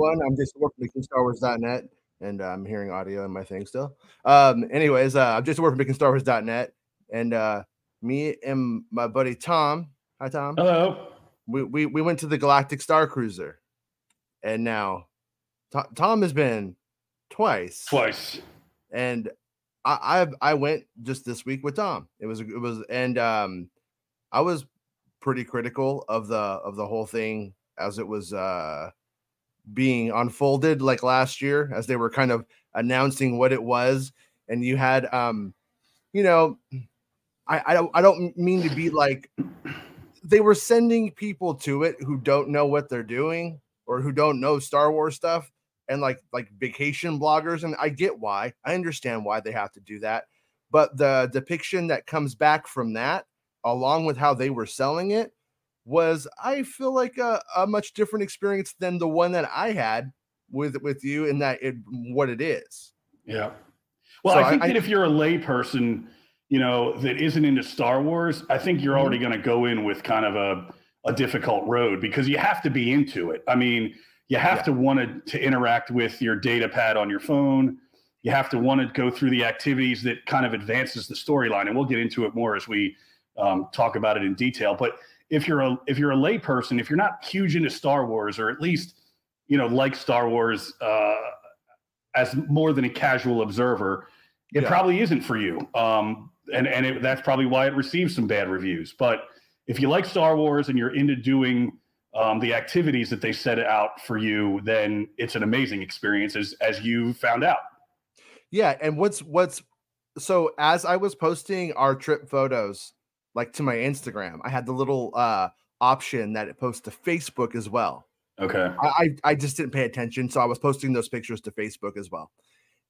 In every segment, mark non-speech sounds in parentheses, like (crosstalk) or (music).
everyone, I'm Jason Ward from MakingStarWars.net, and uh, I'm hearing audio in my thing still. Um, anyways, uh, I'm Jason Ward from MakingStarWars.net, and uh, me and my buddy Tom. Hi, Tom. Hello. We, we we went to the Galactic Star Cruiser, and now To- Tom has been twice. Twice. and I, I I went just this week with Tom. It was it was and um I was pretty critical of the of the whole thing as it was uh being unfolded like last year as they were kind of announcing what it was and you had um you know I I don't I don't mean to be like they were sending people to it who don't know what they're doing or who don't know Star Wars stuff and like like vacation bloggers and I get why. I understand why they have to do that. But the depiction that comes back from that along with how they were selling it was I feel like a, a much different experience than the one that I had with with you in that it what it is. Yeah. Well, So I think I- that if you're a layperson, you know, that isn't into Star Wars, I think you're Mhm. already going to go in with kind of a, a difficult road because you have to be into it. I mean, you have Yeah. to want to, to interact with your data pad on your phone. You have to want to go through the activities that kind of advances the storyline, and we'll get into it more as we um, talk about it in detail. But if you're a if you're a layperson, if you're not huge into Star Wars, or at least you know like Star Wars uh, as more than a casual observer, it Yeah. probably isn't for you. Um, and and it, that's probably why it received some bad reviews. But if you like Star Wars and you're into doing um, the activities that they set out for you, then it's an amazing experience, as as you found out. Yeah, and what's what's so as I was posting our trip photos like to my Instagram, I had the little uh option that it posts to Facebook as well. Okay. I, I just didn't pay attention, so I was posting those pictures to Facebook as well.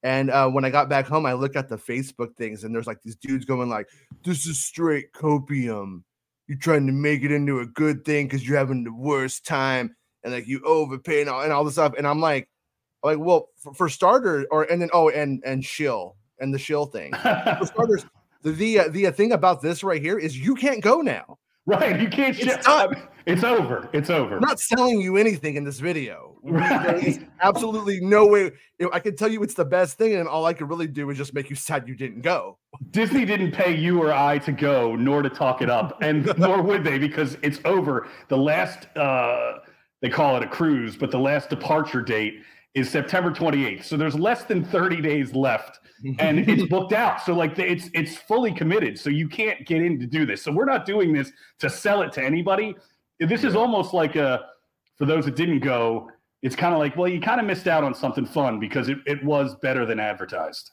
And uh, when I got back home, I looked at the Facebook things, and there's like these dudes going like, "This is straight copium. You're trying to make it into a good thing because you're having the worst time, and like you overpay and all, and all this stuff." And I'm like, like, well, for, for starter, or and then oh, and and shill and the shill thing. (laughs) For starters, the the uh, the uh, thing about this right here is you can't go now. right. You can't. It's sh- done. It's over. It's over. I'm not selling you anything in this video. Is absolutely no way. I can tell you it's the best thing, and all I could really do is just make you sad you didn't go. Disney didn't pay you or I to go, nor to talk it up, and (laughs) nor would they because it's over. The last, uh, they call it a cruise, but the last departure date is September 28th. So there's less than 30 days left, and (laughs) it's booked out. So like it's it's fully committed. So you can't get in to do this. So we're not doing this to sell it to anybody. This is almost like a for those that didn't go. It's kind of like, well, you kind of missed out on something fun because it, it was better than advertised.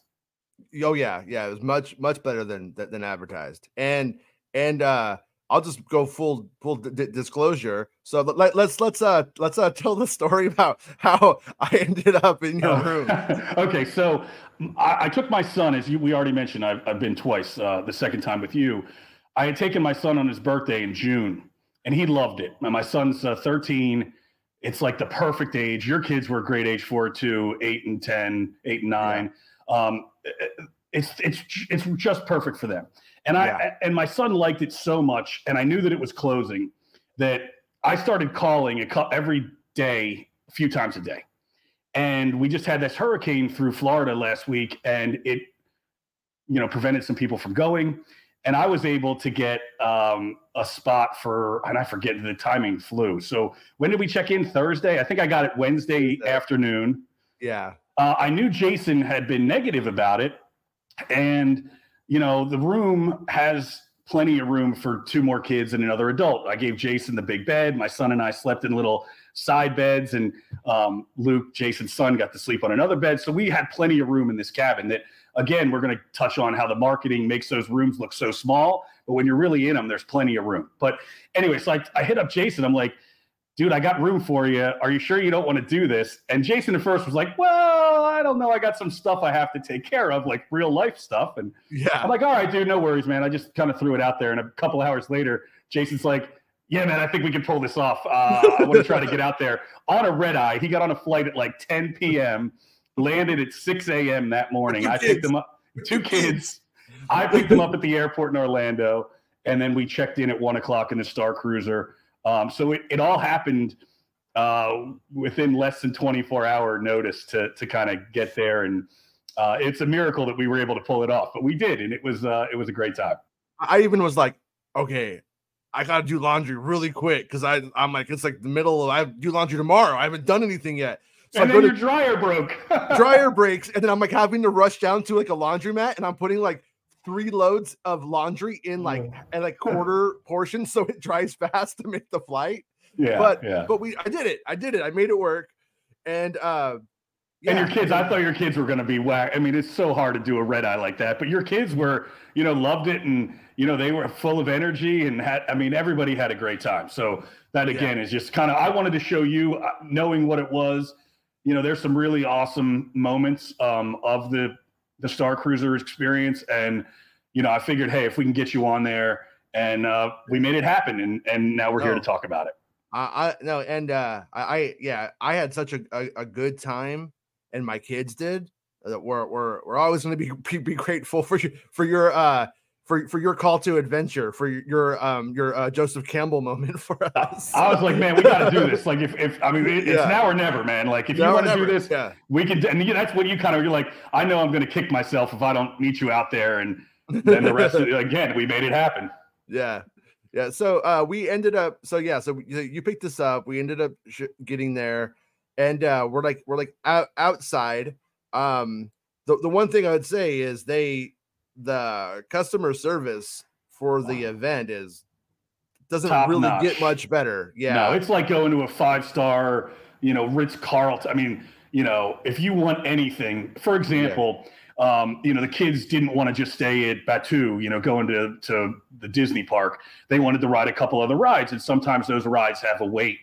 oh yeah, yeah, it was much much better than than, than advertised. And and uh I'll just go full full d- disclosure. So let, let's let's uh let's uh tell the story (laughs) about how I ended up in your room. (laughs) okay, so I, I took my son, as you, we already mentioned, I've, I've been twice, uh, the second time with you. I had taken my son on his birthday in June, and he loved it. And my son's uh, 13. It's like the perfect age. Your kids were a great age for it too, eight and 10, eight and nine. Um, it's, it's, it's just perfect for them. And I Yeah. and my son liked it so much, and I knew that it was closing, that I started calling a every day, a few times a day and we just had this hurricane through Florida last week, and it, you know, prevented some people from going. And I was able to get um, a spot for, and I forget the timing flew. So when did we check in? Thursday. I think I got it Wednesday afternoon. Yeah, Uh, I knew Jason had been negative about it, and you know the room has plenty of room for two more kids and another adult. I gave Jason the big bed. My son and I slept in little side beds, and um, Luke, Jason's son, got to sleep on another bed. So we had plenty of room in this cabin. That again, we're going to touch on how the marketing makes those rooms look so small, but when you're really in them, there's plenty of room. But anyway, so I, I hit up Jason. I'm like dude, I got room for you. Are you sure you don't want to do this? And Jason at first was like, well, I don't know. I got some stuff I have to take care of, like real life stuff. And yeah. I'm like, all right, dude, no worries, man. I just kind of threw it out there. And a couple hours later, Jason's like, yeah, man, I think we can pull this off. Uh, I want to try to get out there on a red eye. He got on a flight at like 10 p.m. landed at 6 a.m. that morning. I picked them up, two kids. I picked them up at the airport in Orlando, and then we checked in at one o'clock in the Star Cruiser. Um, so it, it all happened uh, within less than 24 hour notice to to kind of get there, and uh, it's a miracle that we were able to pull it off. But we did, and it was uh, it was a great time. I even was like, okay, I gotta do laundry really quick because I I'm like it's like the middle of I do laundry tomorrow. I haven't done anything yet. So and I then your dryer broke. (laughs) dryer breaks, and then I'm like having to rush down to like a laundromat, and I'm putting like three loads of laundry in like mm. and like (laughs) quarter portions so it dries (laughs) fast to make the flight. Yeah, but yeah. but we I did it. I did it. I made it work. And uh yeah. And your kids, I thought your kids were going to be whack. I mean, it's so hard to do a red eye like that, but your kids were, you know, loved it and, you know, they were full of energy and had, I mean, everybody had a great time. So that again yeah. is just kind of, I wanted to show you uh, knowing what it was. You know, there's some really awesome moments um, of the, the Star Cruiser experience. And, you know, I figured, hey, if we can get you on there and uh, we made it happen and, and now we're here to talk about it. I, I no, and uh, I, I, yeah, I had such a, a, a good time and my kids did, uh, we're we're we're always going to be, (laughs) be be grateful for you for your uh for for your call to adventure for your um your uh, Joseph Campbell moment (laughs) for us. I was like, man, we got to do this. (laughs) Like, if if I mean, it, it's yeah. now or never, man. Like, if now you want to do this, yeah. we can. And that's what you kind of you're like. I know I'm going to kick myself if I don't meet you out there, and then the rest of (laughs) it, again, we made it happen. Yeah. Yeah, so uh, we ended up. So yeah, so you picked this up. We ended up sh- getting there and uh, we're like we're like out, outside. Um, the the one thing I would say is they the customer service for the event is doesn't Top really notch. get much better. Yeah, no, it's like going to a five star, you know, Ritz Carlton. I mean, you know, if you want anything, for example. Yeah. Um, you know, the kids didn't want to just stay at Batuu, you know, going to, to the Disney park. They wanted to ride a couple other rides, and sometimes those rides have a wait.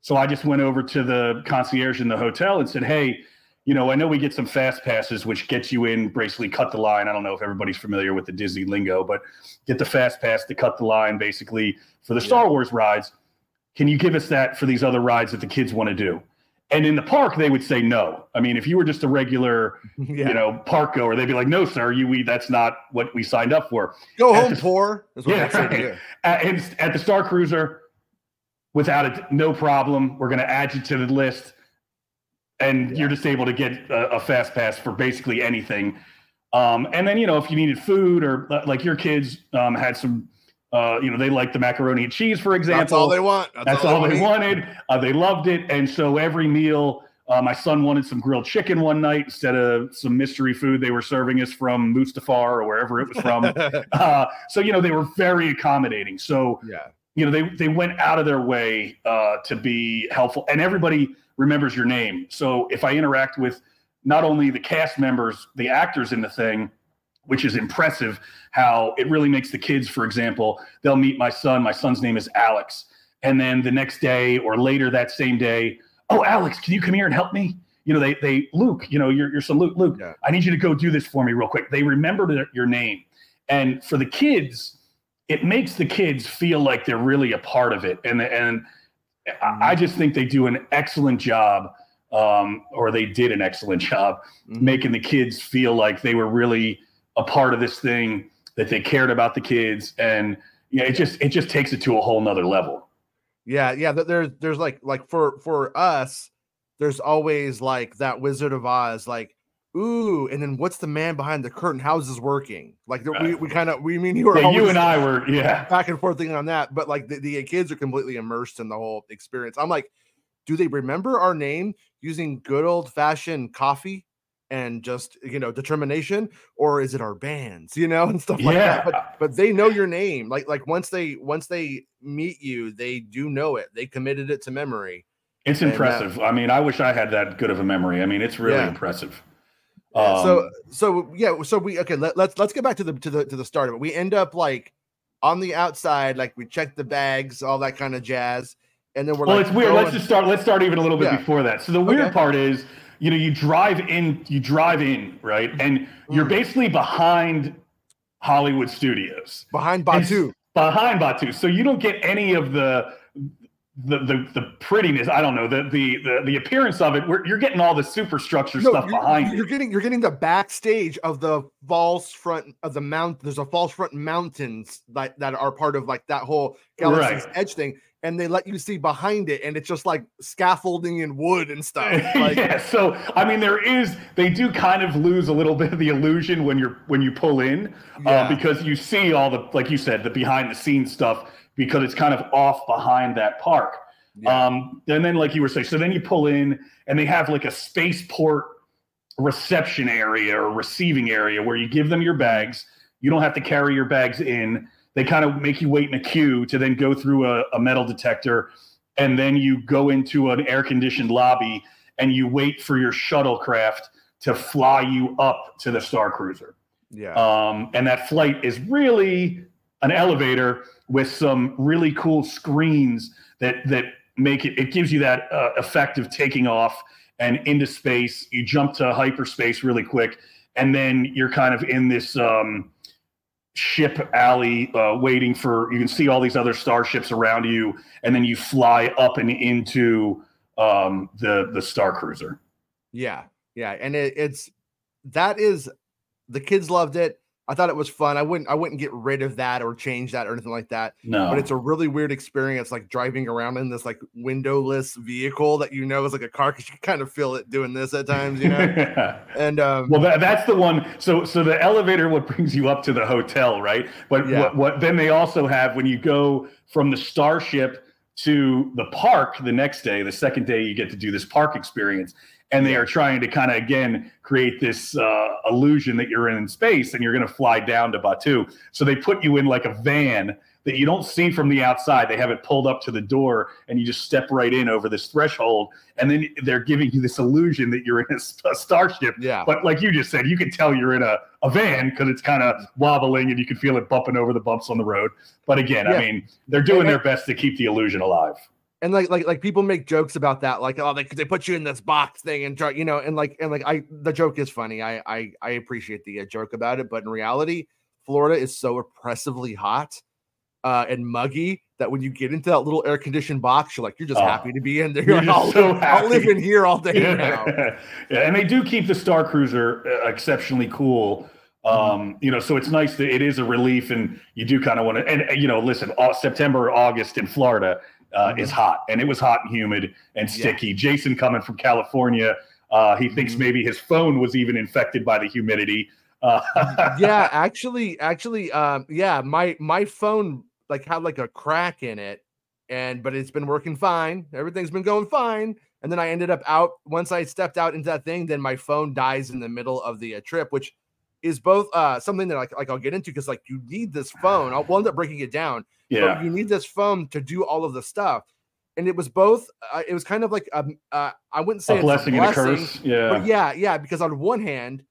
So I just went over to the concierge in the hotel and said, Hey, you know, I know we get some fast passes, which gets you in, basically cut the line. I don't know if everybody's familiar with the Disney lingo, but get the fast pass to cut the line basically for the yeah. Star Wars rides. Can you give us that for these other rides that the kids want to do? And in the park, they would say no. I mean, if you were just a regular, (laughs) yeah. you know, park goer, they'd be like, "No, sir, you we that's not what we signed up for." Go at home, the, poor. yeah, right. (laughs) at, at the Star Cruiser, without it, no problem. We're going to add you to the list, and yeah. you're just able to get a, a, fast pass for basically anything. Um, and then you know if you needed food or like your kids um, had some. Uh, you know, they like the macaroni and cheese, for example. That's all they want. That's, That's all, all, they, wanted. Uh, they loved it. And so every meal, uh, my son wanted some grilled chicken one night instead of some mystery food they were serving us from Mustafar or wherever it was from. (laughs) uh, so, you know, they were very accommodating. So, yeah you know, they they went out of their way uh, to be helpful, and everybody remembers your name. So if I interact with not only the cast members, the actors in the thing, which is impressive, how it really makes the kids, for example, they'll meet my son. My son's name is Alex, and then the next day or later that same day, oh Alex, can you come here and help me? You know, they they Luke, you know, your your son Luke, Luke, yeah. I need you to go do this for me real quick. They remember your name, and for the kids it makes the kids feel like they're really a part of it. And and mm-hmm. I just think they do an excellent job, um, or they did an excellent (laughs) job mm-hmm. making the kids feel like they were really a part of this thing, that they cared about the kids, and yeah, it just it just takes it to a whole nother level. Yeah, yeah. There's there's like like for for us, there's always like that Wizard of Oz, like ooh, and then what's the man behind the curtain? How's this working? Like we, we kind of we mean you were yeah, you and I were yeah back and forth thinking on that, but like the, the kids are completely immersed in the whole experience. I'm like, do they remember our name using good old fashioned coffee and just you know determination, or is it our bands, you know, (laughs) and stuff like yeah. that? But but they know your name. Like like once they once they meet you, they do know it. They committed it to memory. It's uh, impressive. I mean, I wish I had that good of a memory. I mean, it's really yeah. impressive. Um, so so yeah, so we okay. Let, let's let's get back to the to the to the start of it. We end up like on the outside, like we check the bags, all that kind of jazz, and then we're well. Like, it's weird. Let's just start. Let's start even a little bit yeah. before that. So the weird okay. part is, you know, you drive in, you drive in, right, and you're mm. basically behind Hollywood Studios, behind Batuu, behind Batuu. So you don't get any of the the, the the prettiness. I don't know the the the, the appearance of it. you're getting all the superstructure no, stuff you're, behind you're it. getting you're getting the backstage of the false front of the mount. There's a false front mountains that that are part of like that whole galaxy's right. edge thing, and they let you see behind it, and it's just like scaffolding and wood and stuff. (laughs) Like, yeah. So I mean, there is they do kind of lose a little bit of the illusion when you're when you pull in, uh, yeah. uh, because you see all the like you said the behind the scenes stuff because it's kind of off behind that park. Yeah. Um, and then, like you were saying, so then you pull in and they have like a spaceport reception area or receiving area where you give them your bags. You don't have to carry your bags in. They kind of make you wait in a queue to then go through a, a metal detector. And then you go into an air conditioned lobby and you wait for your shuttlecraft to fly you up to the Star Cruiser. Yeah. Um, and that flight is really an elevator with some really cool screens that that make it it gives you that uh, effect of taking off and into space. You jump to hyperspace really quick and then you're kind of in this um, ship alley uh, waiting for you can see all these other starships around you and then you fly up and into um, the the star cruiser. Yeah yeah and it, it's that is the kids loved it I thought it was fun. I wouldn't I wouldn't get rid of that or change that or anything like that. No. But it's a really weird experience like driving around in this like windowless vehicle that you know is like a car because you kind of feel it doing this at times, you know. yeah. (laughs) and um well that, that's the one. So so the elevator what brings you up to the hotel, right? But yeah. what, what then they also have when you go from the starship to the park the next day, the second day you get to do this park experience and they are trying to kind of again create this uh, illusion that you're in space and you're going to fly down to Batuu. So they put you in like a van that you don't see from the outside. They have it pulled up to the door, and you just step right in over this threshold, and then they're giving you this illusion that you're in a, a starship. Yeah. But like you just said, you can tell you're in a, a van because it's kind of wobbling, and you can feel it bumping over the bumps on the road. But again, yeah. I mean, they're doing their best to keep the illusion alive and like like like people make jokes about that like oh they, they put you in this box thing and try you know and like and like i the joke is funny i i, I appreciate the uh, joke about it but in reality florida is so oppressively hot uh and muggy that when you get into that little air conditioned box you're like you're just oh, happy to be in there you're, (laughs) you're like, I'll, so live, I'll, live, in here all day yeah. now (laughs) yeah and they do keep the star cruiser uh, exceptionally cool mm-hmm. um, you know, so it's nice that it is a relief, and you do kind of want to. And you know, listen, September, August in Florida, uh, mm-hmm. is hot, and it was hot and humid and sticky. Yeah. Jason coming from California, uh, he thinks mm-hmm. maybe his phone was even infected by the humidity. Uh, (laughs) yeah, actually, actually, um, yeah, my my phone like had like a crack in it, and but it's been working fine. Everything's been going fine. And then I ended up out once I stepped out into that thing. Then my phone dies in the middle of the uh, trip, which is both uh, something that like, like I'll get into because like you need this phone. I'll we'll end up breaking it down yeah. you need this phone to do all of the stuff. And it was both. Uh, it was kind of like um, uh, I wouldn't say a blessing, a blessing and a curse. Yeah, but yeah, yeah. Because on one hand,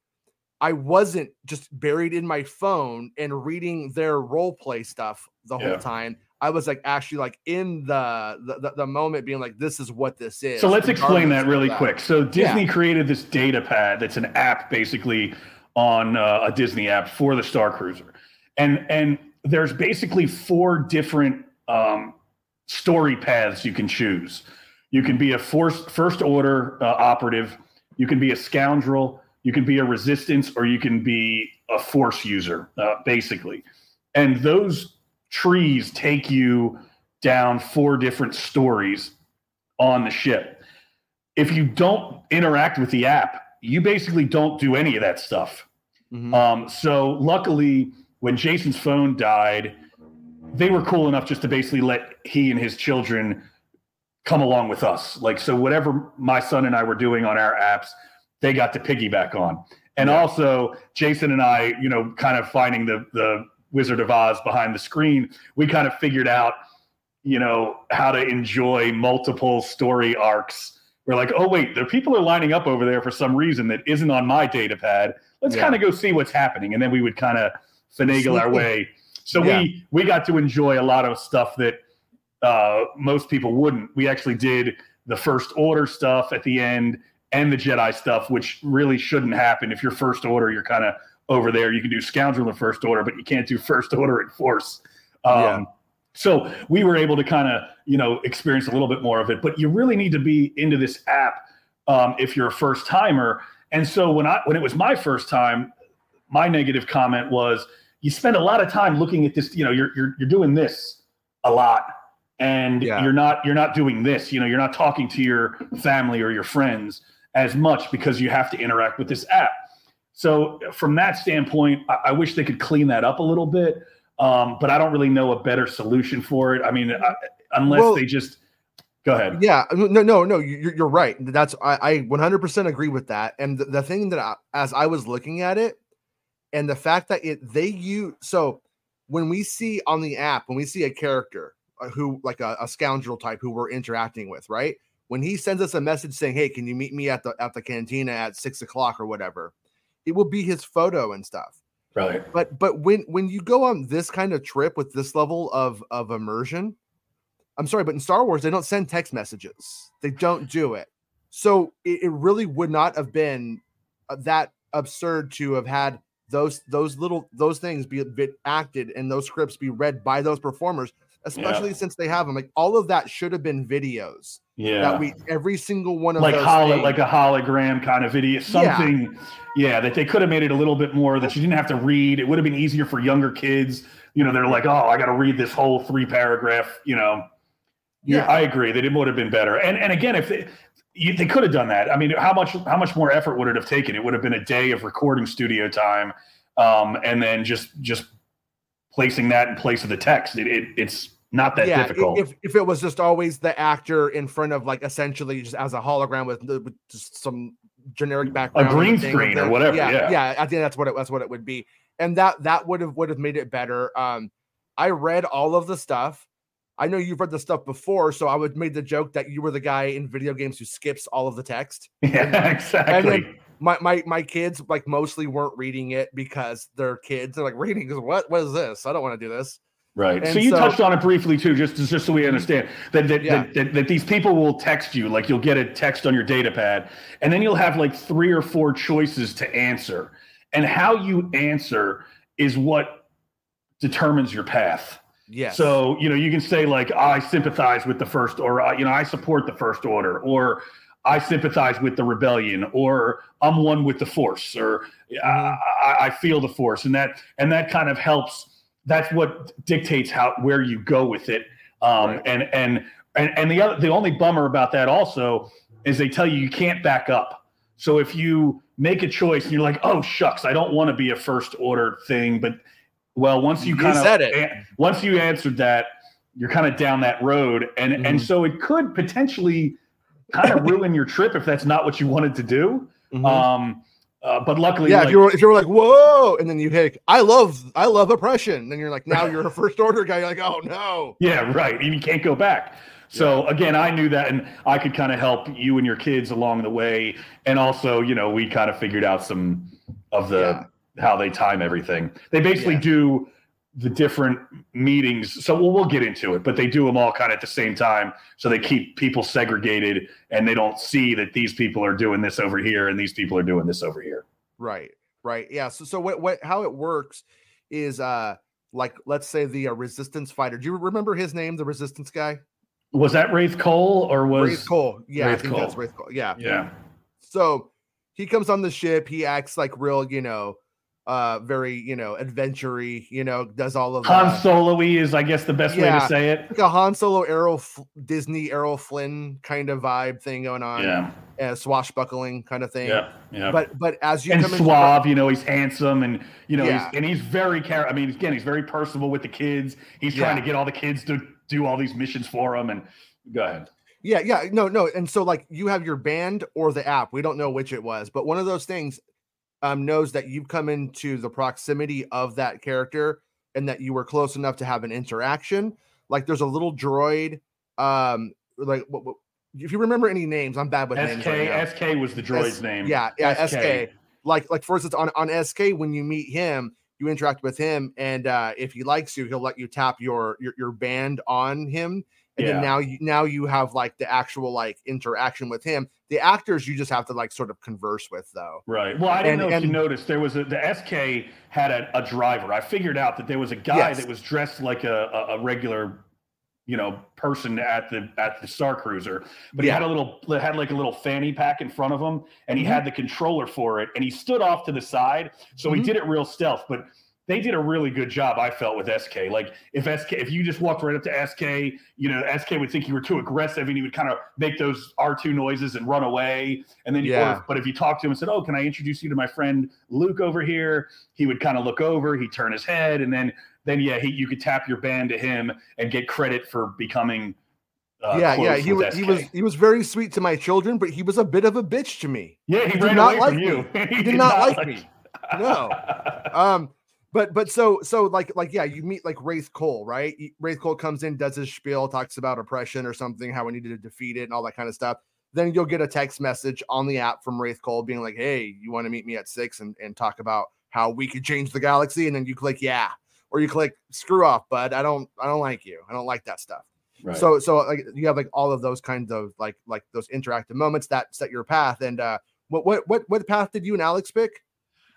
I wasn't just buried in my phone and reading their role play stuff the yeah. whole time. I was like actually like in the, the the moment being like this is what this is. So let's explain that really that. quick. So Disney yeah. created this data pad that's an app basically on uh, a Disney app for the Star Cruiser. And and there's basically four different um, story paths you can choose. You can be a first first order uh, operative. You can be a scoundrel. You can be a resistance, or you can be a force user, uh, basically. And those trees take you down four different stories on the ship. If you don't interact with the app, you basically don't do any of that stuff. Mm-hmm. Um, so luckily, when Jason's phone died, they were cool enough just to basically let he and his children come along with us. Like, so whatever my son and I were doing on our apps, they got to piggyback on. And yeah. also, Jason and I, you know, kind of finding the the Wizard of Oz behind the screen, we kind of figured out, you know, how to enjoy multiple story arcs. We're like, oh wait, there people are lining up over there for some reason that isn't on my data pad. Let's yeah. kind of go see what's happening, and then we would kind of finagle our way. So yeah. we we got to enjoy a lot of stuff that uh, most people wouldn't. We actually did the first order stuff at the end and the Jedi stuff, which really shouldn't happen. If you're first order, you're kind of over there. You can do scoundrel in first order, but you can't do first order in force. Um, yeah. So we were able to kind of, you know, experience a little bit more of it. But you really need to be into this app um, if you're a first timer. And so when I when it was my first time, my negative comment was you spend a lot of time looking at this, you know, you're you're you're doing this a lot and yeah. you're not you're not doing this, you know, you're not talking to your family or your friends as much because you have to interact with this app. So from that standpoint, I, I wish they could clean that up a little bit. Um, but I don't really know a better solution for it. I mean, I, unless well, they just go ahead. Yeah, no, no, no. You're, you're right. That's I, I 100% agree with that. And the, the thing that I, as I was looking at it, and the fact that it they use so when we see on the app when we see a character uh, who like a, a scoundrel type who we're interacting with, right? When he sends us a message saying, "Hey, can you meet me at the at the cantina at six o'clock or whatever?" It will be his photo and stuff. Right. But but when when you go on this kind of trip with this level of of immersion, I'm sorry, but in Star Wars they don't send text messages. They don't do it. So it, it really would not have been uh, that absurd to have had those those little those things be, be acted and those scripts be read by those performers especially yeah. since they have them like all of that should have been videos yeah that we every single one of like those holo, like a hologram kind of video something yeah. yeah. that they could have made it a little bit more that you didn't have to read it would have been easier for younger kids you know they're like oh i got to read this whole three paragraph you know yeah i agree that it would have been better and and again if they, you, they could have done that. I mean, how much how much more effort would it have taken? It would have been a day of recording studio time, um, and then just just placing that in place of the text. It, it it's not that yeah, difficult. If if it was just always the actor in front of like essentially just as a hologram with, with just some generic background, a green screen or whatever. Yeah, yeah, yeah. I think that's what it that's what it would be, and that that would have would have made it better. Um, I read all of the stuff. I know you've read the stuff before, so I would made the joke that you were the guy in video games who skips all of the text. (laughs) Yeah, exactly. my, my my kids like mostly weren't reading it because they're kids. They're like reading because what what is this? I don't want to do this. Right. And so you so, touched on it briefly too, just just so we understand that that, yeah. that, that, that these people will text you, like you'll get a text on your data pad, and then you'll have like three or four choices to answer, and how you answer is what determines your path. Yeah. So, you know, you can say like, I sympathize with the first, or, you know, I support the first order, or I sympathize with the rebellion, or I'm one with the force, or. I, I, feel the force. And that, and that kind of helps. That's what dictates how, where you go with it. Um, right. and, and, and, and the other, the only bummer about that also is they tell you you can't back up. So if you make a choice and you're like, oh shucks, I don't want to be a first order thing, but well, once you, you kind of once you answered that, you're kind of down that road, and mm-hmm. and so it could potentially kind of (coughs) ruin your trip if that's not what you wanted to do. Mm-hmm. Um, uh, but luckily, yeah, like, if you're if you're like whoa, and then you hit I love I love oppression, then you're like now (laughs) you're a first order guy. You're like oh no, yeah, right, you can't go back. So again, I knew that, and I could kind of help you and your kids along the way, and also, you know, we kind of figured out some of the yeah how they time everything. They basically yeah. do the different meetings. So we'll, we'll get into it, but they do them all kind of at the same time. So they keep people segregated and they don't see that these people are doing this over here and these people are doing this over here. Right. Right. Yeah. So, so what, what, how it works is, uh, like, let's say the uh, resistance fighter. Do you remember his name, the resistance guy? Was that Rafe Cole or was Rafe Cole? Yeah. Rafe I think Kole. that's Rafe Kole. Yeah. Yeah. So he comes on the ship. He acts like real, you know, uh very you know adventure you know does all of Han Solo is I guess the best yeah, way to say it. Like a Han Solo Errol Disney Errol Flynn kind of vibe thing going on. Yeah. Uh, swashbuckling kind of thing. Yeah yeah but but as you come and suave into- you know he's handsome and you know yeah. he's and he's very care I mean again he's very personable with the kids. He's trying yeah. to get all the kids to do all these missions for him and go ahead. Yeah yeah no no and so like you have your band or the app we don't know which it was but one of those things um, knows that you've come into the proximity of that character and that you were close enough to have an interaction. Like there's a little droid, um, like what, what, if you remember any names, I'm bad with SK, names. Right SK was the droid's S, name. Yeah, yeah, SK. SK. Like like for instance, on on SK when you meet him, you interact with him, and uh, if he likes you, he'll let you tap your your, your band on him, and yeah. then now you now you have like the actual like interaction with him the actors you just have to like sort of converse with though right well i didn't and, know if you noticed there was a the sk had a, a, driver i figured out that there was a guy yes. that was dressed like a, a regular you know person at the at the star cruiser but Yeah. he had a little had like a little fanny pack in front of him and he Mhm. had the controller for it and he stood off to the side so he Mhm. did it real stealth but they did a really good job i felt with sk like if sk if you just walked right up to sk you know sk would think you were too aggressive and he would kind of make those r2 noises and run away and then you Yeah. but if you talked to him and said oh can i introduce you to my friend luke over here he would kind of look over he'd turn his head and then then yeah he, you could tap your band to him and get credit for becoming uh, yeah, yeah. He was he was he was very sweet to my children, but he was a bit of a bitch to me. yeah he, did ran not away like from you me. (laughs) He did not like me. No. Um, but but so so like like yeah, you meet like Raithe Kole, right? Raithe Kole comes in, does his spiel, talks about oppression or something, how we needed to defeat it, and all that kind of stuff. Then you'll get a text message on the app from Raithe Kole being like, "Hey, you want to meet me at six and and talk about how we could change the galaxy?" And then you click yeah, or you click screw off, bud. I don't I don't like you. I don't like that stuff. Right. So so like you have like all of those kinds of like like those interactive moments that set your path. And uh, what what what what path did you and Alex pick?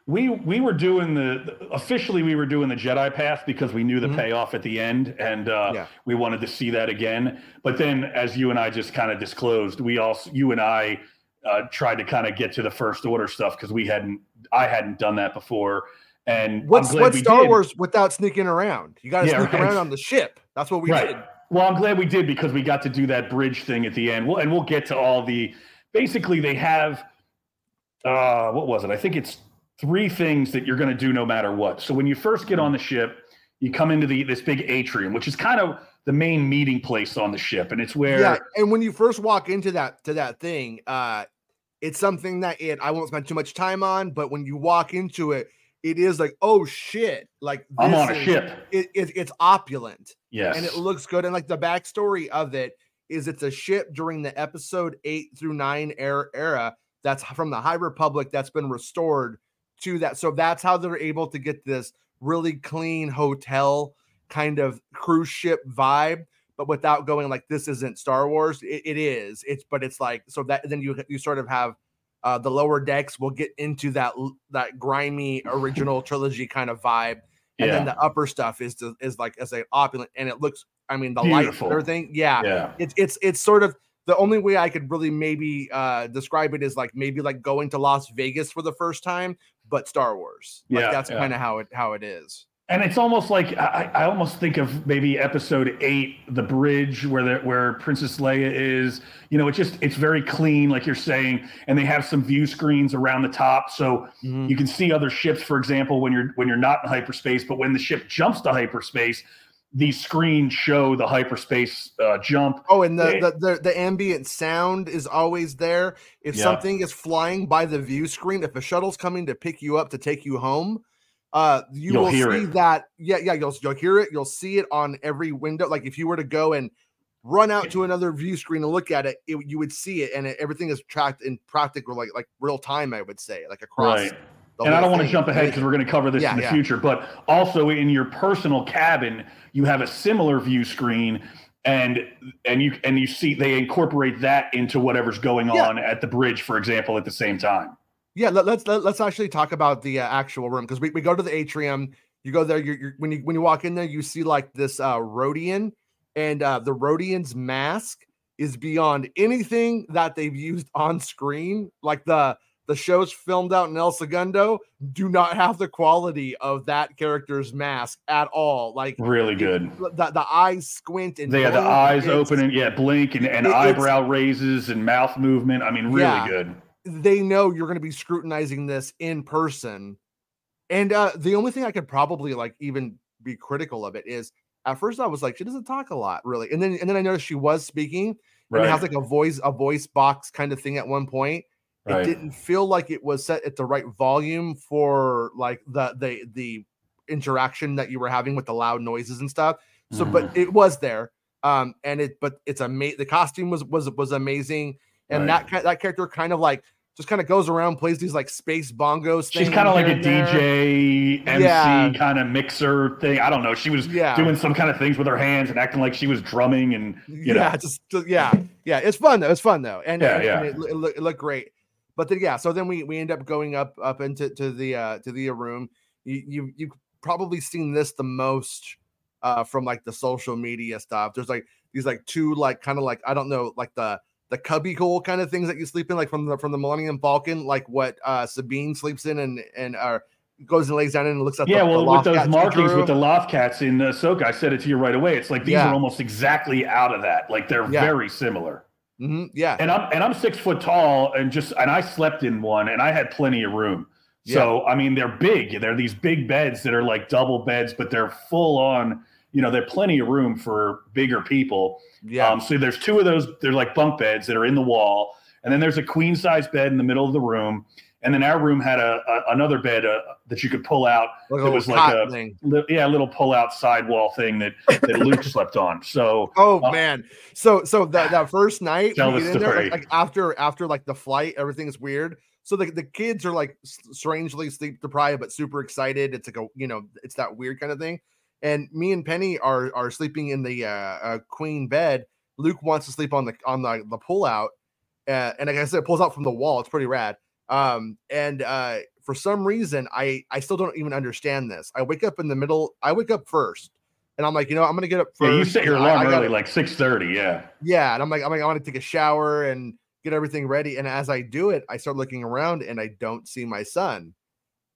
We we were doing the officially we were doing the Jedi path because we knew the Mhm. payoff at the end and uh, Yeah. we wanted to see that again. But then, as you and I just kind of disclosed, we also you and I uh, tried to kind of get to the first order stuff because we hadn't I hadn't done that before. And What's we Star did. Wars without sneaking around? You got to Yeah, sneak right. around on the ship. That's what we right. did. Well, I'm glad we did because we got to do that bridge thing at the end. Well, and we'll get to all the. Basically, they have. Uh, what was it? I think it's three things that you're going to do no matter what. So when you first get on the ship, you come into the this big atrium, which is kind of the main meeting place on the ship, and it's where Yeah, and when you first walk into that to that thing, uh, it's something that it I won't spend too much time on, but when you walk into it, it is like, oh shit, like I'm on a is- ship. It, it, it's opulent. Yes, and it looks good. And like the backstory of it is it's a ship during the episode eight through nine era, era that's from the High Republic that's been restored to that. So that's how they're able to get this really clean hotel kind of cruise ship vibe, but without going like this isn't Star Wars. It, it is. It's but it's like so that then you you sort of have uh, the lower decks will get into that that grimy original (laughs) trilogy kind of vibe and yeah, then the upper stuff is to, is like as a opulent and it looks i mean the Beautiful. and everything yeah, yeah, it's it's it's sort of the only way i could really maybe uh describe it is like maybe like going to las vegas for the first time but star wars like Yeah, that's yeah. kind of how it how it is and it's almost like I, I almost think of maybe episode eight, the bridge where the, where Princess Leia is. You know, it's just it's very clean, like you're saying, and they have some view screens around the top, so Mm-hmm. you can see other ships. For example, when you're when you're not in hyperspace, but when the ship jumps to hyperspace, these screens show the hyperspace uh, jump. Oh, and the, Yeah. the the the ambient sound is always there. If Yeah. something is flying by the view screen, if a shuttle's coming to pick you up to take you home, uh, you You'll will see it. that. Yeah, yeah, you'll you'll hear it. You'll see it on every window. Like if you were to go and run out to another view screen and look at it, it you would see it, and it, everything is tracked in practical, like like real time. I would say, like across. Right. And I don't want to jump ahead because we're going to cover this Yeah, in the yeah. future. But also in your personal cabin, you have a similar view screen, and and you and you see they incorporate that into whatever's going Yeah. on at the bridge, for example, at the same time. Yeah, let, let's let, let's actually talk about the uh, actual room because we, we go to the atrium. You go there. You're, you're when you when you walk in there, you see like this uh, Rodian, and uh, the Rodian's mask is beyond anything that they've used on screen. Like the the shows filmed out in El Segundo do not have the quality of that character's mask at all. Like Really good. the, the eyes squint and They had the eyes it's- open and yeah, blink and, and It- eyebrow raises and mouth movement. I mean, really Yeah. good. they know you're going to be scrutinizing this in person. And uh the only thing I could probably like even be critical of it is at first I was like, she doesn't talk a lot, really. And then and then I noticed she was speaking and it Right. has like a voice, a voice box kind of thing at one point. Right. It didn't feel like it was set at the right volume for like the the the interaction that you were having with the loud noises and stuff. So, Mhm. but it was there. Um, and it but it's amazing. The costume was was was amazing, and Right. that that character kind of like just kind of goes around, plays these like space bongos. She's kind of like a there. DJ, MC Yeah. kind of mixer thing. I don't know. She was Yeah. doing some kind of things with her hands and acting like she was drumming and you know. yeah, just, just- yeah, yeah. It's fun though. It's fun though, and Yeah, and, yeah. and it, it, it looked great. But then yeah, so then we we end up going up up into to the uh to the room. You you you've probably seen this the most uh from like the social media stuff. There's like these like two like kind of like I don't know like the the cubby hole kind of things that you sleep in, like from the from the Millennium Falcon, like what uh Sabine sleeps in and and uh goes and lays down and looks at yeah, the, well, the with those markings with the Loth-cats in Ahsoka, I said it to you right away. It's like these Yeah. are almost exactly out of that. Like they're Yeah. very similar. Mhm, yeah And I'm and I'm six foot tall and just and I slept in one and I had plenty of room. So I mean they're big. They're these big beds that are like double beds, but they're full on. You know, they're plenty of room for bigger people. yeah Um, so there's two of those. They're like bunk beds that are in the wall, and then there's a queen size bed in the middle of the room. And then our room had a, a another bed uh, that you could pull out. like it was like a- thing. Li- yeah, a little pull out sidewall thing that that Luke (laughs) slept on. So Oh Uh, man. So so that that first night Tell we the get in there, like, like after after like the flight, everything's weird. So the, the kids are like strangely sleep deprived, but super excited. It's like a you know, it's that weird kind of thing. And me and Penny are are sleeping in the uh, uh queen bed. Luke wants to sleep on the on the the pull out, uh, and like I said, it pulls out from the wall. It's pretty rad. Um, and uh, for some reason, I I still don't even understand this. I wake up in the middle. I wake up first, and I'm like, you know, I'm gonna get up first. yeah, you set your and I- alarm I gotta- early, like six thirty. Yeah. yeah, and I'm like, I'm like, I want to take a shower and get everything ready. And as I do it, I start looking around and I don't see my son.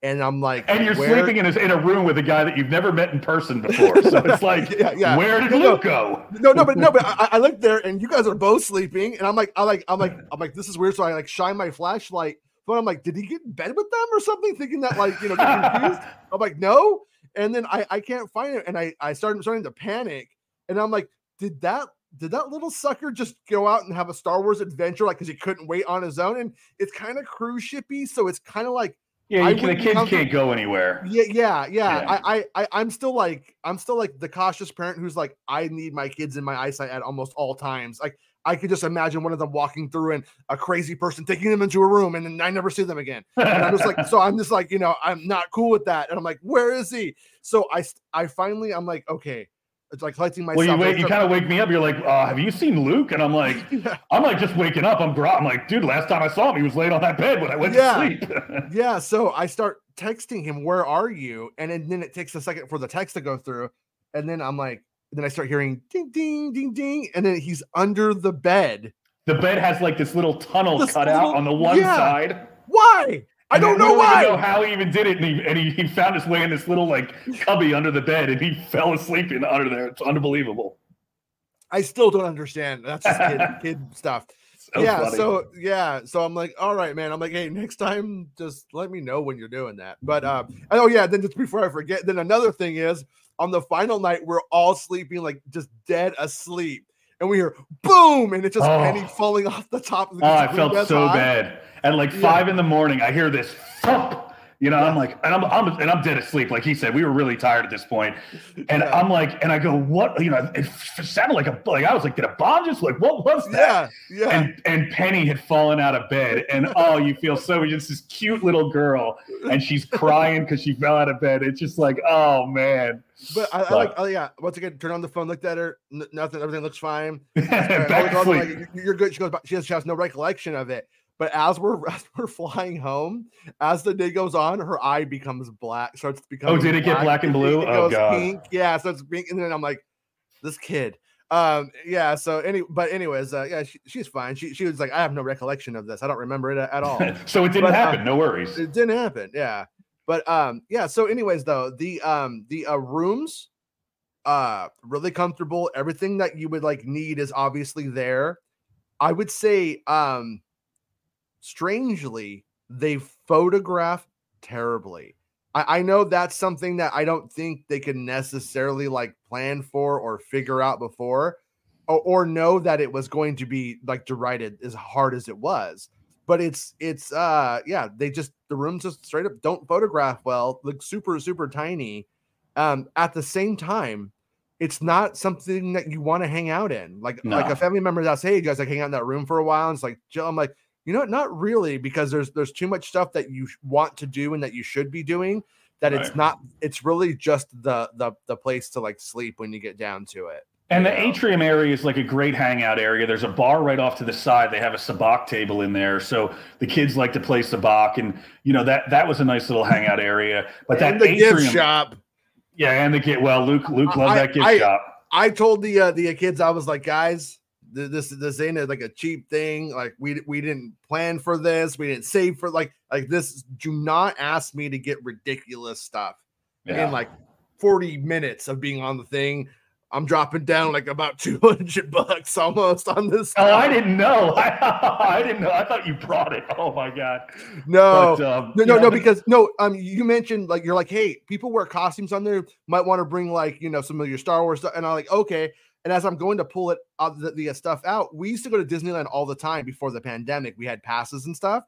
And I'm like, And you're where- sleeping in a, in a room with a guy that you've never met in person before. (laughs) So it's like, yeah, yeah. where did No. Luke go? No, no, but no, but I, I look there and you guys are both sleeping, and I'm like, I like, I'm like, I'm like, this is weird. So I like shine my flashlight, but I'm like, did he get in bed with them or something? Thinking that like, you know, confused. (laughs) I'm like, no. And then I I can't find it, and I I started starting to panic, and I'm like, did that did that little sucker just go out and have a Star Wars adventure like because he couldn't wait on his own? And it's kind of cruise shippy, so it's kind of like yeah, you the kids can't go anywhere. yeah, yeah, yeah. Yeah. I, I, I, I'm still like, I'm still like the cautious parent who's like, I need my kids in my eyesight at almost all times. Like, I could just imagine one of them walking through and a crazy person taking them into a room, and then I never see them again. (laughs) And I'm just like, so I'm just like, you know, I'm not cool with that. And I'm like, where is he? So I, I finally, I'm like, okay, it's like collecting myself. well, you wait, you kind of wake me up. You're like, uh, have you seen Luke? And I'm like, (laughs) Yeah. I'm like just waking up. I'm, gro- I'm like, dude, last time I saw him, he was laying on that bed when I went Yeah. to sleep. (laughs) yeah so i start texting him where are you and then it takes a second for the text to go through and then i'm like then i start hearing ding ding ding ding and then he's under the bed the bed has like this little tunnel This cut out on the one yeah. side. why i And don't know why know how he even did it, and he and he, he found his way in this little like cubby under the bed, and he (laughs) fell asleep in under there. It's unbelievable. i still don't understand that's just kid, (laughs) kid stuff So yeah funny. so yeah so i'm like all right man i'm like hey next time just let me know when you're doing that but um oh yeah then just before i forget then another thing is on the final night we're all sleeping like just dead asleep and we hear boom and it's just Oh. penny falling off the top of the oh, I felt so high. bad. At like Yeah. five in the morning, I hear this thump. You know, I'm like, and I'm, I'm and I'm dead asleep. Like he said, we were really tired at this point. and Yeah. I'm like, and I go, what? You know, it sounded like a like I was like, did a bomb just like what was that? yeah yeah and and Penny had fallen out of bed, and oh, you feel so just this cute little girl, and she's crying because she fell out of bed. It's just like, oh man, but I, I like oh yeah once again turn on the phone looked at her n- nothing everything looks fine (laughs) back sleep. like, "You're- you're good she goes she has, she has no recollection of it but as we're (laughs) as we're flying home as the day goes on her eye becomes black starts becoming Oh, did it get black and blue? it Oh, goes God. pink yeah so it's pink and then i'm like this kid um yeah so any but anyways uh, yeah she, she's fine she, she was like i have no recollection of this i don't remember it at, all (laughs) so it didn't But, uh, happen. no worries. it didn't happen yeah but um yeah so anyways though the um the uh rooms uh really comfortable everything that you would like need is obviously there i would say um strangely they photograph terribly. I, I know that's something that i don't think they can necessarily like plan for or figure out before or, or know that it was going to be like derided as hard as it was but it's it's uh yeah they just the rooms just straight up don't photograph well look super super tiny um at the same time it's not something that you want to hang out in like like a family member that's hey you guys like hang out in that room for a while and it's like Jill, i'm like you know not really because there's there's too much stuff that you want to do and that you should be doing that it's not it's really just the the the place to like sleep when you get down to it And the atrium area is like a great hangout area. There's a bar right off to the side. They have a sabacc table in there, so the kids like to play sabacc, and you know that that was a nice little hangout area. But that and the gift shop yeah, and the get well, Luke Luke loved I- that gift I- shop. I told the uh, the kids I was like, guys, this this ain't like a cheap thing. Like we we didn't plan for this. We didn't save for like like this. Do not ask me to get ridiculous stuff Yeah. in like 40 minutes of being on the thing. I'm dropping down like about (laughs) 200 bucks almost on this. Oh, I didn't know. (laughs) I, didn't know. I thought you brought it. Oh my god. No, But, um, no, no, no, because no, um, you mentioned like you're like, hey, people wear costumes on there, might want to bring like you know some of your Star Wars stuff, and I'm like, okay. And as I'm going to pull it out the, the stuff out, we used to go to Disneyland all the time before the pandemic. We had passes and stuff,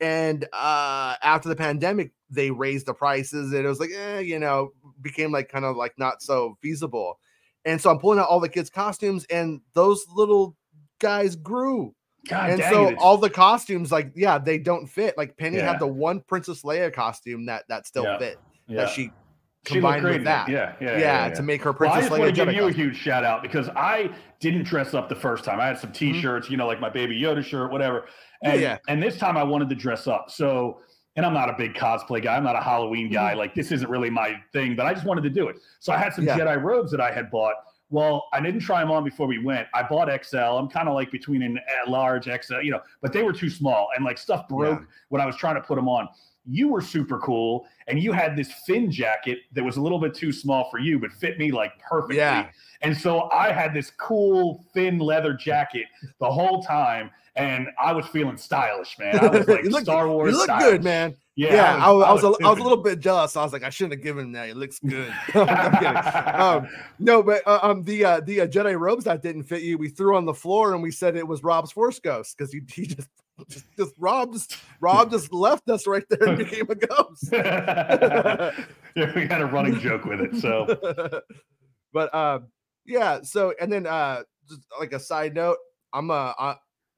and uh after the pandemic, they raised the prices, and it was like, eh, you know, became like kind of like not so feasible. And so I'm pulling out all the kids' costumes, and those little guys grew God and so it, all the costumes, like, yeah, they don't fit. Like Penny Yeah. had the one Princess Leia costume that that still Yeah. fit yeah. that she combined with that. Yeah, yeah, Yeah, yeah, yeah. to make her Princess Well, I just want to give you a huge shout out because I didn't dress up the first time. I had some Mm-hmm. T-shirts, you know, like my Baby Yoda shirt, whatever. And Yeah. and this time I wanted to dress up. So, and I'm not a big cosplay guy. I'm not a Halloween guy. Like this isn't really my thing, but I just wanted to do it. So I had some Mm-hmm. Jedi robes that I had bought. Well, I didn't try them on before we went. I bought XL. I'm kind of like between an a large XL, you know, but they were too small and like stuff broke when I was trying to put them on. You were super cool, and you had this fin jacket that was a little bit too small for you, but fit me like perfectly. Yeah. And so I had this cool thin leather jacket the whole time, and I was feeling stylish, man. I was (laughs) like You look- Star Wars. You look stylish. good, man. Yeah, Yeah, I was, I was, a, I was a little bit jealous. I was like, I shouldn't have given him that. It looks good. (laughs) (laughs) Um, no, but uh, um, the uh, the uh, Jedi robes that didn't fit you, we threw on the floor and we said it was Rob's Force Ghost because he, he just just (laughs) just Rob just Rob just left us right there and became a ghost. (laughs) yeah, we had a running joke with it. So (laughs) but um yeah so and then uh just like a side note i'm uh, uh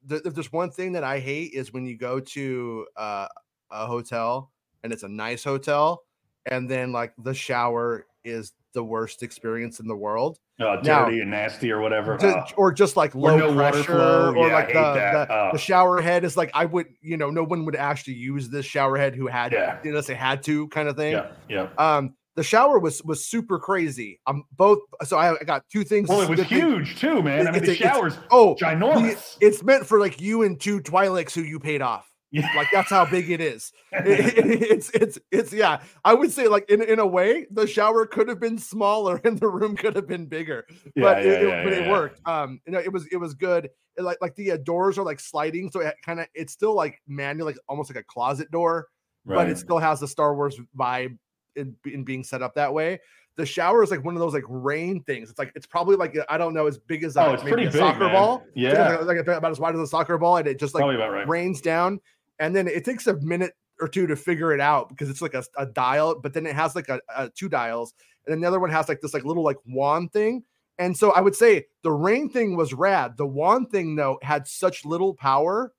th- if there's one thing that i hate is when you go to uh a hotel and it's a nice hotel and then like the shower is the worst experience in the world uh, Now- dirty and nasty or whatever. Ju- Oh. or just like low no pressure or Yeah, like the, the, Oh. the shower head is like i would you know no one would actually use this shower head who had Yeah. you know say had to kind of thing yeah, yeah. um the shower was was super crazy i'm both so i, I got two things Well, it was good thing- huge too, man. I mean, the a- shower's Oh, ginormous. it's meant for like you and two Twi'leks who you paid off. Yeah. Like that's how big it is. (laughs) It- it- (laughs) it's it's it's yeah. I would say like in in a way the shower could have been smaller (laughs) and the room could have been bigger, Yeah, but yeah, it, yeah, but it worked. Um, you know, it was it was good. It, like like the uh, doors are like sliding, so it kind of it's still like manual, like almost like a closet door, but it still has the Star Wars vibe in, in being set up that way. The shower is like one of those like rain things. It's like it's probably like I don't know as big as Oh, a, it's maybe a big, soccer man. ball. It's Yeah. like, like about as wide as a soccer ball, and it just like right. rains down, and then it takes a minute or two to figure it out because it's like a, a dial, but then it has like a, a two dials, and then the other one has like this like little like wand thing. And so I would say the rain thing was rad. The wand thing though had such little power.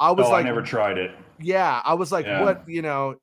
I was oh, like, I never tried it. yeah, I was like, Yeah. what you know,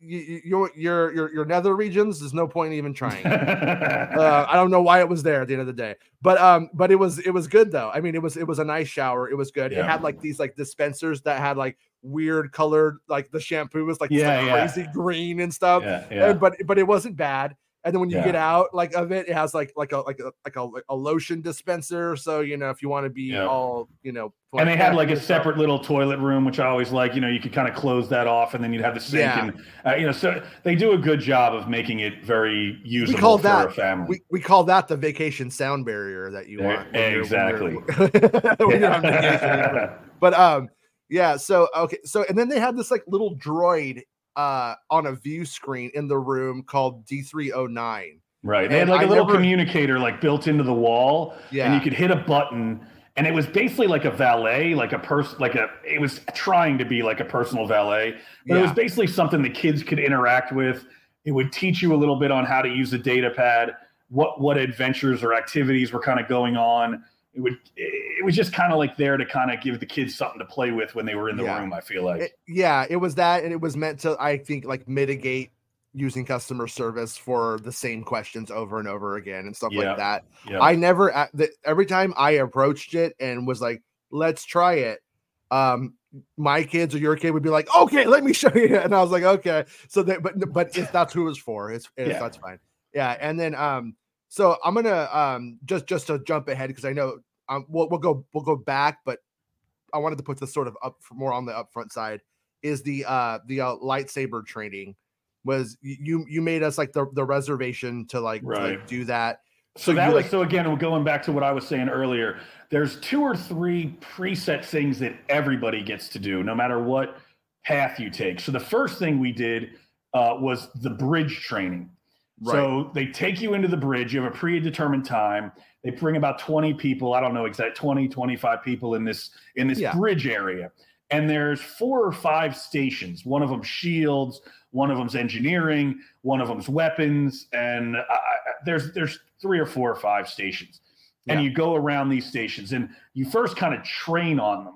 your your your your nether regions. There's no point in even trying. (laughs) uh, I don't know why it was there at the end of the day, but um, but it was it was good though. I mean, it was it was a nice shower. It was good. It had like these like dispensers that had like weird colored, like the shampoo was like, this, Yeah, like, yeah. crazy green and stuff. yeah, yeah. And, but but it wasn't bad. And then when you Yeah. get out like of it, it has like like a like a like a, like a lotion dispenser. So you know if you want to be Yeah. all you know, and they had like a separate little toilet room, which I always like. You know, you could kind of close that off, and then you'd have the sink, Yeah. and uh, you know, so they do a good job of making it very usable called for that- a family. We, we call that the vacation sound barrier that you There- want. you're- when exactly. you're- when you're (laughs) (laughs) but um yeah so okay so and then they had this like little droid uh on a view screen in the room called D3-O9 right. They had like a little never- communicator like built into the wall, yeah and you could hit a button. And it was basically like a valet, like a person, like a. It was trying to be like a personal valet, but it was basically something the kids could interact with. It would teach you a little bit on how to use a data pad, what what adventures or activities were kind of going on. It would it was just kind of like there to kind of give the kids something to play with when they were in the Yeah. room. I feel like It- yeah it was that and it was meant to i think like mitigate using customer service for the same questions over and over again and stuff Yeah. like that yeah, I never every time I approached it and was like, let's try it. Um, my kids or your kid would be like, okay, let me (laughs) show you. And I was like, okay. So that, but but if that's who it's for, it's, it's that's fine. Yeah. And then um, so I'm gonna um just just to jump ahead because I know um we'll we'll go we'll go back, but I wanted to put this sort of up more on the upfront side is the uh the uh, lightsaber training was you you made us like the the reservation to like, to, like do that. So, so that was like, so again, we're going back to what I was saying earlier. There's two or three preset things that everybody gets to do, no matter what path you take. So the first thing we did uh, was the bridge training. Right. So they take you into the bridge. You have a predetermined time. They bring about 20 people. I don't know exact 20, 25 people in this in this yeah. bridge area. And there's four or five stations. One of them shields, one of them's engineering, one of them's weapons, and uh, there's there's three or four or five stations. Yeah. And you go around these stations and you first kind of train on them.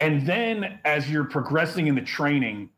And then as you're progressing in the training,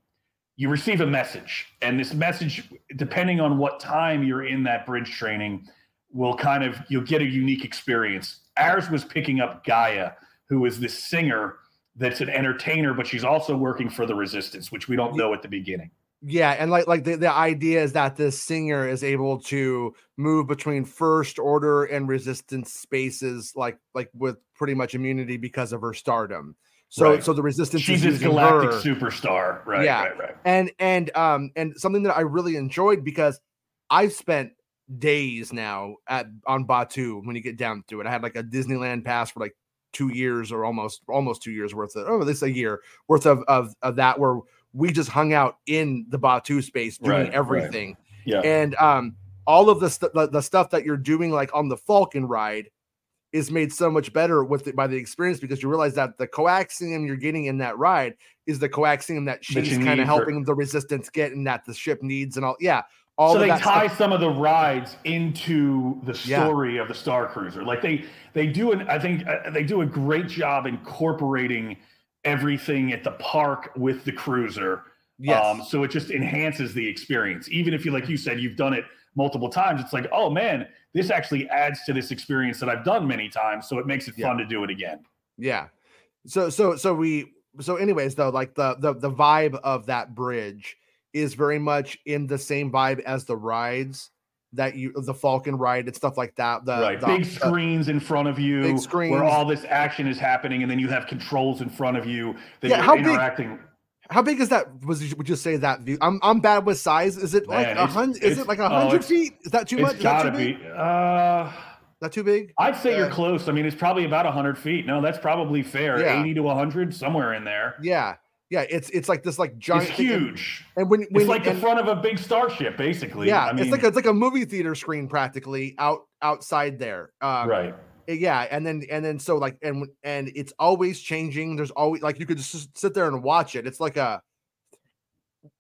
you receive a message. And this message, depending on what time you're in that bridge training, will kind of you'll get a unique experience. Ours was picking up Gaya, who is this singer that's an entertainer, but she's also working for the resistance, which we don't know at the beginning. Yeah, and like like the, the idea is that this singer is able to move between first order and resistance spaces like like with pretty much immunity because of her stardom. So right. so the resistance she's is a galactic her. superstar. Right, yeah. right, right. And and um and something that I really enjoyed because I've spent days now at on Batuu when you get down to it. I had like a Disneyland pass for like two years or almost almost two years worth of oh this a year worth of of, of that where we just hung out in the Batuu space doing right, everything. Right. Yeah. And um all of the, st- the, the stuff that you're doing like on the Falcon ride is made so much better with by the experience because you realize that the coaxium you're getting in that ride is the coaxium that she's kind of helping the resistance get and that the ship needs and all yeah all so they tie stuff. some of the rides into the story yeah. of the star cruiser like they they do an i think uh, they do a great job incorporating everything at the park with the cruiser. Yes. Um, so it just enhances the experience. Even if you, like you said, you've done it multiple times, it's like, oh man, this actually adds to this experience that I've done many times. So it makes it yeah. fun to do it again. Yeah. So, so, so we, so anyways, though, like the, the, the vibe of that bridge is very much in the same vibe as the rides that you the Falcon ride and stuff like that. The, right, the, big screens in front of you, big screens where all this action is happening, and then you have controls in front of you that yeah, you're interacting. Big, how big is that? Was would you say that view? I'm I'm bad with size. Is it Man, like a hundred? Is it like a oh, hundred oh, feet? Is that too much? It's gotta be. Uh, not too big. I'd say you're close. I mean, it's probably about hundred feet. No, that's probably fair. Yeah. Eighty to hundred, somewhere in there. Yeah. Yeah, it's it's like this like giant, it's huge, and when, when it's like and, the front of a big starship, basically. Yeah, I mean, it's like a, it's like a movie theater screen practically out outside there. Um, right. Eh, yeah, and then and then so like and and it's always changing. There's always like you could just sit there and watch it. It's like a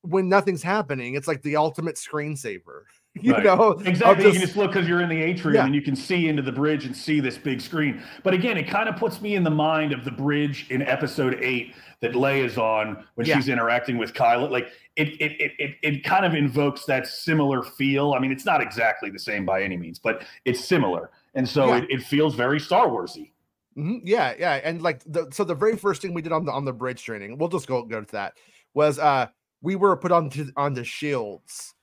when nothing's happening, it's like the ultimate screensaver. (laughs) You right. know, exactly. Just, you can just look because you're in the atrium yeah. and you can see into the bridge and see this big screen. But again, it kind of puts me in the mind of the bridge in episode eight that Leia's on when yeah. she's interacting with Kylo. Like it, it, it, it, it kind of invokes that similar feel. I mean, it's not exactly the same by any means, but it's similar, and so yeah. it, it feels very Star Warsy. Mm-hmm. Yeah, yeah, and like the so the very first thing we did on the on the bridge training, we'll just go go to that was uh we were put on to on the shields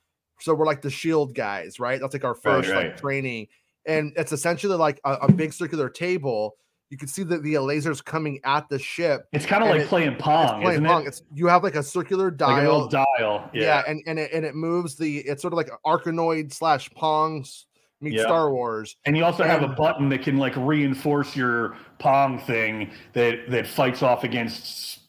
so we're like the shield guys, right? That's like our first right, right. like training. And it's essentially like a, a, big circular table. You can see the, the lasers coming at the ship. It's kind of like it, playing Pong, it's playing Pong. It? It's you have like a circular dial. Like dial. Yeah. yeah. and, and it and it moves the it's sort of like Arkanoid slash Pongs meet yeah. Star Wars. And you also and, have a button that can like reinforce your Pong thing that that fights off against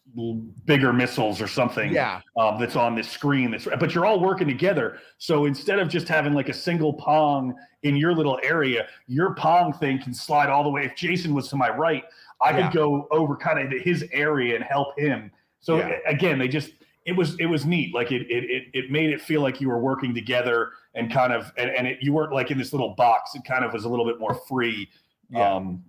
bigger missiles or something yeah. Um, that's on this screen that's but you're all working together so instead of just having like a single pong in your little area your pong thing can slide all the way if jason was to my right i yeah. could go over kind of his area and help him so yeah. again they just it was it was neat like it it it made it feel like you were working together and kind of and, and it, you weren't like in this little box. It kind of was a little bit more free um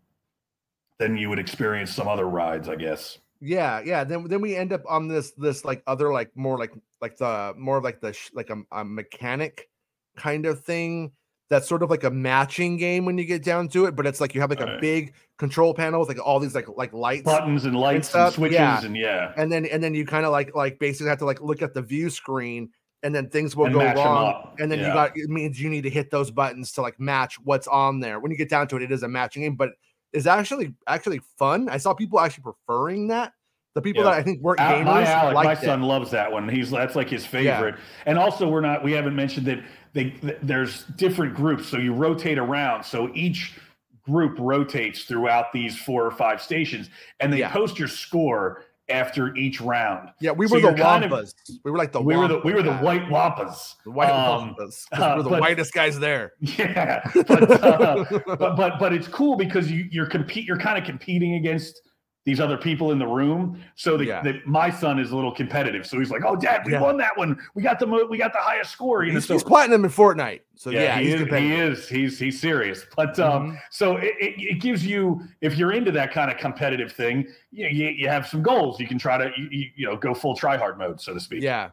than you would experience some other rides i guess. Yeah, yeah. Then then we end up on this this like other like more like like the more of like the sh- like a, a mechanic kind of thing that's sort of like a matching game when you get down to it, but it's like you have like a big control panel with like all these like like lights, buttons, and lights and, and switches, yeah. and yeah, and then and then you kind of like like basically have to like look at the view screen and then things will And go wrong. And then you got it means you need to hit those buttons to like match what's on there. When you get down to it, it is a matching game, but it's actually actually fun. I saw people actually preferring that. The people Yeah. that I think weren't Al- gamers my Alec, my it. son loves that one. He's that's like his favorite. And also, we're not. We haven't mentioned that they th- there's different groups, so you rotate around. So each group rotates throughout these four or five stations, and they Yeah. post your score after each round. Yeah, we So were the you're kind of- Wampas. we were like the we were the we were the white wampas. the white Um, Wampas. uh, we're the but- whitest guys there. (laughs) Yeah, but, uh, (laughs) but but but it's cool because you you're compete you're kind of competing against these other people in the room. So the, Yeah. the, my son is a little competitive. So he's like, "Oh, Dad, we Yeah. won that one. We got the mo- we got the highest score." You know, He's, so he's platinum in Fortnite. So yeah, yeah, he, is, he is. He's he's serious. But um, Mhm. so it, it, it gives you if you're into that kind of competitive thing, you, you, you have some goals. You can try to you, you, you know go full try hard mode, so to speak. Yeah,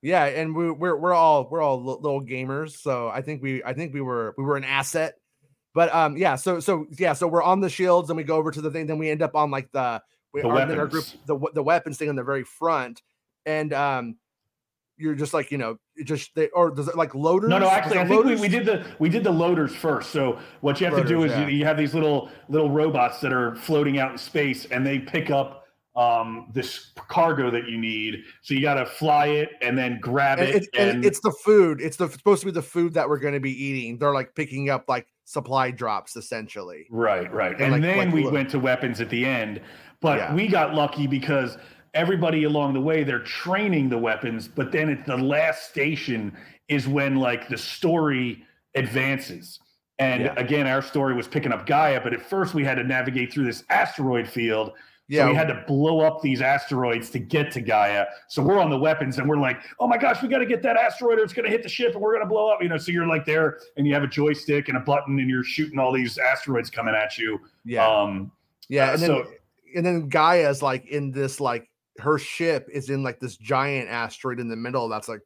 yeah, and we, we're we're all we're all little gamers, so I think we I think we were we were an asset. But um, yeah, so so yeah, so we're on the shields, and we go over to the thing, then we end up on like the we The are in our group weapons. the the weapons thing on the very front, and um, you're just like you know just they or does it like loaders? No, no, actually, I think we, we did the we did the loaders first. So what you have to do is you, yeah. you have these little little robots that are floating out in space, and they pick up um, this cargo that you need. So you got to fly it and then grab And it. it's, and it's the food. It's the supposed to be the food that we're going to be eating. They're like picking up like supply drops essentially. Right, right. And And like- then like we look- went to weapons at the end, but Yeah. we got lucky because everybody along the way they're training the weapons, but then at the last station is when like the story advances. And Yeah. again, our story was picking up Gaya, but at first we had to navigate through this asteroid field. Yeah, So we had to blow up these asteroids to get to Gaya. So we're on the weapons and we're like, oh my gosh, we got to get that asteroid or it's going to hit the ship and we're going to blow up. You know, so you're like there and you have a joystick and a button and you're shooting all these asteroids coming at you. yeah. Um, Yeah, Uh, and then so- and then Gaya's like in this like her ship is in like this giant asteroid in the middle that's like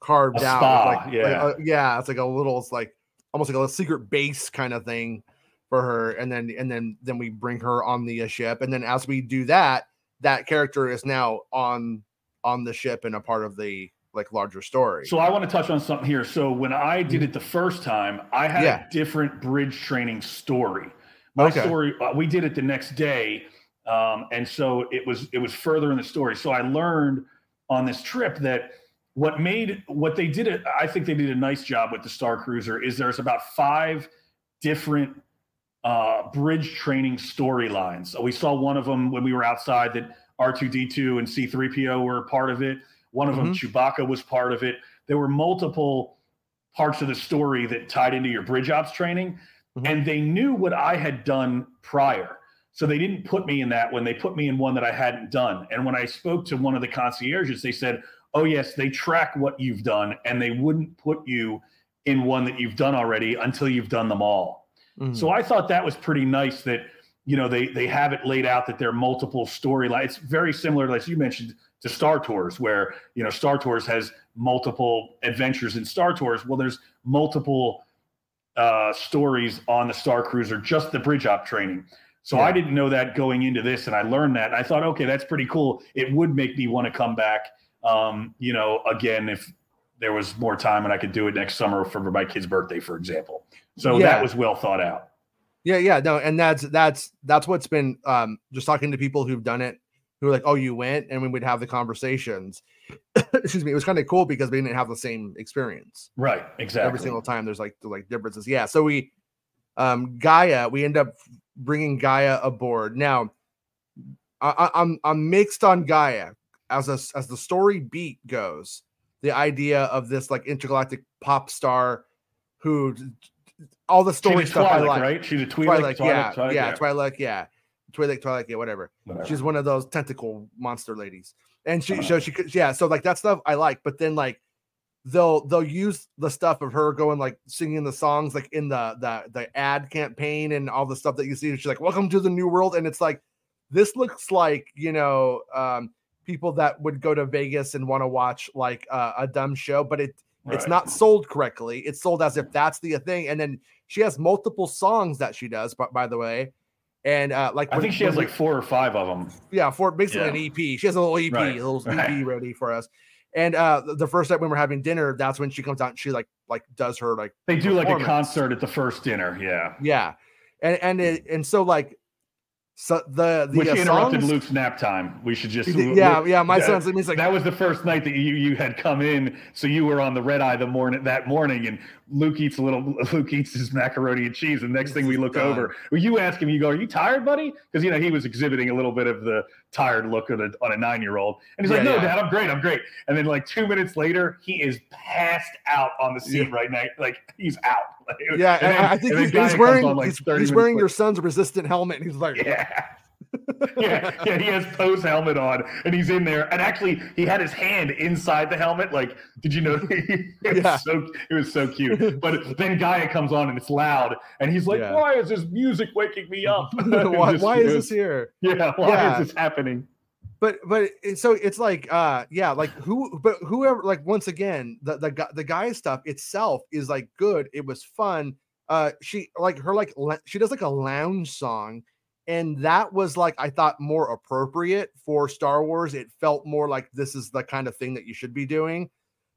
carved A out. spa, like, like, yeah. uh, yeah, it's like a little it's like almost like a secret base kind of thing for her, and then and then then we bring her on the ship, and then as we do that, that character is now on on the ship and a part of the like larger story. so I want to touch on something here. So when I did it the first time, I had Yeah. a different bridge training story. My Okay. story, uh, we did it the next day, um, and so it was it was further in the story. So I learned on this trip that what made what they did it. I think they did a nice job with the Star Cruiser. Is there's about five different uh, bridge training storylines. So we saw one of them when we were outside that R2D2 and C3PO were part of it. One of them, Chewbacca, was part of it. There were multiple parts of the story that tied into your bridge ops training, Mhm. and they knew what I had done prior. So they didn't put me in that when They put me in one that I hadn't done. And when I spoke to one of the concierges, they said, "Oh yes, they track what you've done, and they wouldn't put you in one that you've done already until you've done them all." Mhm. So I thought that was pretty nice that you know they they have it laid out that there are multiple storylines. It's very similar, as you mentioned, to Star Tours, where you know Star Tours has multiple adventures in Star Tours. Well, there's multiple uh, stories on the Star Cruiser, just the bridge op training. So I didn't know that going into this, and I learned that. I thought, okay, that's pretty cool. It would make me want to come back. Um, you know, again, if there was more time and I could do it next summer for my kid's birthday, for example. So Yeah. that was well thought out. Yeah, yeah, no, and that's that's that's what's been um just talking to people who've done it who were like, Oh, you went, and we would have the conversations. (coughs) Excuse me, it was kind of cool because we didn't have the same experience Right. Exactly. every single time. There's like the like differences. Yeah, so we um Gaya, we end up bringing Gaya aboard. Now, I, I, I'm I'm mixed on Gaya as a as the story beat goes. The idea of this like intergalactic pop star who all the story stuff I like. right? She's a Twi'lek. Twilight, Twi'lek, yeah, Twi'lek, yeah, Twilight, yeah, Twilight, Twilight, yeah, whatever. Whatever. She's one of those tentacle monster ladies, and she, Uh-huh. so she could, yeah, so like that stuff I like, but then like they'll they'll use the stuff of her going like singing the songs like in the the the ad campaign and all the stuff that you see. She's like, "Welcome to the new world," and it's like this looks like you know um people that would go to Vegas and want to watch like uh, a dumb show, but it it's not sold correctly. It's sold as if that's the thing, and then she has multiple songs that she does. But by the way, and uh, like I when- think she has like four or five of them. yeah for basically an EP. She has a little EP, Right, a little (laughs) right. EP ready for us. And uh the first night when we're having dinner, that's when she comes out and she like like does her like They do like a concert at the first dinner. Yeah. yeah, and and it, and so like so the the Which uh, interrupted songs- Luke's nap time. We should just Yeah, yeah. My that- son's he's like that was the first night that you you had come in, so you were on the red eye the morning that morning, and Luke eats a little. (laughs) Luke eats his macaroni and cheese, and next thing we look Done. over, well, you ask him, you go, "Are you tired, buddy?" Because you know he was exhibiting a little bit of the tired look on a on a nine year old, and he's like, "No, yeah. Dad, I'm great, I'm great." And then like two minutes later, he is passed out on the seat Yeah. right now, like he's out. Like, yeah, then- I think he's, he's wearing like, he's, he's wearing later. your son's resistant helmet, and he's like, Yeah. yeah, (laughs) yeah, he has Poe's helmet on and he's in there. And actually, he had his hand inside the helmet. Like, did you know? (laughs) it, was Yeah. so, it was so cute. But then Gaya comes on and it's loud. And he's like, Yeah. Why is this music waking me up? (laughs) Why, just- why is this here? Yeah, why Yeah. is this happening? But but so it's like uh yeah like who but whoever like once again the the the guy stuff itself is like good it was fun uh she like her like she does like a lounge song and that was like i thought more appropriate for star wars it felt more like this is the kind of thing that you should be doing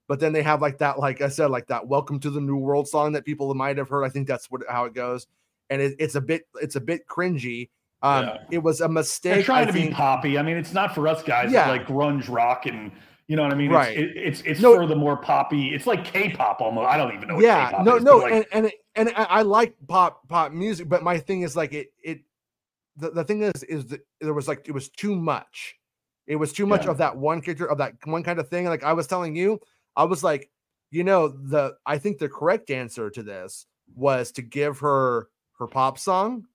but then they have like that like i said like that welcome to the new world song that people might have heard i think that's what how it goes and it, it's a bit it's a bit cringy um Yeah. it was a mistake They're trying I to be poppy. I mean, it's not for us guys Yeah. like grunge rock and you know what I mean? Right. It's, it, it's it's No- for the more poppy. It's like K-pop almost. I don't even know. Yeah K-pop no is, no like, and and it- and I, I like pop pop music but my thing is like it it the, the thing is is that there was like it was too much it was too much Yeah. of that one character of that one kind of thing like i was telling you i was like you know the i think the correct answer to this was to give her her pop song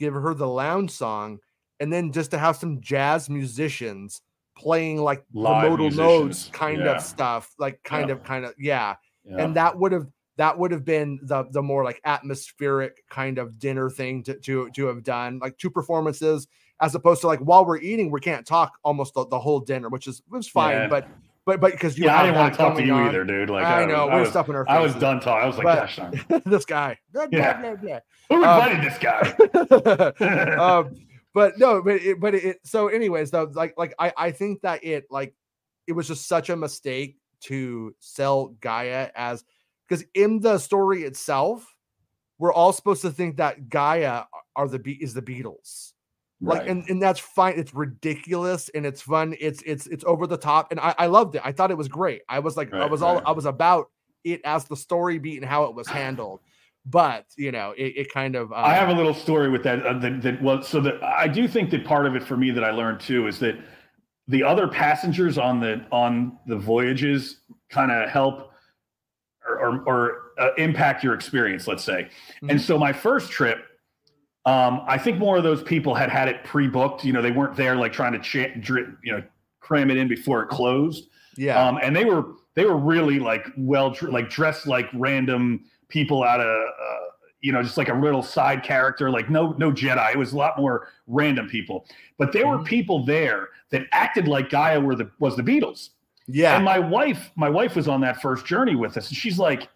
give her the lounge song and then just to have some jazz musicians playing like Live the modal nodes musicians, kind yeah. of stuff like kind Yeah. of kind of yeah yeah. and that would have that would have been the the more like atmospheric kind of dinner thing to to to have done like two performances as opposed to like while we're eating we can't talk almost the, the whole dinner which is was fine Yeah. but but but because you yeah, I didn't want to talk to you on. either, dude. Like I was- know I we're was, stuffing our I was done talking. I was like, But- gosh (laughs) this guy blah, blah, Yeah. blah, blah. Who Um, invited this guy? (laughs) um, but no, but it, but it, so anyways, though, like like I I think that it like it was just such a mistake to sell Gaya as because in the story itself, we're all supposed to think that Gaya are the is the Beatles. Like Right. and, and that's fine. It's ridiculous and it's fun. It's it's it's over the top. And I, I loved it. I thought it was great. I was like, I was all right. I was about it as the story beat and how it was handled. But you know, it, it kind of I have a little story with that. Uh, that, that was so that I do think that part of it for me that I learned too is that the other passengers on the on the voyages kind of help or or, or uh, impact your experience. Let's say, and Mhm. so my first trip. Um, I think more of those people had had it pre-booked. You know, they weren't there like trying to ch- you know cram it in before it closed. yeah. um, and they were they were really like well like dressed like random people out of uh, you know just like a little side character like no no jedi it was a lot more random people but there were Mhm. people there that acted like gaya were the was the beatles yeah. and my wife my wife was on that first journey with us and she's like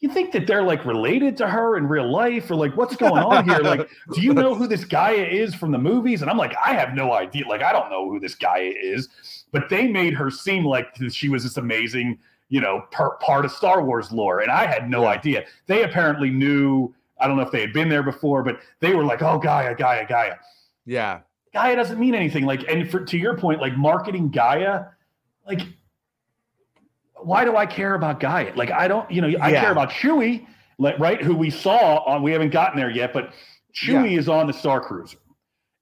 you think that they're like related to her in real life or like what's going on here like do you know who this Gaya is from the movies? And I'm like, I have no idea. Like, I don't know who this Gaya is. But they made her seem like she was this amazing, you know, per- part of Star Wars lore. And I had no idea. They apparently knew. I don't know if they had been there before, but they were like, oh, Gaya, Gaya, Gaya. yeah. Gaya doesn't mean anything. Like, and for, to your point, like marketing Gaya, like, why do I care about Gaya? Like, I don't, you know, I Yeah. care about Chewie, like, right? Who we saw on, we haven't gotten there yet, but Chewie is on the Star Cruiser.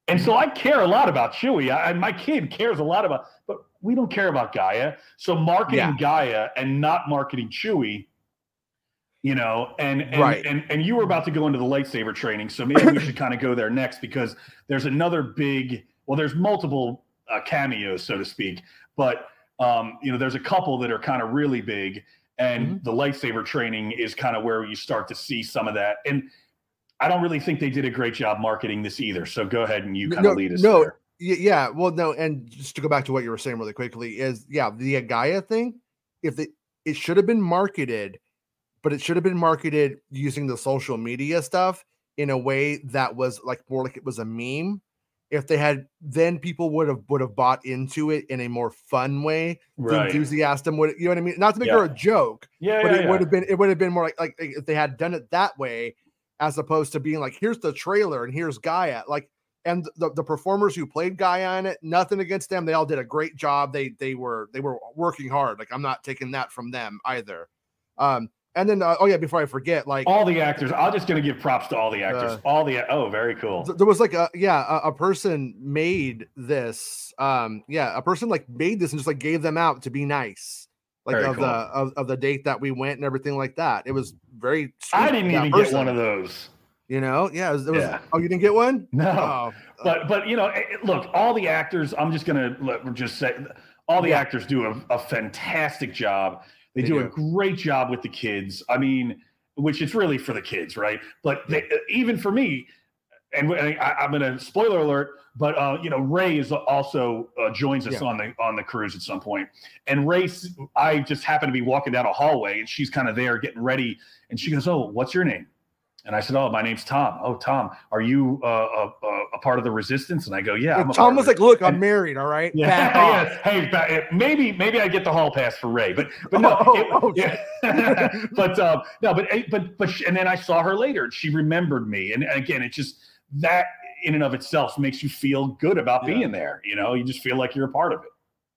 And so I care a lot about Chewie. I, my kid cares a lot about, but we don't care about Gaya. So marketing Yeah. Gaya and not marketing Chewie, you know, and and, Right. and and you were about to go into the lightsaber training, so maybe we should kind of go there next because there's another big. Well, there's multiple uh, cameos, so to speak, but um, you know, there's a couple that are kind of really big, and Mm-hmm. the lightsaber training is kind of where you start to see some of that. And I don't really think they did a great job marketing this either. So go ahead and you kind No, of lead us no, there. Yeah, well, no, and just to go back to what you were saying really quickly is yeah, the Agaya thing. If the it should have been marketed, but it should have been marketed using the social media stuff in a way that was like more like it was a meme, if they had then people would have would have bought into it in a more fun way. The Right. enthusiasm would you know what I mean? Not to make Yeah. her a joke, Yeah, but yeah, it yeah. would have been it would have been more like like if they had done it that way, as opposed to being like, here's the trailer and here's Gaya. Like and the, the performers who played Gaya in it, nothing against them. They all did a great job. They they were they were working hard. Like I'm not taking that from them either. Um and then uh, oh yeah, before I forget, like all the actors. I'm just gonna give props to all the actors. Uh, all the oh, very cool. th- there was like a yeah a, a person made this um yeah a person like made this and just like gave them out to be nice like Very of cool. the of, of the date that we went and everything like that it was very I didn't even get person, one of those. you know yeah it was, it was- Yeah. oh you didn't get one No, oh but but you know, eh, eh, look, all the actors. I'm just gonna let, just say, all the Yeah. actors do a, a fantastic job. They, They do, a great job with the kids. I mean, which it's really for the kids, right? But they, eh, even for me, and I, I'm gonna spoiler alert. But uh, you know, Rey is also uh, joins us Yeah. on the on the cruise at some point. And Rey, I just happen to be walking down a hallway, and she's kind of there getting ready, and she goes, "Oh, what's your name?" And I said, "Oh, my name's Tom. Oh, Tom, are you uh, a, a, a part of the resistance?" And I go, "Yeah." I'm And a tom was like look i'm and- married all right Yeah, Back. (laughs) Hey, ba- eh, maybe maybe I get the hall pass for Rey, but but no, (laughs) Oh, it- oh, yeah. (laughs) but um, no, but eh, but but she, and then I saw her later, and she remembered me, and again, it just that in and of itself makes you feel good about Yeah. being there. You know, you just feel like you're a part of it.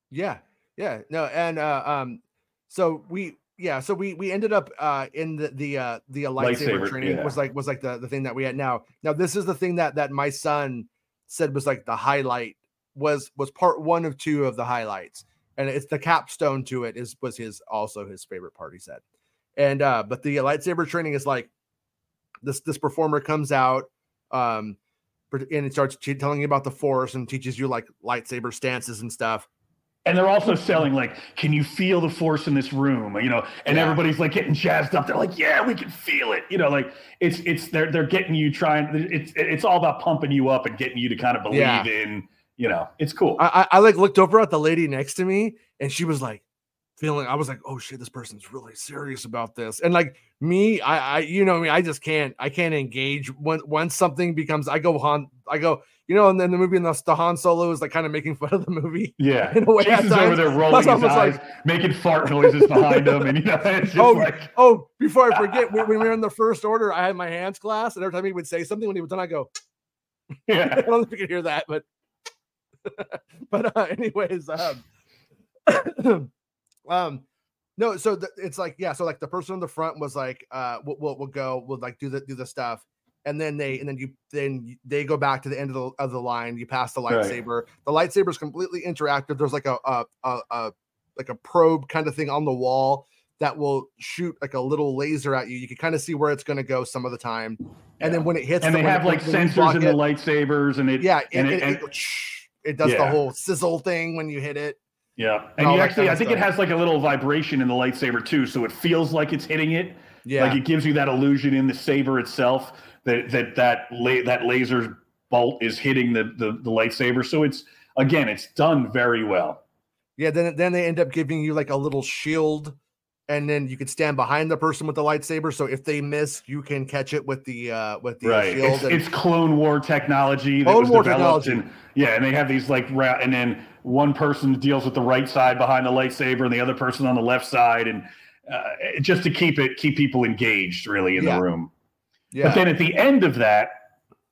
Yeah, yeah, no, and uh, um, so we, yeah, so we we ended up uh in the the uh the lightsaber, Lightsaber, training yeah. was like was like the the thing that we had now. Now this is the thing that that my son said was like the highlight was was part one of two of the highlights, and it's the capstone to it is was his also his favorite part. He said, and uh, but the lightsaber training is like this this performer comes out um and it starts telling you about the force and teaches you like lightsaber stances and stuff And they're also selling like, can you feel the force in this room? You know, and Yeah. everybody's like getting jazzed up. They're like, yeah, we can feel it. You know, like it's it's they're they're getting you trying. It's it's all about pumping you up and getting you to kind of believe Yeah. in. You know, it's cool. I, I I like looked over at the lady next to me and she was like feeling I was like, oh shit, this person's really serious about this. And like me, I I you know me, I just can't I can't engage when once something becomes I go Han I go, you know, and then the movie and the, the Han Solo is like kind of making fun of the movie. (laughs) Yeah, in a way over there rolling his eyes, like- making fart noises behind him, and you know, (laughs) it's just Oh, like, Oh, before I forget, when, we were in the first order, I had my hands clasped, and every time he would say something when he was done, I go, (laughs) yeah. I don't know if you can hear that, but but uh, anyways, um, (coughs) um, no, so it's like yeah, so like the person on the front was like, uh, we'll, we'll, we'll go, we'll like do the do the stuff, and then they and then you then they go back to the end of the of the line. You pass the Right. lightsaber. The lightsaber is completely interactive. There's like a a, a a like a probe kind of thing on the wall that will shoot like a little laser at you. You can kind of see where it's going to go some of the time, and then when it hits, and the- they have like sensors in the lightsabers, and it, yeah, it, and it, it- it, and- it does the whole sizzle thing when you hit it. yeah, and all you actually, kind I think it has like a little vibration in the lightsaber too, so it feels like it's hitting it. Yeah, Like it gives you that illusion in the saber itself that that that la- that laser bolt is hitting the, the the lightsaber. So it's again, it's done very well. yeah. Then then they end up giving you like a little shield, and then you can stand behind the person with the lightsaber. So if they miss, you can catch it with the uh with the right. shield. It's, and- it's Clone War technology that Clone was War developed, technology. and yeah, and they have these like ra- and then one person deals with the right side behind the lightsaber, and the other person on the left side, and uh, just to keep it keep people engaged really in Yeah. the room. Yeah, But then at the end of that,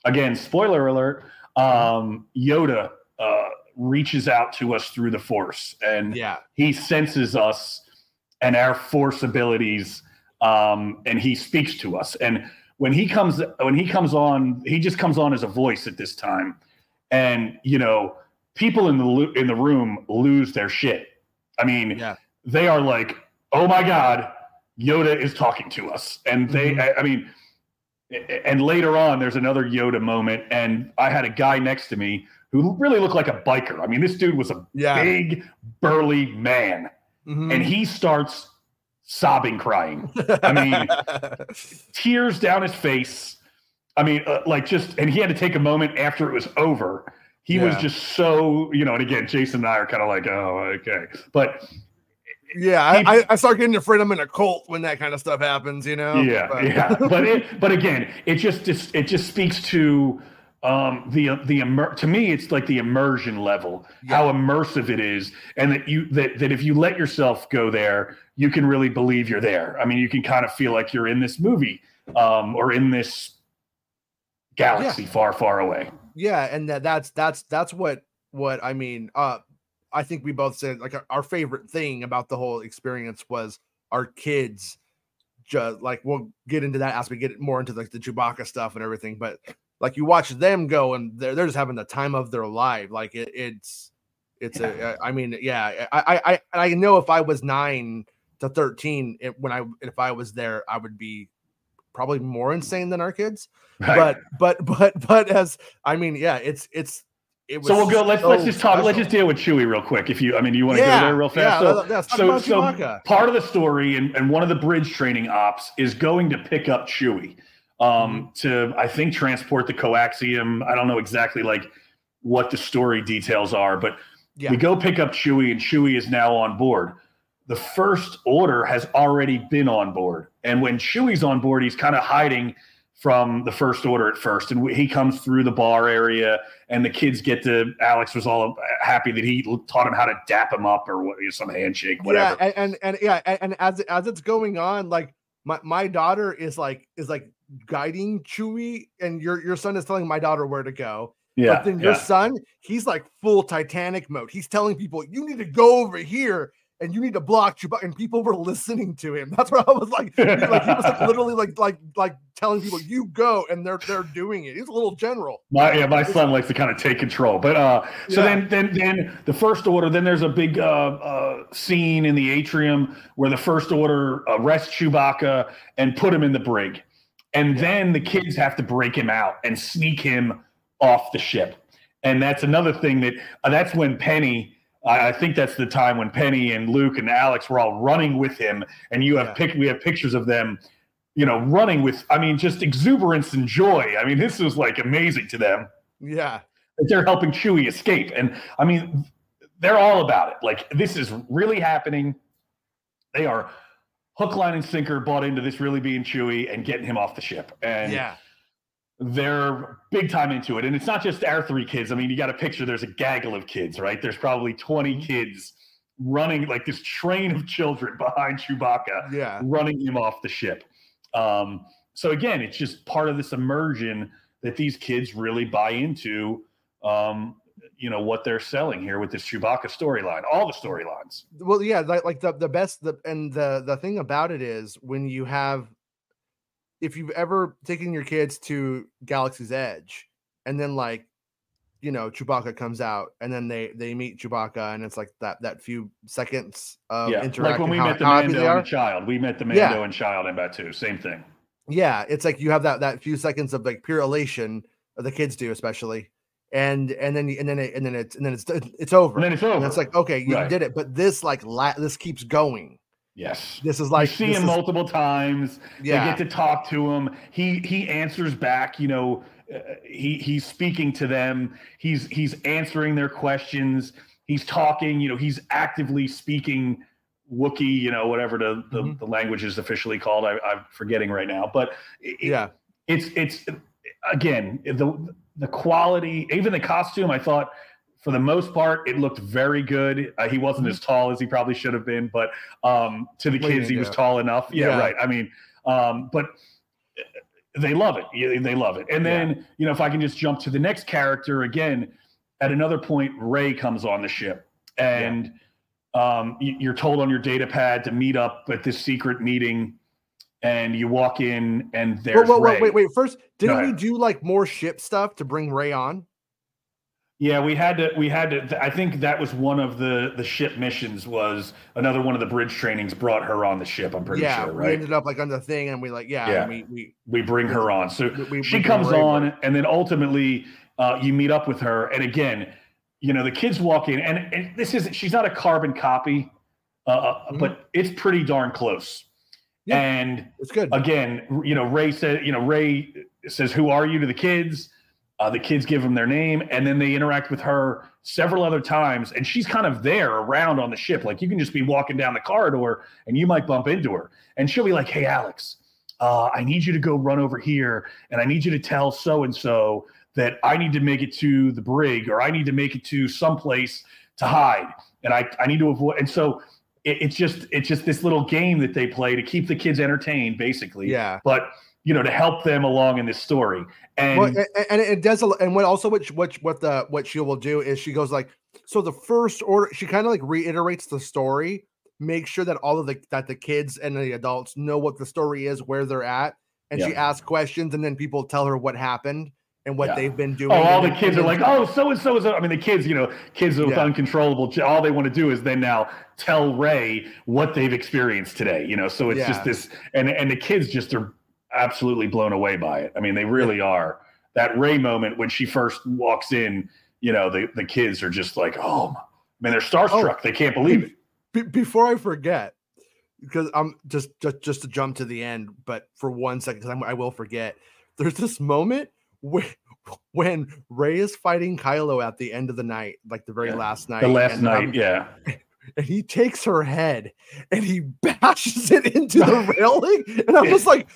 again, spoiler alert, um, Yoda uh, reaches out to us through the Force, and yeah, he senses us and our Force abilities, um, and he speaks to us. And when he comes, when he comes on, he just comes on as a voice at this time, and you know, people in the in the room lose their shit. I mean, yeah. they are like, "Oh my god, Yoda is talking to us," and they, Mhm. I, I mean, and later on, there's another Yoda moment, and I had a guy next to me who really looked like a biker. I mean, this dude was a Yeah. big, burly man, Mhm. and he starts sobbing, crying, I mean, (laughs) tears down his face. I mean, uh, like just, and he had to take a moment after it was over. He was just so, you know, and again, Jason and I are kind of like, oh, okay. But yeah, I, I, start getting afraid I'm in a cult when that kind of stuff happens. You know? yeah, But- yeah. (laughs) But it, but again, it just, just it just speaks to um the the immer- to me it's like the immersion level Yeah. how immersive it is and that you that that if you let yourself go there you can really believe you're there i mean you can kind of feel like you're in this movie um or in this galaxy far far away yeah and that that's that's that's what what i mean uh i think we both said like our, favorite thing about the whole experience was our kids just like we'll get into that as we get more into like the chewbacca stuff and everything but like you watch them go and they're, they're just having the time of their life like it, it's it's a i mean yeah i i i I know if i was nine to 13 it, when i if i was there i would be probably more insane than our kids right? but but but but as I mean, yeah, it's it's it was. so we'll go let's let's just talk let's just deal with chewie real quick if you i mean you want to Yeah, go there real fast Yeah, so, so, so part of the story and, and one of the bridge training ops is going to pick up Chewie um, to, I think, transport the coaxium. I don't know exactly like what the story details are, but Yeah. we go pick up Chewie, and Chewie is now on board. The first order has already been on board, and when Chewie's on board, he's kind of hiding from the first order at first, and he comes through the bar area, and the kids get to. Alex was all happy that he taught him how to dap him up or what, some handshake, whatever. Yeah, and, and and yeah, and, as as it's going on, like my, my daughter is like is like guiding Chewie, and your your son is telling my daughter where to go. Yeah, but then your yeah. son, he's like full Titanic mode. He's telling people, you need to go over here and you need to block Chewbacca. And people were listening to him. (laughs) That's what I was like. he- like he was like (laughs) literally like like like telling people, you go, and they're they're doing it. He's a little general. My yeah, my son likes to kind of take control. But uh so Yeah. then then then the first order, then there's a big uh uh scene in the atrium where the first order arrests Chewbacca and put him in the brig. And then the kids have to break him out and sneak him off the ship. And that's another thing that uh, that's when Penny I think that's the time when Penny and Luke and Alex were all running with him, and you have Yeah. pic- we have pictures of them, you know, running with. I mean, just exuberance and joy. I mean, this was like amazing to them Yeah. they're helping Chewie escape. And I mean, they're all about it. Like this is really happening. They are hook, line, and sinker bought into this really being Chewie and getting him off the ship. And yeah. They're big time into it. And it's not just our three kids. I mean, you got a picture, there's a gaggle of kids, right? There's probably 20 kids running like this train of children (laughs) behind Chewbacca Yeah. running him off the ship. Um, so again, it's just part of this immersion that these kids really buy into. Um, you know what they're selling here with this Chewbacca storyline, all the storylines. well yeah like, like the, the best the and the the thing about it is when you have if you've ever taken your kids to galaxy's edge and then like you know chewbacca comes out and then they they meet chewbacca and it's like that that few seconds of yeah, interaction like when we how, met the Mando and the child, we met the Yeah. Mando and child in Batuu. Same thing. yeah it's like you have that that few seconds of like pure elation the kids do especially and and then and then it, and then it's and then it's it's over And then it's over. and it's like okay you Right. did it but this like la- this keeps going yes. this is like you see him is- multiple times. yeah They get to talk to him. He he answers back. You know, uh, he he's speaking to them. He's he's answering their questions. He's talking. You know, he's actively speaking Wookiee. You know, whatever the the, Mhm. the language is officially called. I, I'm forgetting right now. But it, yeah it's it's again the the quality, even the costume. I thought. For the most part, it looked very good. Uh, he wasn't as tall as he probably should have been, but um, to the Mm-hmm. What are you kids, he was tall enough. Yeah, Yeah. right. I mean, um, but they love it. Yeah, They love it. And then, you know, if I can just jump to the next character again, at another point, Rey comes on the ship, and um, you're told on your data pad to meet up at this secret meeting, and you walk in, and there's whoa, whoa, Rey. wait, wait. First, didn't we do like more ship stuff to bring Rey on? Yeah, we had to. We had to. I think that was one of the the ship missions. Was another one of the bridge trainings brought her on the ship. I'm pretty yeah, sure, we right? ended up like on the thing, and we like, yeah, Yeah. we we we bring her on. So we- we she comes on, on. and then ultimately uh, you meet up with her. And again, you know the kids walk in, and, and this is she's not a carbon copy, uh, uh, Mhm. but it's pretty darn close. Yeah. And it's good. again, you know, Rey said, you know, Rey says, "Who are you?" to the kids. Uh, the kids give them their name, and then they interact with her several other times, and she's kind of there around on the ship. Like you can just be walking down the corridor, and you might bump into her, and she'll be like, "Hey, Alex, uh, I need you to go run over here, and I need you to tell so and so that I need to make it to the brig or I need to make it to someplace to hide, and I I need to avoid. And so it, it's just it's just this little game that they play to keep the kids entertained, basically. Yeah. But you know, to help them along in this story, and well, and, and it does. And what also what what what the what she will do is she goes like, so the first order. She kind of like reiterates the story, make sure that all of the that the kids and the adults know what the story is, where they're at, and Yeah. she asks questions, and then people tell her what happened and what Yeah. they've been oh, doing. Oh, all the kids are like, oh, so and so is. I mean, the kids, you know, kids with Yeah. uncontrollable. All they want to do is then now tell Rey what they've experienced today. You know, so it's just this, and and the kids just are absolutely blown away by it. I mean, they really are. That Rey moment when she first walks in, you know, the the kids are just like, oh, I mean, they're starstruck. they can't believe it. Be- before I forget, because I'm just just just to jump to the end, but for one second, because I will forget. There's this moment when (laughs) when Rey is fighting Kylo at the end of the night, like the very Yeah. last night. The last and, night, um, yeah, (laughs) and he takes her head and he (laughs) bashes it into the railing, and I was like,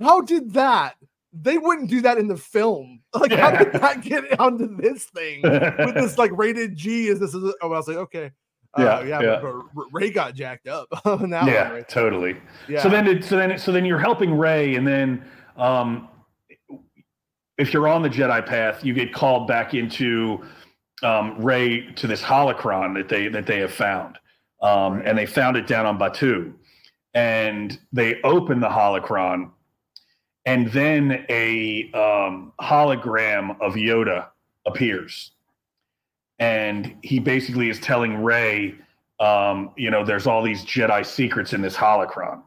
"How did that?" They wouldn't do that in the film. (laughs) Like, how did that get onto this thing? with this like rated G is this is oh, I was like okay uh, Yeah, yeah, yeah. But, Rey got jacked up (laughs) on that yeah, one right totally. yeah So then, it, so then, so then you're helping Rey, and then um, if you're on the Jedi path, you get called back into um, Rey to this holocron that they that they have found, um, and they found it down on Batuu, and they open the holocron, and then a um, hologram of Yoda appears, and he basically is telling Rey. Um, you know, there's all these Jedi secrets in this holocron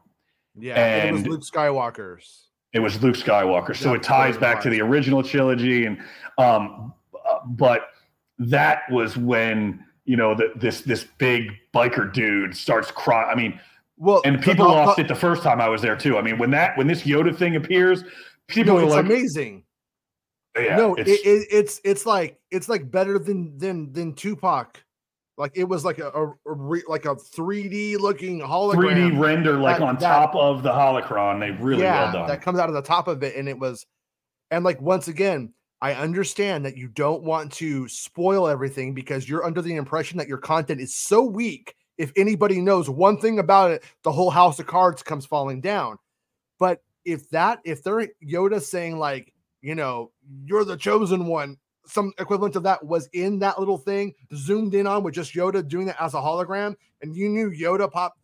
yeah and it was Luke Skywalker's it was Luke Skywalker. So Yeah, it ties back to the original trilogy, and um, but that was when you know the, this this big biker dude starts crying. I mean, well and people the- lost it the first time I was there too. I mean, when that when this Yoda thing appears, people no, are it's like, amazing yeah, no it's, it, it, it's it's like it's like better than than than Tupac like it was like a, a, a re, like a 3D looking hologram 3D render like that- on that- top of the holocron. They really yeah, well done. that comes out of the top of it, and it was, and like once again, I understand that you don't want to spoil everything because you're under the impression that your content is so weak. If anybody knows one thing about it, the whole house of cards comes falling down. But if that, if they're Yoda saying like, you know, you're the chosen one, some equivalent of that was in that little thing, zoomed in on with just Yoda doing that as a hologram, and you knew Yoda pop,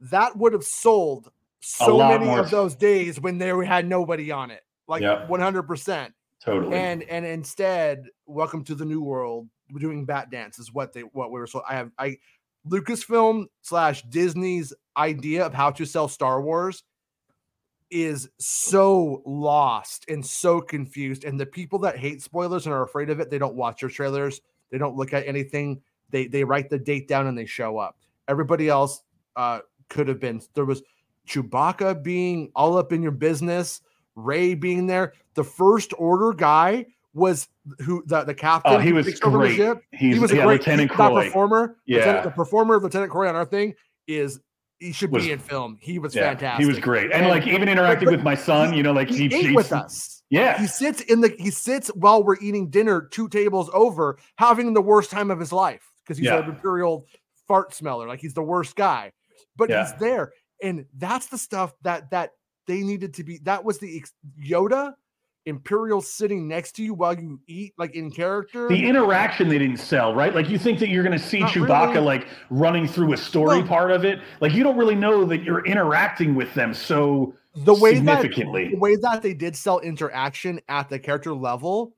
that would have sold so many more. of those days when there had nobody on it, like Yeah. 100%. totally. And and instead, welcome to the new world. We're doing bat dance is what they what we were so I have I Lucasfilm slash Disney's idea of how to sell Star Wars is so lost and so confused. And the people that hate spoilers and are afraid of it, they don't watch your trailers, they don't look at anything, they they write the date down and they show up. Everybody else uh could have been there was Chewbacca being all up in your business, Rey being there. The first order guy was who the, the captain. oh, he was takes over the great. ship. He's he was a yeah, great Lieutenant Croy. performer. Yeah. Lieutenant- the performer of Lieutenant Croy on our thing is he should Was- be in film. He was Yeah, fantastic. he was great, and And- like even interacting but with my son, you know, like He he, ate with us. Yeah, He sits in the he sits while we're eating dinner two tables over, having the worst time of his life because he's Yeah. an imperial fart smeller. Like he's the worst guy, but Yeah. he's there, and that's the stuff that that they needed to be. That was the Yoda Imperial sitting next to you while you eat, like in character. the interaction they didn't sell, right? Like you think that you're going to see Not Chewbacca really. like running through a story part of it. Like you don't really know that you're interacting with them so the way that the way that they did sell interaction at the character level,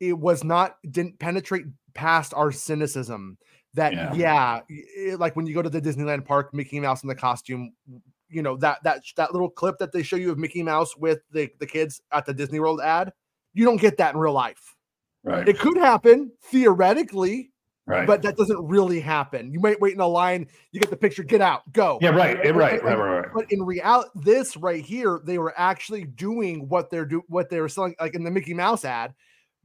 it was not didn't penetrate past our cynicism. That Yeah. yeah, it- like when you go to the Disneyland park, Mickey Mouse in the costume, you know that that that little clip that they show you of Mickey Mouse with the the kids at the Disney World ad, you don't get that in real life. right, It could happen theoretically, right. but that doesn't really happen. You might wait in a line, you get the picture, get out, go. yeah, right, right, right, right, right. but in reality, this right here, they were actually doing what they're do what they were selling, like in the Mickey Mouse ad,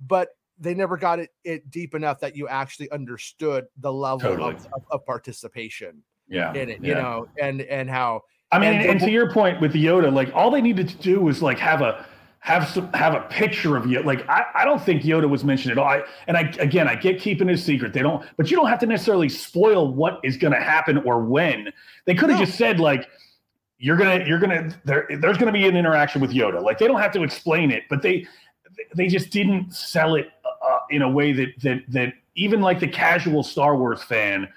but they never got it, it deep enough that you actually understood the level Totally. of, of, of participation Yeah, in it, you yeah. know, and and how I mean, and and, to your point with Yoda, like all they needed to do was like have a have some have a picture of Yoda. Like I, I don't think Yoda was mentioned at all. I, and I again I get keeping it a secret. They don't, but you don't have to necessarily spoil what is going to happen or when. They could have no. just said like you're gonna you're gonna there there's gonna be an interaction with Yoda. Like they don't have to explain it, but they they just didn't sell it uh, in a way that that that even like the casual Star Wars fan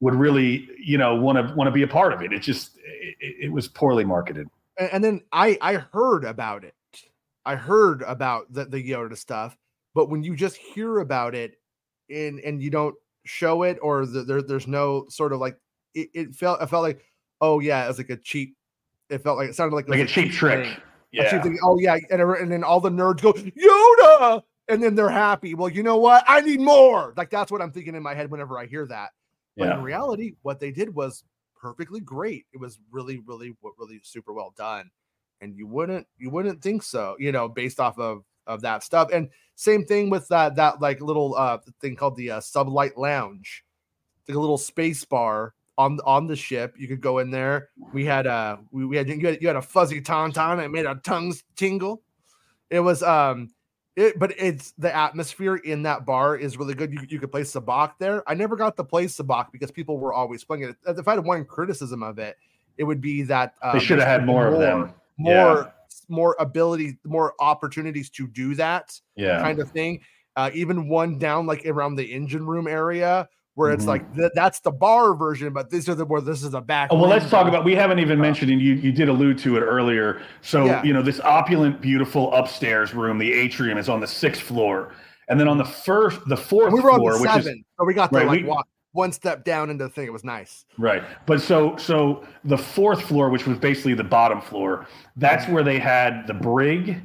would really you know want to want to be a part of it. It just it, it was poorly marketed. And then I I heard about it. I heard about the, the Yoda stuff, but when you just hear about it and and you don't show it or the, there there's no sort of like it, it felt I felt like oh yeah it was like a cheap it felt like it sounded like like a cheap, cheap trick. thing. yeah. cheap thing. oh yeah. And, and then all the nerds go Yoda! And then they're happy. Well you know what? I need more. Like that's what I'm thinking in my head whenever I hear that. But yeah. in reality what they did was perfectly great. It was really really what, really super well done and you wouldn't you wouldn't think so you know based off of of that stuff and same thing with that that like little uh thing called the uh, sublight lounge. Like a little space bar on on the ship you could go in there. We had uh we, we had you, had you had a fuzzy tauntaun and made our tongues tingle. It was um it, but it's the atmosphere in that bar is really good. You, you could play sabacc there. I never got to play sabacc because people were always playing it. If I had one criticism of it, it would be that um, they should have had more, more of them more yeah. more ability, more opportunities to do that yeah. kind of thing. Uh, even one down like around the engine room area where it's mm-hmm. like th- that's the bar version, but these are the where this is a back. Oh, well, let's talk about. We haven't even uh, mentioned, and you you did allude to it earlier. So yeah. you know this opulent, beautiful upstairs room, the atrium, is on the sixth floor, and then on the first, the fourth we were floor, on the seven, which is, so we got to right, like we, walk one step down into the thing. It was nice. Right. But so so the fourth floor, which was basically the bottom floor, that's where they had the brig,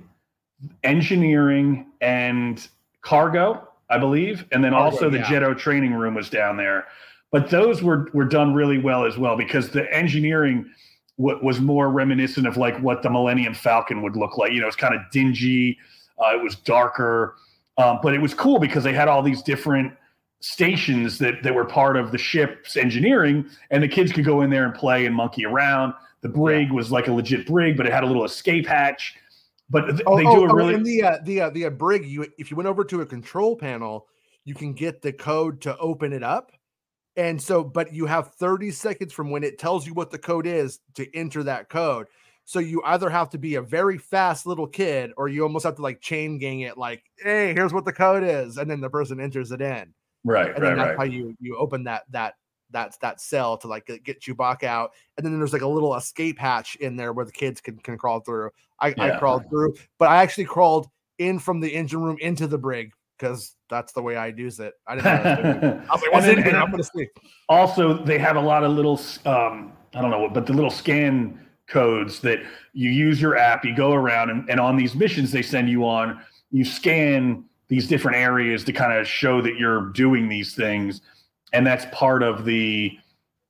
engineering, and cargo, I believe. And then also the yeah. Jedi training room was down there. But those were were done really well as well because the engineering w- was more reminiscent of like what the Millennium Falcon would look like. You know, it's kind of dingy. Uh, it was darker, um, but it was cool because they had all these different stations that that were part of the ship's engineering, and the kids could go in there and play and monkey around. The brig was like a legit brig, but it had a little escape hatch. But oh, they do oh, a oh, really oh, the uh, the uh, the uh, brig. You if you went over to a control panel, you can get the code to open it up. And so, but you have 30 seconds from when it tells you what the code is to enter that code. So you either have to be a very fast little kid or you almost have to like chain gang it, like, hey, here's what the code is. And then the person enters it in. Right, and right, then that's right. how you you open that that that that cell to like get Chewbacca out, and then there's like a little escape hatch in there where the kids can can crawl through. I, yeah. I crawled through, but I actually crawled in from the engine room into the brig because that's the way I use it. I didn't. Know (laughs) I was like, "What's in here? I'm gonna see." Also, they have a lot of little, um, I don't know, but the little scan codes that you use your app. You go around, and, and on these missions they send you on, you scan these different areas to kind of show that you're doing these things and that's part of the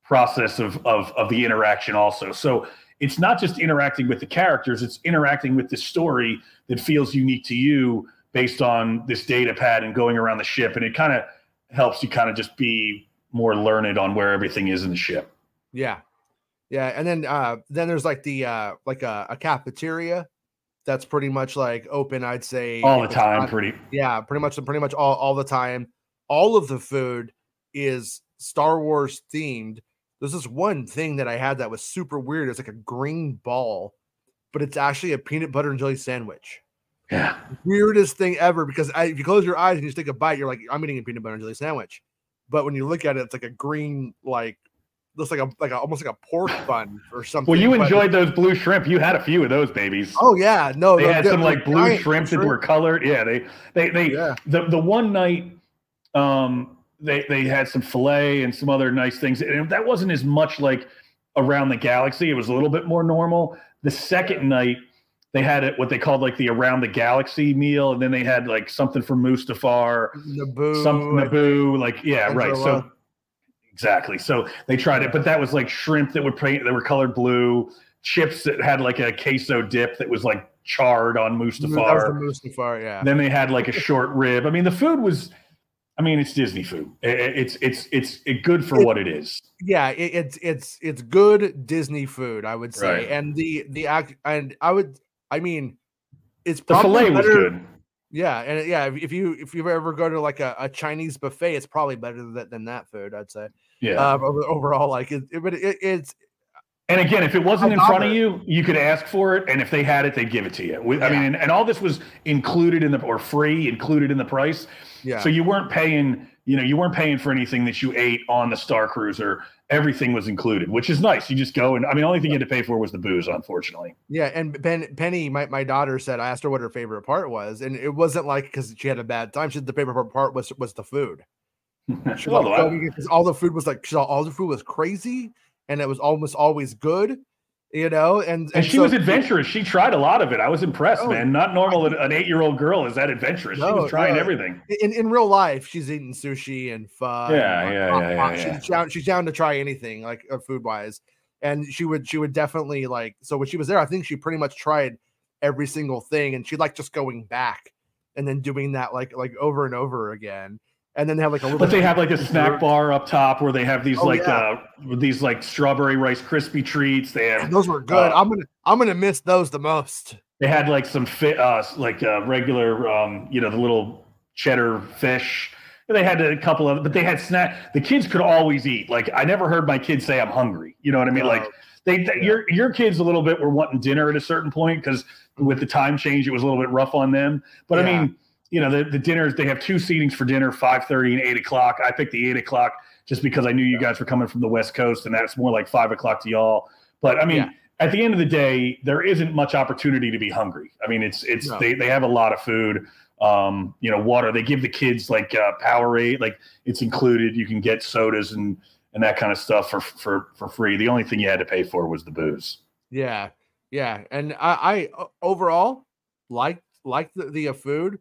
process of, of of the interaction also. So it's not just interacting with the characters it's interacting with the story that feels unique to you based on this data pad and going around the ship. And it kind of helps you kind of just be more learned on where everything is in the ship. Yeah. Yeah and then uh then there's like the uh like a, a cafeteria that's pretty much like open i'd say all the time not, pretty yeah pretty much pretty much all, all the time. All of the food is star wars themed there's this one thing that i had that was super weird it's like a green ball but it's actually a peanut butter and jelly sandwich yeah weirdest thing ever because I, if you close your eyes and you take a bite you're like i'm eating a peanut butter and jelly sandwich but when you look at it it's like a green like looks like a like a, almost like a pork (sighs) bun or something. Well, you but, enjoyed those blue shrimp. You had a few of those babies. Oh yeah, no, they had some like blue shrimp, shrimp that were colored. Yeah, they they they yeah. the the one night um they they had some fillet and some other nice things, and that wasn't as much like around the galaxy. It was a little bit more normal. The second night. They had it what they called like the around the galaxy meal, and then they had like something from Mustafar, Naboo, something Naboo, like yeah, right. So Exactly. So they tried it, but that was like shrimp that would paint that were colored blue, chips that had like a queso dip that was like charred on Mustafar. That was the Mustafar, yeah. Then they had like a short rib. I mean, the food was. I mean, it's Disney food. It's it's it's it good for it, what it is. Yeah, it, it's it's it's good Disney food, I would say. Right. And the the act and I would, I mean, it's the probably fillet was better- good. Yeah, and yeah, if, you if you ever go to like a, a Chinese buffet, it's probably better than, than that food. I'd say. Yeah. Uh, but overall, like, it, it, but it, it's And again, if it wasn't in front of you, you could ask for it, and if they had it, they'd give it to you. I Yeah. mean, and, and all this was included in the or free, included in the price. Yeah, So you weren't paying, you know, you weren't paying for anything that you ate on the Star Cruiser. Everything was included, which is nice. You just go and I mean, the only thing you had to pay for was the booze, unfortunately. yeah. And Ben Penny, my, my daughter said I asked her what her favorite part was, and it wasn't like because she had a bad time. She said the favorite part was was the food. (laughs) She Well, I- all the food was like all the food was crazy, and it was almost always good, you know. And and she so- was adventurous. She tried a lot of it. I was impressed, Oh, man. Not normal that an eight-year-old girl is that adventurous. she was trying no. everything. in in real life, she's eating sushi and pho. Yeah, like, yeah, yeah, yeah, yeah. She's down. She's down to try anything, like uh, food wise. And she would she would definitely like. So when she was there, I think she pretty much tried every single thing, and she liked just going back and then doing that like like over and over again. And then they have like a little. But they have like a snack bar up top where they have these Oh, like yeah. uh these like strawberry rice crispy treats. They have And those were good. uh, I'm gonna I'm gonna miss those the most. They had like some fit, uh, like uh, regular, um, you know, the little cheddar fish. They had a couple of, but they had snack. The kids could always eat. Like I never heard my kids say, "I'm hungry." You know what I mean? Like Uh, they, they- your your kids a little bit were wanting dinner at a certain point because with the time change, it was a little bit rough on them. But I mean, you know, the, the dinners they have two seatings for dinner, five thirty and eight o'clock. I picked the eight o'clock just because I knew you guys were coming from the West Coast, and that's more like five o'clock to y'all. But I mean, Yeah. at the end of the day, there isn't much opportunity to be hungry. I mean, it's it's No. they, they have a lot of food. Um, you know, water. They give the kids like uh, Powerade, like it's included. You can get sodas and and that kind of stuff for for for free. The only thing you had to pay for was the booze. Yeah, yeah, and I, I overall like like the, the food.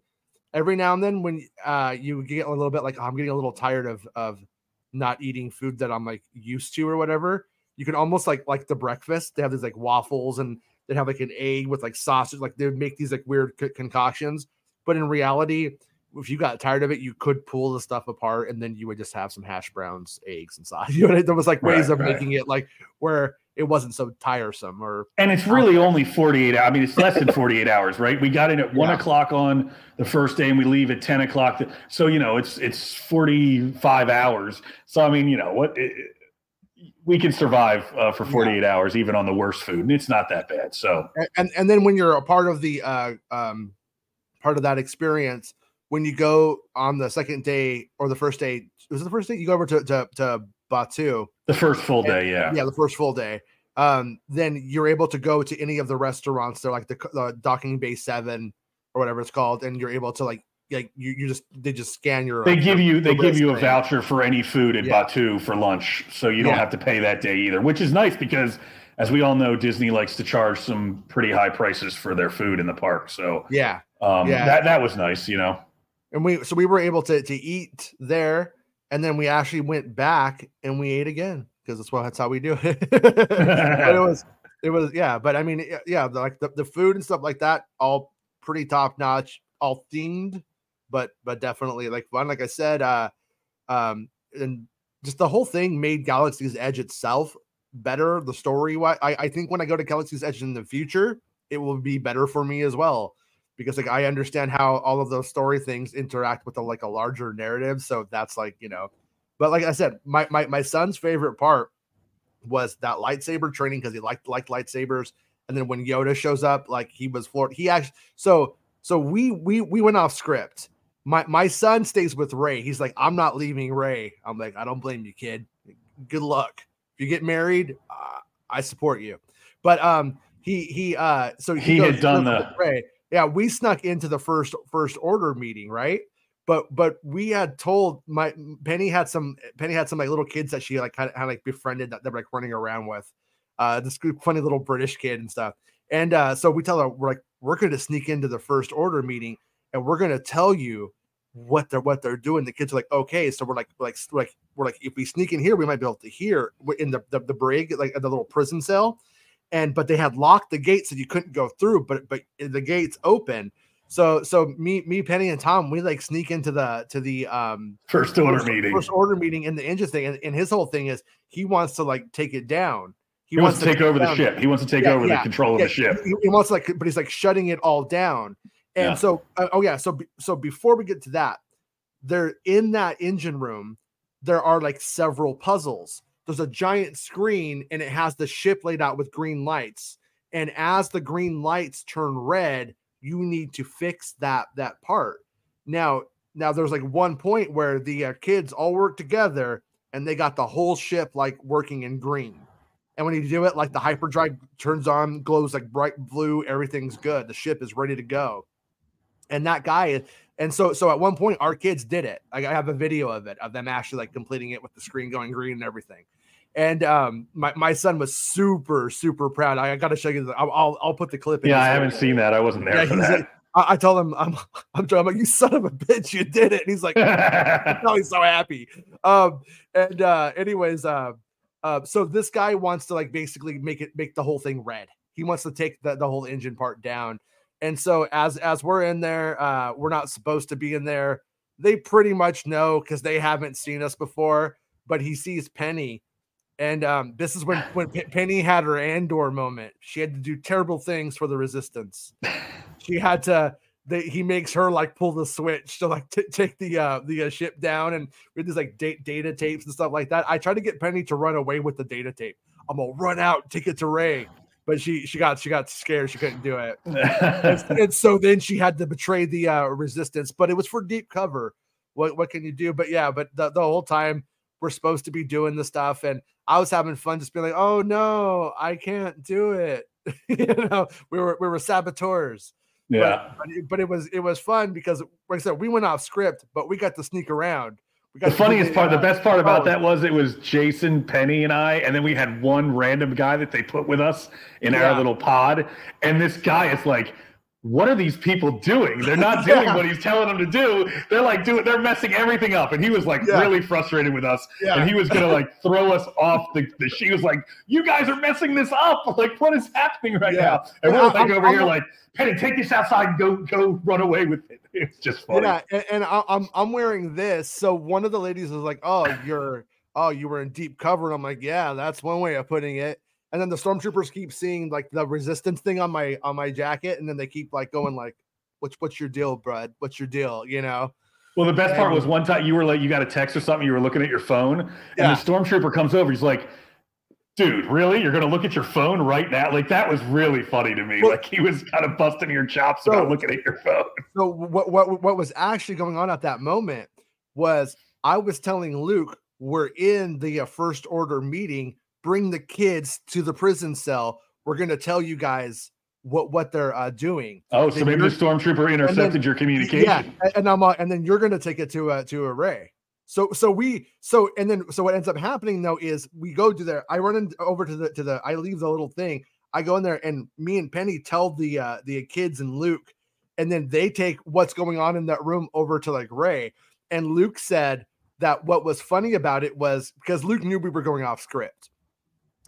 Every now and then, when uh you get a little bit like "Oh, I'm getting a little tired of of not eating food that I'm like used to or whatever, you can almost like like the breakfast. They have these like waffles and they have like an egg with like sausage. Like they would make these like weird co- concoctions, but in reality. If you got tired of it, you could pull the stuff apart and then you would just have some hash browns, eggs and inside. (laughs) You know, there was like ways Right, of right. making it like where it wasn't so tiresome or And it's really only 48 hours. I mean, it's less than 48 hours, right? We got in at one Yeah. o'clock on the first day and we leave at 10 o'clock. So, you know, it's, it's 45 hours. So, I mean, you know, what it, we can survive uh, for 48 hours, even on the worst food. And it's not that bad. So, and and then when you're a part of the uh um part of that experience when you go on the second day or the first day was it the first day you go over to to, to Batuu the first full day, yeah. yeah the first full day um then you're able to go to any of the restaurants they're like the, the docking bay 7 or whatever it's called and you're able to like like you, you just they just scan your They give you they give you a voucher for any food at Yeah. Batuu for lunch, so you don't Yeah. have to pay that day either, which is nice because, as we all know, Disney likes to charge some pretty high prices for their food in the park. So yeah um, Yeah. that that was nice, you know. and we so we were able to to eat there and then we actually went back and we ate again because that's what that's how we do it. (laughs) But it (laughs) was it was yeah but i mean yeah, like the, the food and stuff like that all pretty top notch all themed but but definitely like fun like i said uh um and just the whole thing made galaxy's edge itself better the story why I, I think when i go to galaxy's edge in the future it will be better for me as well because like I understand how all of those story things interact with a like a larger narrative. So that's like, you know, but like I said, my my my son's favorite part was that lightsaber training because he liked liked lightsabers. And then when Yoda shows up, like he was floored. He actually so so we we we went off script. My my son stays with Rey. He's like, I'm not leaving Rey. I'm like, I don't blame you, kid. Good luck. If you get married, uh, I support you. But um, he he uh, so He had goes- done the- Rey. Yeah, we snuck into the first first order meeting, right? But but we had told my Penny had some Penny had some like little kids that she like kind of had like befriended that they were like running around with. Uh this funny little British kid and stuff. And uh so we tell her we're like we're gonna sneak into the first order meeting and we're gonna tell you what they're what they're doing. The kids are like, okay, so we're like like like we're like if we sneak in here, we might be able to hear in the the, the brig, like the little prison cell. And but they had locked the gates so you couldn't go through, but but the gates open. So so me me Penny and Tom we like sneak into the to the um First order first, meeting. first order meeting in the engine thing, and, and his whole thing is he wants to like take it down. He, wants, to take over the ship. He wants to take Yeah, over yeah, the control of the ship. He, he wants like, but he's like shutting it all down. And Yeah. so, uh, oh yeah, so so before we get to that, they're in that engine room. There are like several puzzles. There's a giant screen, and it has the ship laid out with green lights. And as the green lights turn red, you need to fix that that part. Now, now there's like one point where the uh, kids all work together, and they got the whole ship like working in green. And when you do it, like the hyperdrive turns on, glows like bright blue, everything's good. The ship is ready to go. And that guy, and so so at one point, our kids did it. Like I have a video of it of them actually like completing it with the screen going green and everything. And um, my, my son was super super proud. I, got to show you. The, I'll, I'll put the clip. in Yeah, I haven't seen that. I wasn't there Yeah, for that. like, I, I told him I'm I'm, I'm like you son of a bitch, you did it. And he's like, (laughs) no, he's so happy. Um, and uh, anyways, uh, uh, so this guy wants to like basically make it make the whole thing red. He wants to take the, the whole engine part down. And so as as we're in there, uh, we're not supposed to be in there. They pretty much know because they haven't seen us before. But he sees Penny, and um, this is when when Pe- Penny had her Andor moment. She had to do terrible things for the Resistance. She had to. They, he makes her like pull the switch to like t- take the uh the uh, ship down and with these like da- data tapes and stuff like that. I tried to get Penny to run away with the data tape. I'm gonna run out, take it to Rey, but she she got she got scared. She couldn't do it, and, (laughs) and so then she had to betray the uh, resistance. But it was for deep cover. What what can you do? But yeah, but the, the whole time we're supposed to be doing the stuff, and I was having fun just being like, oh no, I can't do it. (laughs) you know, we were we were saboteurs yeah. but it, but it was it was fun because like I said, we went off script, but we got to sneak around. We got The funniest part, the best part about that was it was Jason, Penny, and I, and then we had one random guy that they put with us in our little pod. And this guy is like, what are these people doing? They're not (laughs) doing Yeah. what he's telling them to do. They're like doing, they're messing everything up. And he was like Yeah. really frustrated with us. Yeah. And he was gonna like (laughs) throw us off the, the she was like, You guys are messing this up. (laughs) Like, what is happening right now? And And we're I- like I'm- over I'm here, not- like, Penny, take this outside and go go run away with it. It's just funny. Yeah, and, and I, I'm I'm wearing this. So one of the ladies was like, "Oh, you're oh you were in deep cover." And I'm like, "Yeah, that's one way of putting it." And then the stormtroopers keep seeing like the resistance thing on my on my jacket, and then they keep like going like, "What's what's your deal, bud? What's your deal?" You know? Well, the best part was one time you were like, you got a text or something, you were looking at your phone, and Yeah. the stormtrooper comes over. He's like, dude, really? You're going to look at your phone right now? Like, that was really funny to me. Well- like, he was kind of busting your chops So- about looking at your phone. (laughs) So what what what was actually going on at that moment was I was telling Luke we're in the uh, first order meeting. Bring the kids to the prison cell. We're going to tell you guys what what they're uh, doing. Oh, so maybe the stormtrooper intercepted your communication. Yeah, and I'm uh, and then you're going to take it to uh, to Rey. So so we so and then so what ends up happening though is we go to there. I run in, over to the to the. I leave the little thing. I go in there and me and Penny tell the uh the kids and Luke, and then they take what's going on in that room over to like Rey. And Luke said that what was funny about it was because Luke knew we were going off script.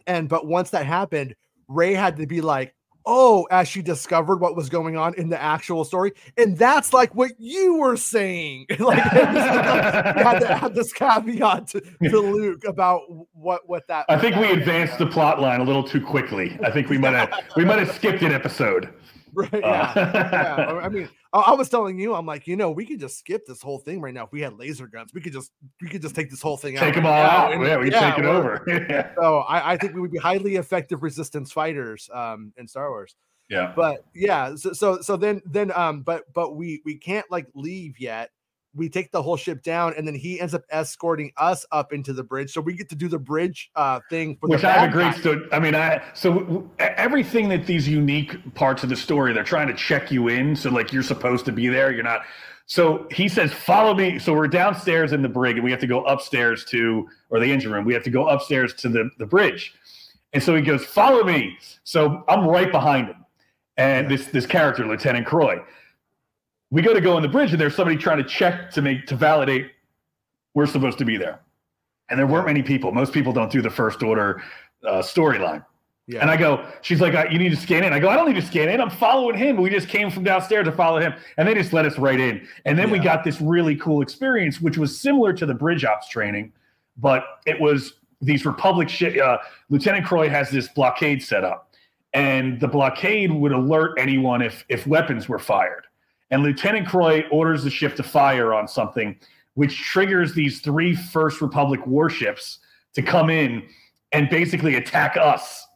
And but once that happened, Rey had to be like, oh, as she discovered what was going on in the actual story. And that's like what you were saying. (laughs) like had to (laughs) add this caveat to, to Luke about what what that I think we advanced the plot line a little too quickly. I think we might have we might have skipped an episode. (laughs) right. Uh, Yeah. yeah. (laughs) I mean, I, was telling you, I'm like, you know, we could just skip this whole thing right now. If we had laser guns, we could just we could just take this whole thing out. take them all out. and- Yeah, we yeah, take it over. yeah. (laughs) So I, I think we would be highly effective resistance fighters um, in Star Wars. yeah. but yeah so, so so then then um but but we we can't like leave yet we take the whole ship down and then he ends up escorting us up into the bridge so we get to do the bridge uh thing for Which the I have a bad great guy. story. I mean, I so w- w- everything that these unique parts of the story, they're trying to check you in. So like you're supposed to be there, you're not. So he says, "Follow me." So we're downstairs in the brig, and we have to go upstairs to, or the engine room. We have to go upstairs to the the bridge, and so he goes, "Follow me." So I'm right behind him, and this this character, Lieutenant Croy. We go to go on the bridge, and there's somebody trying to check to make to validate we're supposed to be there, and there weren't many people. Most people don't do the first order uh, storyline. yeah And I go, she's like, "Uh, you need to scan in. I go, I don't need to scan in. I'm following him. We just came from downstairs to follow him. And they just let us right in. And then we got this really cool experience, which was similar to the bridge ops training, but it was these Republic ship. Uh, Lieutenant Croy has this blockade set up, and the blockade would alert anyone if if weapons were fired. And Lieutenant Croy orders the ship to fire on something, which triggers these three First Republic warships to come in and basically attack us.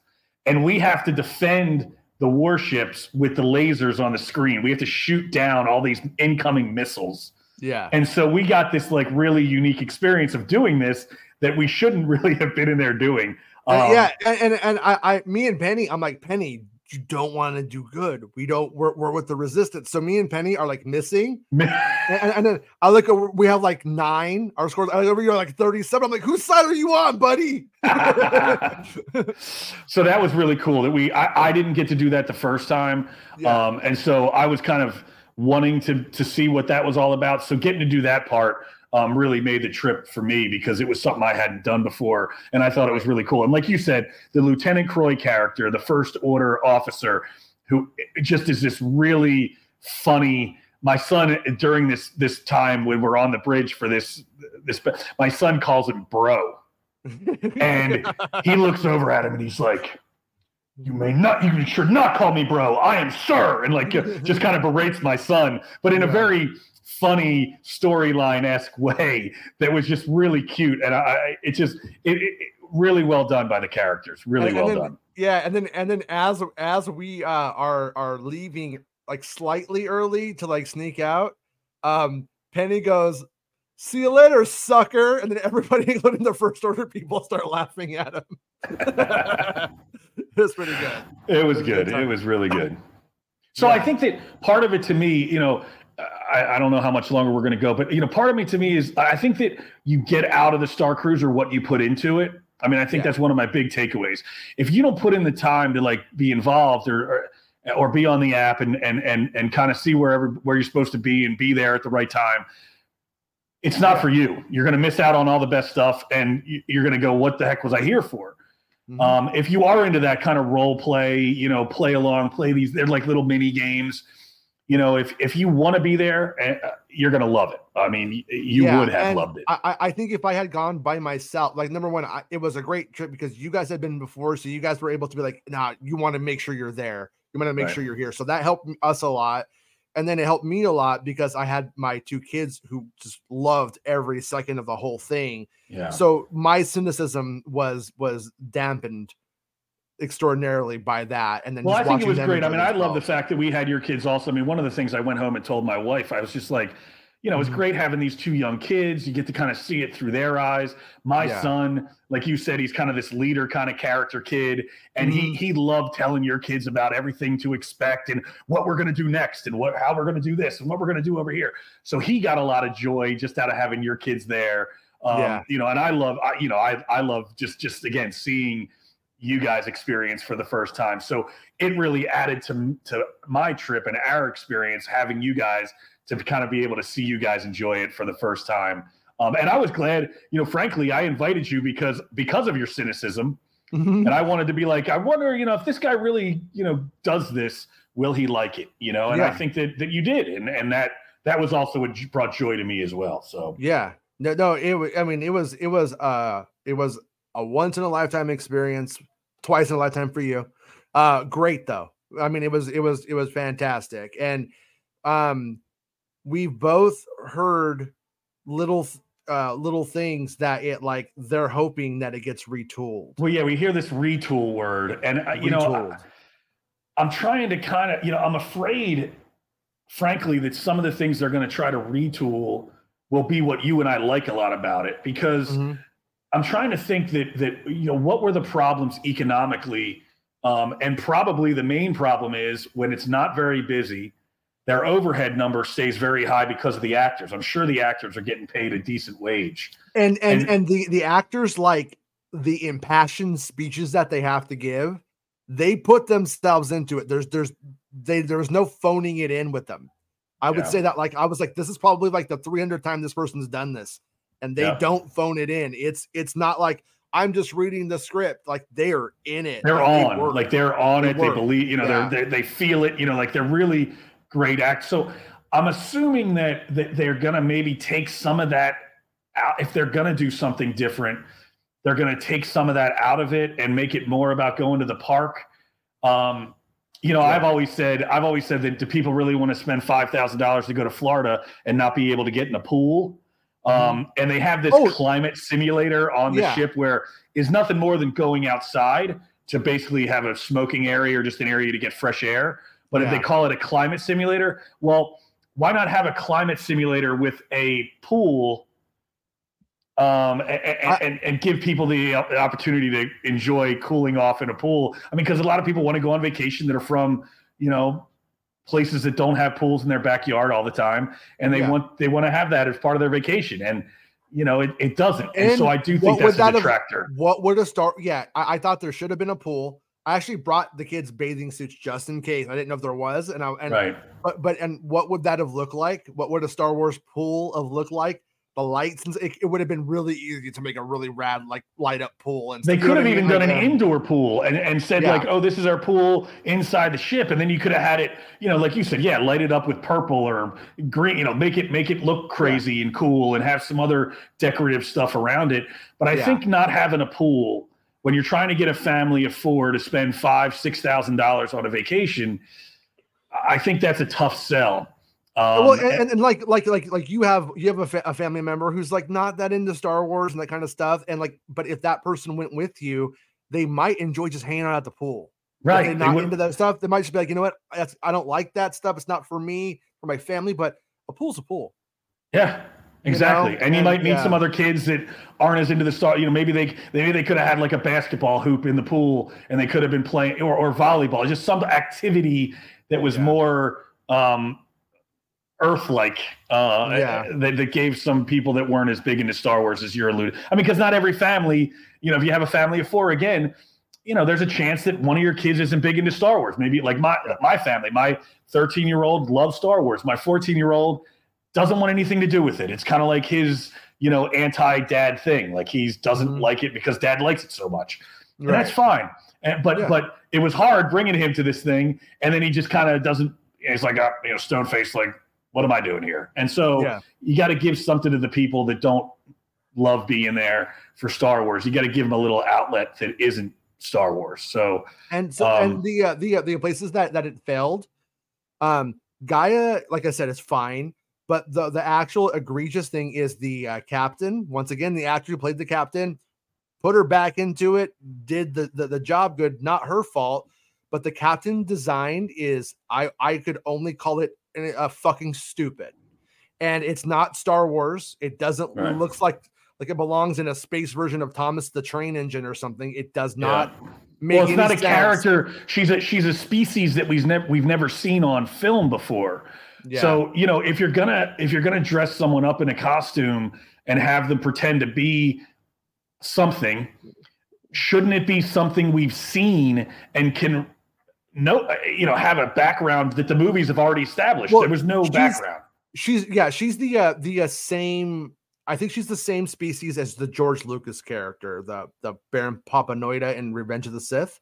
And we have to defend the warships with the lasers on the screen. We have to shoot down all these incoming missiles. Yeah. And so we got this like really unique experience of doing this that we shouldn't (laughs) really have been in there doing. Um, yeah, and, and and I, I, me and Penny, I'm like Penny, you don't want to do good. We don't. We're, we're with the resistance. So me and Penny are like missing. (laughs) and, and, then I look over. We have like nine. Our scores. I look over. You're like 37. I'm like, whose side are you on, buddy? (laughs) so that was really cool. That we. I, I didn't get to do that the first time. Yeah. Um, and so I was kind of wanting to to see what that was all about. So getting to do that part um, really made the trip for me because it was something I hadn't done before, and I thought it was really cool. And like you said, the Lieutenant Croy character, the First Order officer, who just is this really funny. My son during this this time when we're on the bridge for this this, my son calls him bro, (laughs) and he looks over at him and he's like you may not you should not call me bro i am sir and like just kind of berates my son but in a very funny storyline esque way that was just really cute, and I it just it, it, really well done by the characters, really and, well and then, done. Yeah, and then and then as as we uh, are are leaving like slightly early to like sneak out, um, Penny goes, "See you later, sucker!" And then everybody, (laughs) including the first order people, start laughing at him. (laughs) it was pretty good. It was, it was good. It was really good. (clears throat) So yeah. I think that part of it to me, you know, I, I, don't know how much longer we're going to go, but you know, part of me to me is I think that you get out of the Star Cruiser what you put into it. I mean, I think yeah. that's one of my big takeaways. If you don't put in the time to like be involved or, or or be on the app and and and and kind of see wherever where you're supposed to be and be there at the right time, it's not for you. You're going to miss out on all the best stuff, and you're going to go, "What the heck was I here for?" Mm-hmm. Um, if you are into that kind of role play, you know, play along, play these, they're like little mini games you know, if if you want to be there, eh, you're gonna love it. I mean, you yeah, would have loved it. I, I think if I had gone by myself, like number one, I, it was a great trip because you guys had been before, so you guys were able to be like, nah, you want to make sure you're there. You want to make right. sure you're here. So that helped us a lot. And then it helped me a lot because I had my two kids who just loved every second of the whole thing. Yeah. So my cynicism was was dampened extraordinarily by that. And then, well, I think it was great. I mean, I love the fact that we had your kids also. I mean, one of the things I went home and told my wife, I was just like, you know, it's mm-hmm. great having these two young kids. You get to kind of see it through their eyes. My yeah. son, like you said, he's kind of this leader kind of character kid, and mm-hmm. he he loved telling your kids about everything to expect and what we're going to do next, and what how we're going to do this and what we're going to do over here. So he got a lot of joy just out of having your kids there. Um, yeah. You know, and I love, I, you know, I I love just just again seeing you guys experienced for the first time. So it really added to to my trip and our experience having you guys to kind of be able to see you guys enjoy it for the first time. Um, and I was glad, you know, frankly, I invited you because because of your cynicism, mm-hmm. and I wanted to be like, I wonder, you know, if this guy really, you know, does this, will he like it? You know, and yeah. I think that that you did, and and that that was also what brought joy to me as well. So yeah, no, no, it was. I mean, it was it was uh it was a once in a lifetime experience twice in a lifetime for you. Uh, great though. I mean, it was it was it was fantastic, and um, we've both heard little uh little things that it like they're hoping that it gets retooled. Well, yeah, we hear this retool word, and uh, you retooled. know, I, I'm trying to kind of, you know, I'm afraid, frankly, that some of the things they're going to try to retool will be what you and I like a lot about it because. Mm-hmm I'm trying to think that that you know what were the problems economically, um, and probably the main problem is when it's not very busy, their overhead number stays very high because of the actors. I'm sure the actors are getting paid a decent wage, and and and, and the the actors like the impassioned speeches that they have to give. They put themselves into it. There's there's they there's no phoning it in with them. I would say that like I was like this is probably like the 300th time this person's done this and they yeah. don't phone it in. It's it's not like I'm just reading the script. Like they're in it. They're like on. They like they're on they it. Work. They believe. You know. Yeah. They're, they they feel it. You know. Like they're really great acts. So I'm assuming that that they're gonna maybe take some of that out if they're gonna do something different. they're going to take some of that out of it and make it more about going to the park. Um, you know, yeah. I've always said, I've always said that do people really want to spend five thousand dollars to go to Florida and not be able to get in a pool? Mm-hmm. Um, and they have this oh. climate simulator on the yeah. ship where is nothing more than going outside to basically have a smoking area or just an area to get fresh air. But yeah. if they call it a climate simulator, well, why not have a climate simulator with a pool um, and, I, and, and, give people the opportunity to enjoy cooling off in a pool. I mean, because a lot of people want to go on vacation that are from, you know, places that don't have pools in their backyard all the time, and they yeah. want they want to have that as part of their vacation. And you know, it, it doesn't. And, and so I do think that's a detractor. Have, what would a start? Yeah, I, I thought there should have been a pool. I actually brought the kids bathing suits just in case. I didn't know if there was, and I and right. but but and what would that have looked like? What would a Star Wars pool have looked like? The lights and it, it, would have been really easy to make a really rad like light up pool and they could have even done like, an indoor pool and, and said yeah. like oh this is our pool inside the ship and then you could have had it you know like you said yeah light it up with purple or green you know make it make it look crazy yeah. and cool and have some other decorative stuff around it but i yeah. think not having a pool when you're trying to get a family of four to spend five six thousand dollars on a vacation i think that's a tough sell um, well, and, and, like like like like you have you have a, fa- a, family member who's like not that into Star Wars and that kind of stuff, and like, but if that person went with you, they might enjoy just hanging out at the pool. Right, they're not they into that stuff. They might just be like, you know what, That's, I don't like that stuff. It's not for me, for my family. But a pool's a pool. Yeah, Exactly, you know? and, you might meet yeah. some other kids that aren't as into the star. You know, maybe they maybe they could have had like a basketball hoop in the pool, and they could have been playing or, or volleyball, just some activity that was yeah. more um, Earth like uh, yeah. that, that, gave some people that weren't as big into Star Wars as you're alluding. I mean, because not every family, you know, if you have a family of four, again, you know, there's a chance that one of your kids isn't big into Star Wars. Maybe like my my family, my 13 year old loves Star Wars. My 14 year old doesn't want anything to do with it. It's kind of like his, you know, anti dad thing. Like he doesn't mm-hmm. like it because dad likes it so much. And that's fine. And, but yeah. but it was hard bringing him to this thing, and then he just kind of doesn't. He's like a you know stone face, like what am I doing here? And so yeah. you got to give something to the people that don't love being there for Star Wars. You got to give them a little outlet that isn't Star Wars. So and so um, and the uh, the uh, the places that that it failed, um, Gaya, like I said, is fine. But the the actual egregious thing is the uh, captain. Once again, the actor who played the captain put her back into it, did the, the the job good. Not her fault, but the captain designed is I I could only call it uh, fucking stupid. And it's not Star Wars. It doesn't right. looks like like it belongs in a space version of Thomas the Train Engine or something. It does not yeah. make. Well, it's not a sense. character. She's a she's a species that we've never we've never seen on film before. Yeah. So you know, if you're gonna if you're gonna dress someone up in a costume and have them pretend to be something, shouldn't it be something we've seen and can no, uh, you know, have a background that the movies have already established. Well, there was no she's, background. She's yeah, she's the uh, the uh, same. I think she's the same species as the George Lucas character, the the Baron Papanoida in Revenge of the Sith.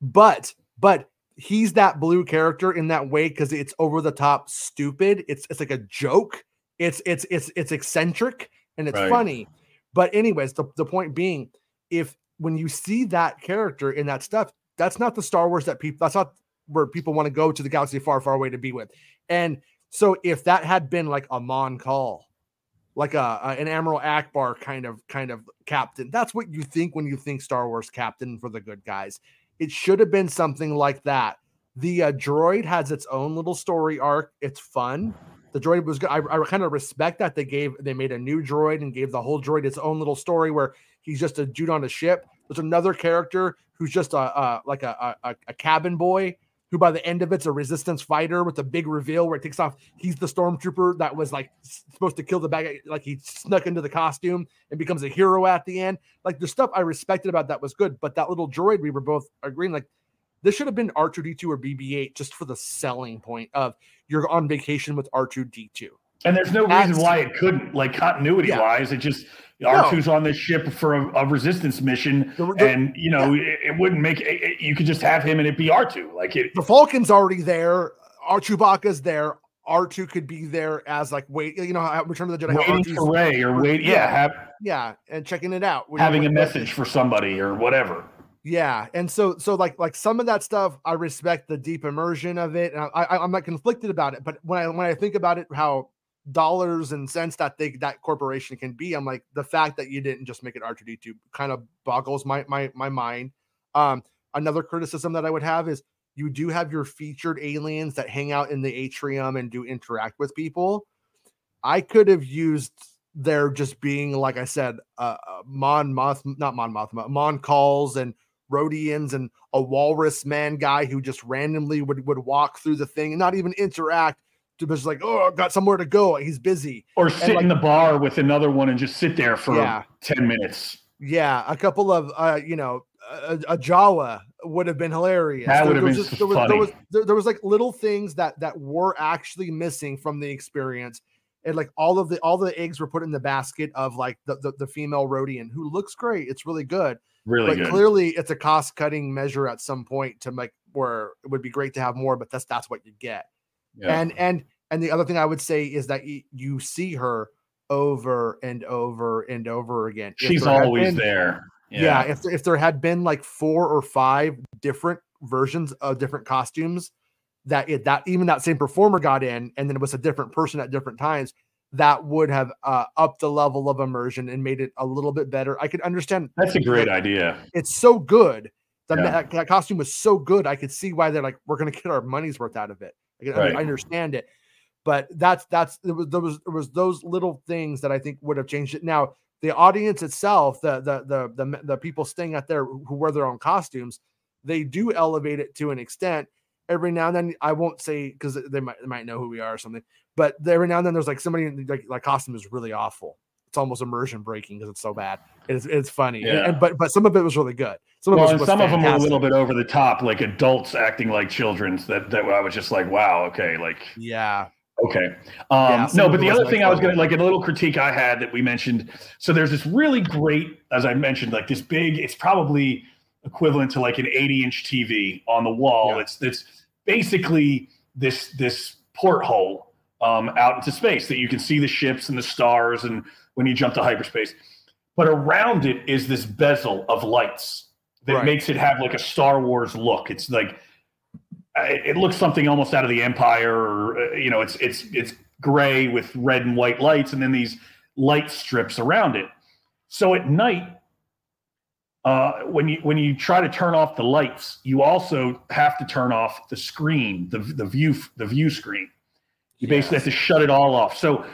But but he's that blue character in that way because it's over the top stupid. It's it's like a joke. It's it's it's it's eccentric and it's right. funny. But anyways, the, the point being, if when you see that character in that stuff, that's not the Star Wars that people that's not where people want to go to the galaxy far, far away to be with. And so if that had been like a Mon Cal, like a, a, an Admiral Ackbar kind of kind of captain, that's what you think when you think Star Wars captain for the good guys. It should have been something like that. The uh, droid has its own little story arc. It's fun. The droid was good. I, I kind of respect that they gave they made a new droid and gave the whole droid its own little story where he's just a dude on a ship. There's another character who's just a, a like a, a, a cabin boy who by the end of it's a resistance fighter with a big reveal where it takes off. He's the stormtrooper that was like supposed to kill the bag, like he snuck into the costume and becomes a hero at the end. Like the stuff I respected about that was good, but that little droid we were both agreeing like this should have been R2D2 or BB8 just for the selling point of you're on vacation with R2D2. And there's no reason why it couldn't, like continuity yeah. wise. It just R2's no. on this ship for a, a resistance mission, the, the, and you know yeah. it, it, wouldn't make it, you could just have him and it be R2. Like it, the Falcon's already there, R Chewbacca's there. R2 could be there as like wait, you know, how Return of the Jedi. Waiting for Rey or wait, yeah, Yeah. have, yeah, and checking it out. having a message for somebody or whatever. Yeah, and so so like like some of that stuff, I respect the deep immersion of it, and I, I I'm not conflicted about it. But when I when I think about it, how dollars and cents that they that corporation can be, I'm like the fact that you didn't just make it R2D2 kind of boggles my my my mind. Um, another criticism that I would have is you do have your featured aliens that hang out in the atrium and do interact with people. I could have used there just being like I said, uh, uh, Mon Moth, not Mon Mothma, Mon Cals and Rodians and a walrus man guy who just randomly would would walk through the thing and not even interact. Just like, oh, I've got somewhere to go. He's busy. Or sit like- in the bar with another one and just sit there for Yeah. 10 minutes. Yeah, a couple of uh, you know, a, a Jawa would have been hilarious. That would have been just- there was, there was there, there was like little things that that were actually missing from the experience. And like all of the all the eggs were put in the basket of like the the, the female Rodian who looks great. It's really good. Really but good. clearly it's a cost cutting measure at some point to make where it would be great to have more, but that's that's what you get. Yeah. And and and the other thing I would say is that you see her over and over and over again. She's always been- there. Yeah. if there, if there had been like four or five different versions of different costumes that it that even that same performer got in, and then it was a different person at different times, that would have uh, upped the level of immersion and made it a little bit better. I could understand That's a great idea. it's so good. The Yeah. that, that costume was so good. I could see why they're like, we're gonna get our money's worth out of it. I, can- I mean, I understand it, but that's that's there was there was there was those little things that I think would have changed it. Now the audience itself, the the the the, the people staying out there who wear their own costumes, they do elevate it to an extent. Every now and then, I won't say because they might they might know who we are or something, but every now and then there's like somebody like like costume is really awful. It's almost immersion breaking because it's so bad. It's it's funny, Yeah. and, but but some of it was really good. Some Well, of it and was some of them were a little bit over the top, like adults acting like children's. That that I was just like, wow, okay, like Yeah, Okay. Um, Yeah, no, but the other thing I was going to, like a little critique I had that we mentioned. So there's this really great, as I mentioned, like this big, it's probably equivalent to like an 80 inch TV on the wall. Yeah. It's, it's basically this, this porthole um, out into space that you can see the ships and the stars and when you jump to hyperspace. But around it is this bezel of lights that Right. makes it have like a Star Wars look. It's like, it looks something almost out of the Empire, or uh, you know, it's it's it's gray with red and white lights, and then these light strips around it. So at night, uh, when you when you try to turn off the lights, you also have to turn off the screen, the the view the view screen. You basically have to shut it all off. So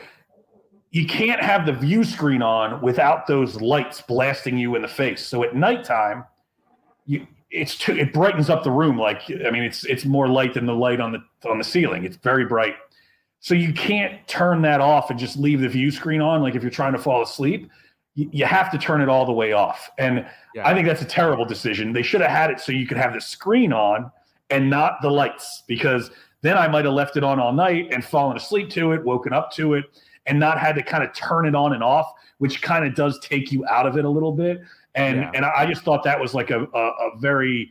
you can't have the view screen on without those lights blasting you in the face. So at nighttime, you it's too it brightens up the room like I mean it's it's more light than the light on the on the ceiling. It's very bright. So you can't turn that off and just leave the view screen on like if you're trying to fall asleep. You, you have to turn it all the way off. And yeah. I think that's a terrible decision. They should have had it so you could have the screen on and not the lights because then I might have left it on all night and fallen asleep to it, woken up to it, and not had to kind of turn it on and off, which kind of does take you out of it a little bit. And Yeah. and I just thought that was like a, a, a very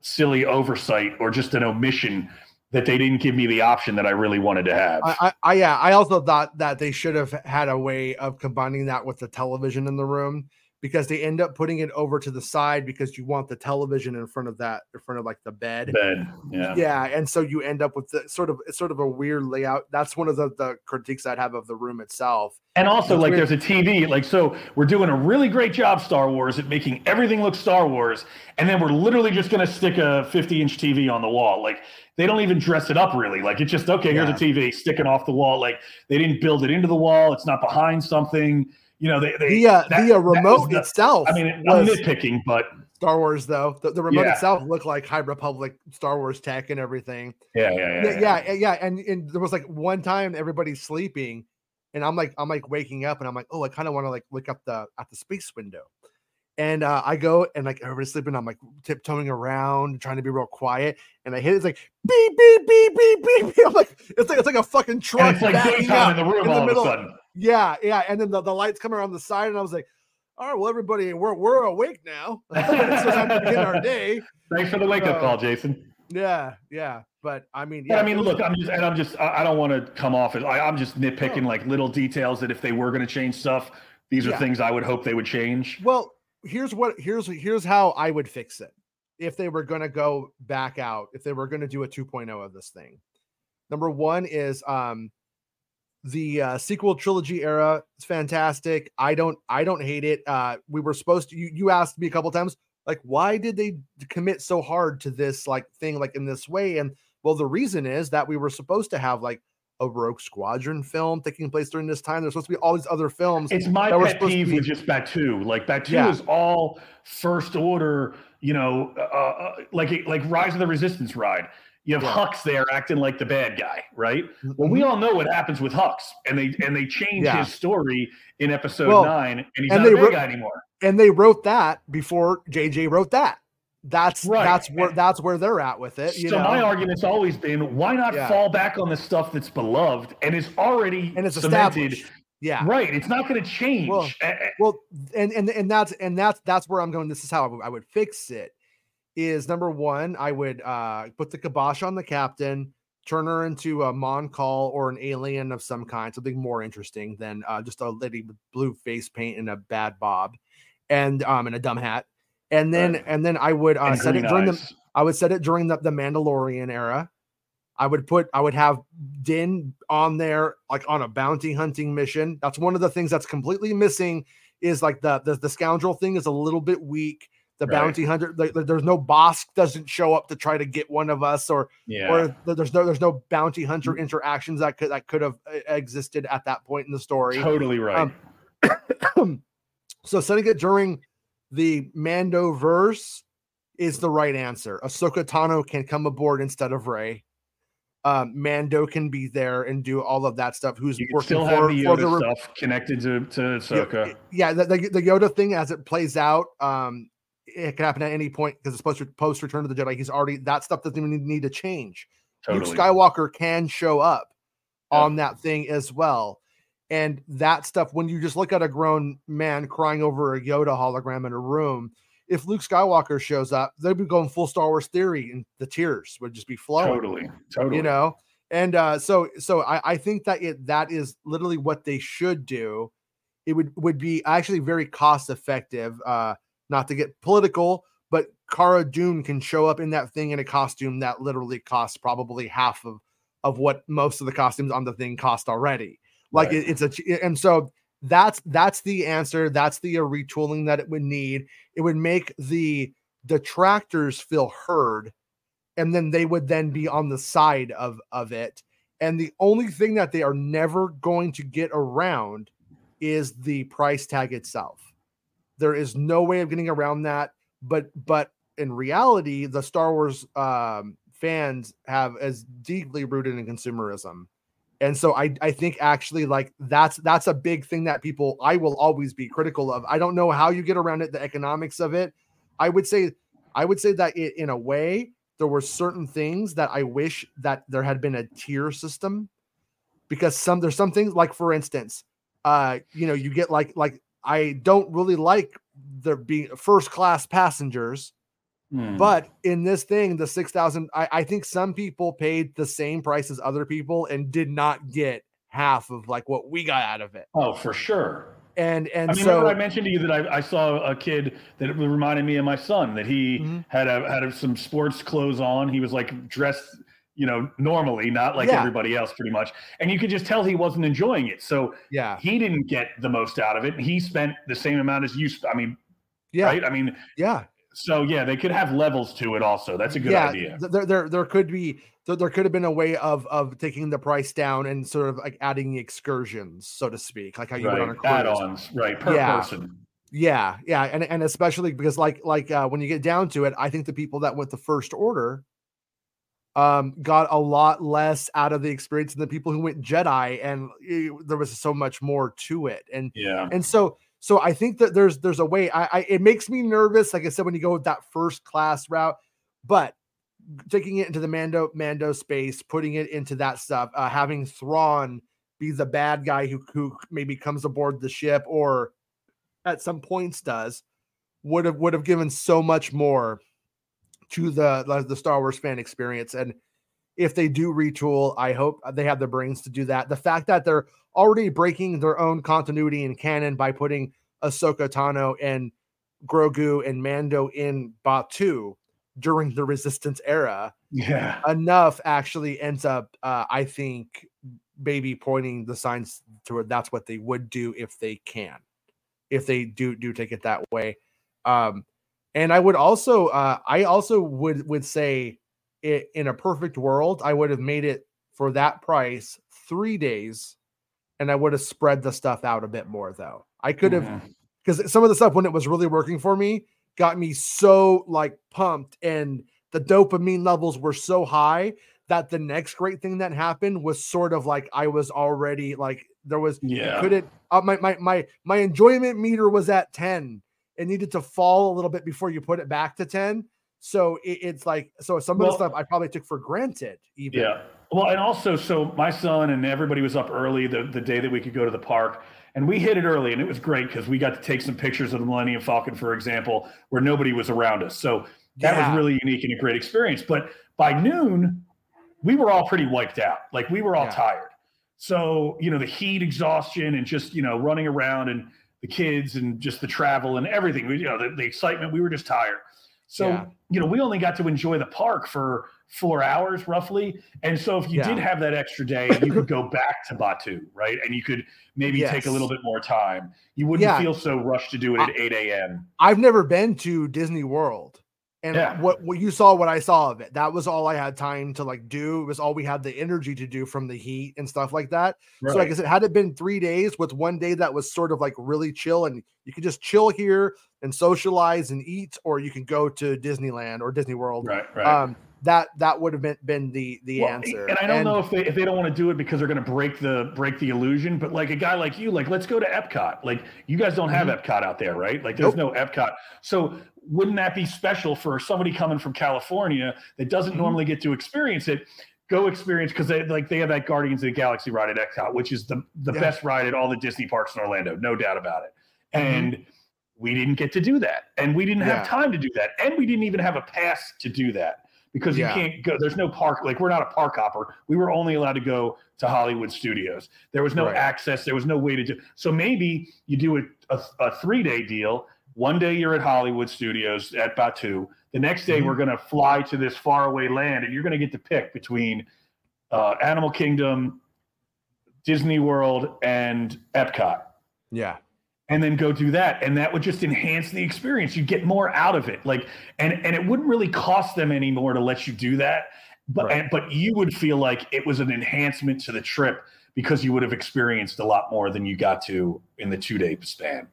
silly oversight or just an omission that they didn't give me the option that I really wanted to have. I, I, I yeah, I also thought that they should have had a way of combining that with the television in the room because they end up putting it over to the side because you want the television in front of that in front of like the bed. Bed, yeah. Yeah, and so you end up with the sort of it's sort of a weird layout. That's one of the, the critiques I'd have of the room itself. And also, It's like, weird. there's a TV. Like, so we're doing a really great job, Star Wars, at making everything look Star Wars. And then we're literally just going to stick a 50 inch TV on the wall. Like, they don't even dress it up really. Like, it's just, okay, here's a TV sticking off the wall. Like, they didn't build it into the wall. It's not behind something. You know, they, they The uh, that- the remote the- itself. I mean, I'm was nitpicking, but Star Wars though. The, the remote Yeah. itself looked like High Republic Star Wars tech and everything. yeah, yeah, yeah. yeah, yeah, yeah, yeah. And, and there was like one time everybody's sleeping, and I'm like, I'm like waking up, and I'm like, oh, I kind of want to like look up the at the space window, and uh, I go and like everybody's sleeping. I'm like tiptoeing around, trying to be real quiet, and I hit it, it's like beep beep beep beep beep. beep. (laughs) I'm like, it's like it's like a fucking truck. And it's like daytime in the room in the all middle. of a sudden. Yeah, yeah, and then the, the lights come around the side, and I was like, all right, well, everybody, we're we're awake now. (laughs) it's time to begin our (laughs) day. Thanks for the wake up Uh, call, Jason. Yeah, yeah. But I mean, yeah. But I mean, look, I'm just, and I'm just, I don't want to come off as I, am just nitpicking no. like little details that if they were going to change stuff, these are yeah. things I would hope they would change. Well, here's what here's here's how I would fix it if they were going to go back out, if they were going to do a 2.0 of this thing. Number one is um the uh, sequel trilogy era is fantastic. I don't I don't hate it. Uh we were supposed to you you asked me a couple times like why did they commit so hard to this like thing like in this way and well the reason is that we were supposed to have like a Rogue Squadron film taking place during this time. There's supposed to be all these other films. It's my pet peeve with just Batuu. Like Batuu yeah. is all first order, you know, uh, uh, like like Rise of the Resistance ride. You have yeah. Hux there acting like the bad guy, right? Mm-hmm. Well, we all know what happens with Hux, and they and they change yeah. his story in episode well, nine, and he's and not a bad wrote, guy anymore. And they wrote that before JJ wrote that. That's right. that's where that's where they're at with it. so know? my argument's always been, why not yeah. fall back on the stuff that's beloved and is already and it's cemented. Established. Yeah, right. It's not going to change. Well, well, and and and that's and that's that's where I'm going. This is how I would, I would fix it is number one, I would uh, put the kibosh on the captain, turn her into a Mon Cal or an alien of some kind, something more interesting than uh, just a lady with blue face paint and a bad bob, and um and a dumb hat, and then right. and then I would uh, set it during eyes. the I would set it during the, the Mandalorian era. I would put I would have Din on there like on a bounty hunting mission. That's one of the things that's completely missing. Is like the the, the scoundrel thing is a little bit weak the right. bounty hunter. The, there's no Bossk doesn't show up to try to get one of us, or yeah. or there's no there's no bounty hunter mm. interactions that could that could have uh, existed at that point in the story. Totally right. Um, (clears throat) so setting it during the Mando verse is the right answer. Ahsoka Tano can come aboard instead of Rey. Um, Mando can be there and do all of that stuff. Who's you working for, the Yoda the, stuff connected to to Ahsoka? Yeah, the, the, the, Yoda thing as it plays out. Um, it can happen at any point because it's post post Return of the Jedi. He's already that stuff doesn't even need to change. Totally. Luke Skywalker can show up yeah. on that thing as well. And that stuff, when you just look at a grown man crying over a Yoda hologram in a room, if Luke Skywalker shows up, they'd be going full Star Wars theory, and the tears would just be flowing. Totally, totally. You know, and uh, so so I, I think that it that is literally what they should do. It would would be actually very cost effective. Uh, not to get political, but Cara Dune can show up in that thing in a costume that literally costs probably half of of what most of the costumes on the thing cost already. Like right. it, it's a and so that's that's the answer. That's the retooling that it would need. It would make the detractors feel heard, and then they would then be on the side of of it. And the only thing that they are never going to get around is the price tag itself. There is no way of getting around that. But but in reality, the Star Wars um, fans have as deeply rooted in consumerism. And so I, I think actually like that's that's a big thing that people I will always be critical of. I don't know how you get around it, the economics of it. I would say I would say that it, in a way there were certain things that I wish that there had been a tier system because some there's some things like for instance, uh, you know, you get like like I don't really like there being first class passengers. Hmm. But in this thing, the 6,000, I, I think some people paid the same price as other people and did not get half of like what we got out of it. Oh, for sure. And and I mean, so I mentioned to you that I, I, saw a kid that reminded me of my son that he mm-hmm. had a, had a, some sports clothes on. He was like dressed you know, normally, not like yeah. everybody else, pretty much. And you could just tell he wasn't enjoying it. So yeah, he didn't get the most out of it. He spent the same amount as you. I mean, yeah, right. I mean, yeah. So yeah, they could have levels to it. Also, that's a good yeah, idea. There, there, there could be there could have been a way of of taking the price down and sort of like adding the excursions, so to speak, like how you right. would on a cruise. Add-ons, right, per yeah. person. Yeah, yeah, and and especially because like like uh, when you get down to it, I think the people that went the first order um, got a lot less out of the experience than the people who went Jedi, and it, there was so much more to it. And yeah, and so so I think that there's there's a way. I, I it makes me nervous, like I said, when you go with that first class route, but taking it into the Mando Mando space, putting it into that stuff, uh, having Thrawn be the bad guy who who maybe comes aboard the ship or at some points does would have would have given so much more to the the Star Wars fan experience. And if they do retool, I hope they have the brains to do that. The fact that they're already breaking their own continuity and canon by putting Ahsoka Tano and Grogu and Mando in Batuu during the Resistance era, yeah, enough actually ends up, uh, I think, maybe pointing the signs toward that's what they would do if they can, if they do do take it that way. Um, and I would also, uh, I also would would say, it, in a perfect world, I would have made it for that price three days, and I would have spread the stuff out a bit more. Though I could have, because some of the stuff when it was really working for me got me so like pumped, and the dopamine levels were so high that the next great thing that happened was sort of like I was already like there was yeah couldn't uh, my my my my enjoyment meter was at 10 it needed to fall a little bit before you put it back to 10 so it, it's like so some well, of the stuff i probably took for granted even. Yeah. Well and also so my son and everybody was up early the, the day that we could go to the park and we hit it early and it was great because we got to take some pictures of the millennium falcon for example where nobody was around us. So that yeah. was really unique and a great experience. But by noon we were all pretty wiped out. Like we were all yeah. tired. So you know the heat exhaustion and just you know running around and the kids and just the travel and everything. We, you know, the, the excitement. We were just tired. So, yeah. you know, we only got to enjoy the park for four hours roughly. And so if you yeah. did have that extra day, you could go back to Batuu, right? And you could maybe yes. take a little bit more time. You wouldn't yeah. feel so rushed to do it at I, 8 a.m. I've never been to Disney World. And yeah. what, what you saw, what I saw of it, that was all I had time to like do. It was all we had the energy to do from the heat and stuff like that. Right. So, like I said, had it been three days with one day that was sort of like really chill, and you could just chill here and socialize and eat, or you can go to Disneyland or Disney World. Right, right. Um, that that would have been been the the well, answer. And I don't and, know if they if they don't want to do it because they're going to break the break the illusion. But like a guy like you, like let's go to Epcot. Like you guys don't have mm-hmm. Epcot out there, right? Like there's nope. no Epcot. So wouldn't that be special for somebody coming from California that doesn't mm-hmm. normally get to experience it? Go experience because they like they have that Guardians of the Galaxy ride at Epcot, which is the the yeah. best ride at all the Disney parks in Orlando, no doubt about it. Mm-hmm. And we didn't get to do that, and we didn't yeah. have time to do that, and we didn't even have a pass to do that because yeah. you can't go. There's no park. Like we're not a park hopper. We were only allowed to go to Hollywood Studios. There was no right. access. There was no way to do. So maybe you do a, a, a three day deal one day you're at Hollywood Studios at Batuu. The next day mm-hmm. we're going to fly to this faraway land, and you're going to get to pick between uh, Animal Kingdom, Disney World, and Epcot. Yeah. And then go do that, and that would just enhance the experience. you'd get more out of it, like, and and it wouldn't really cost them anymore to let you do that. But right. and, but you would feel like it was an enhancement to the trip because you would have experienced a lot more than you got to in the two day span.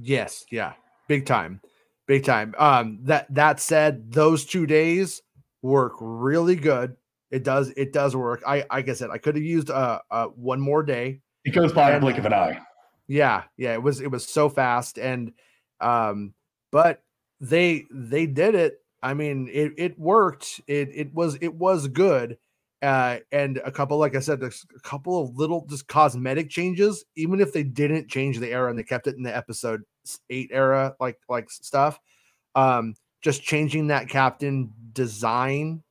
Yes, yeah, big time, big time. Um, that that said, those two days work really good. It does it does work. I like I said, I could have used uh, uh one more day. It goes by a blink of an eye. Yeah, yeah. It was it was so fast, and um, but they they did it. I mean, it it worked. It it was it was good. Uh, and a couple, like I said, a couple of little just cosmetic changes. Even if they didn't change the era and they kept it in the episode eight era like like stuff, um, just changing that captain design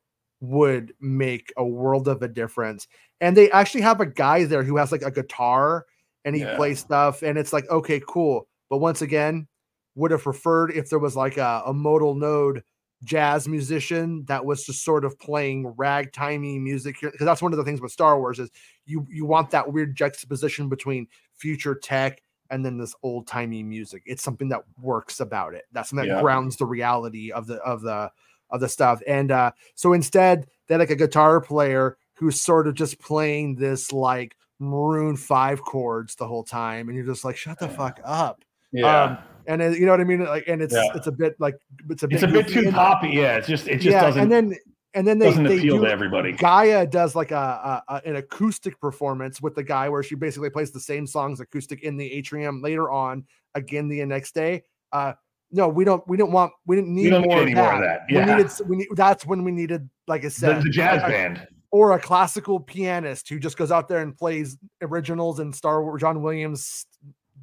would make a world of a difference. And they actually have a guy there who has like a guitar and he yeah. plays stuff, and it's like okay, cool. But once again, would have preferred if there was like a, a modal node jazz musician that was just sort of playing ragtimey music because that's one of the things with Star Wars is you you want that weird juxtaposition between future tech and then this old timey music. It's something that works about it. That's something that yeah. grounds the reality of the of the of the stuff. And uh, so instead, they like a guitar player who's sort of just playing this like maroon five chords the whole time, and you're just like, shut the fuck up. Yeah. Um, and it, you know what I mean? Like, and it's yeah. it's a bit like it's a bit, it's a bit too poppy. Yeah, it's just it just yeah, doesn't. And then and then they they appeal do, to everybody. Gaya does like a, a, an acoustic performance with the guy where she basically plays the same songs acoustic in the atrium later on again the next day. Uh, no, we don't. We don't want. We didn't need we don't more, need of more, of that. Yeah. We needed. We need. That's when we needed, like I said, the, the jazz a, band or a classical pianist who just goes out there and plays originals and Star Wars, John Williams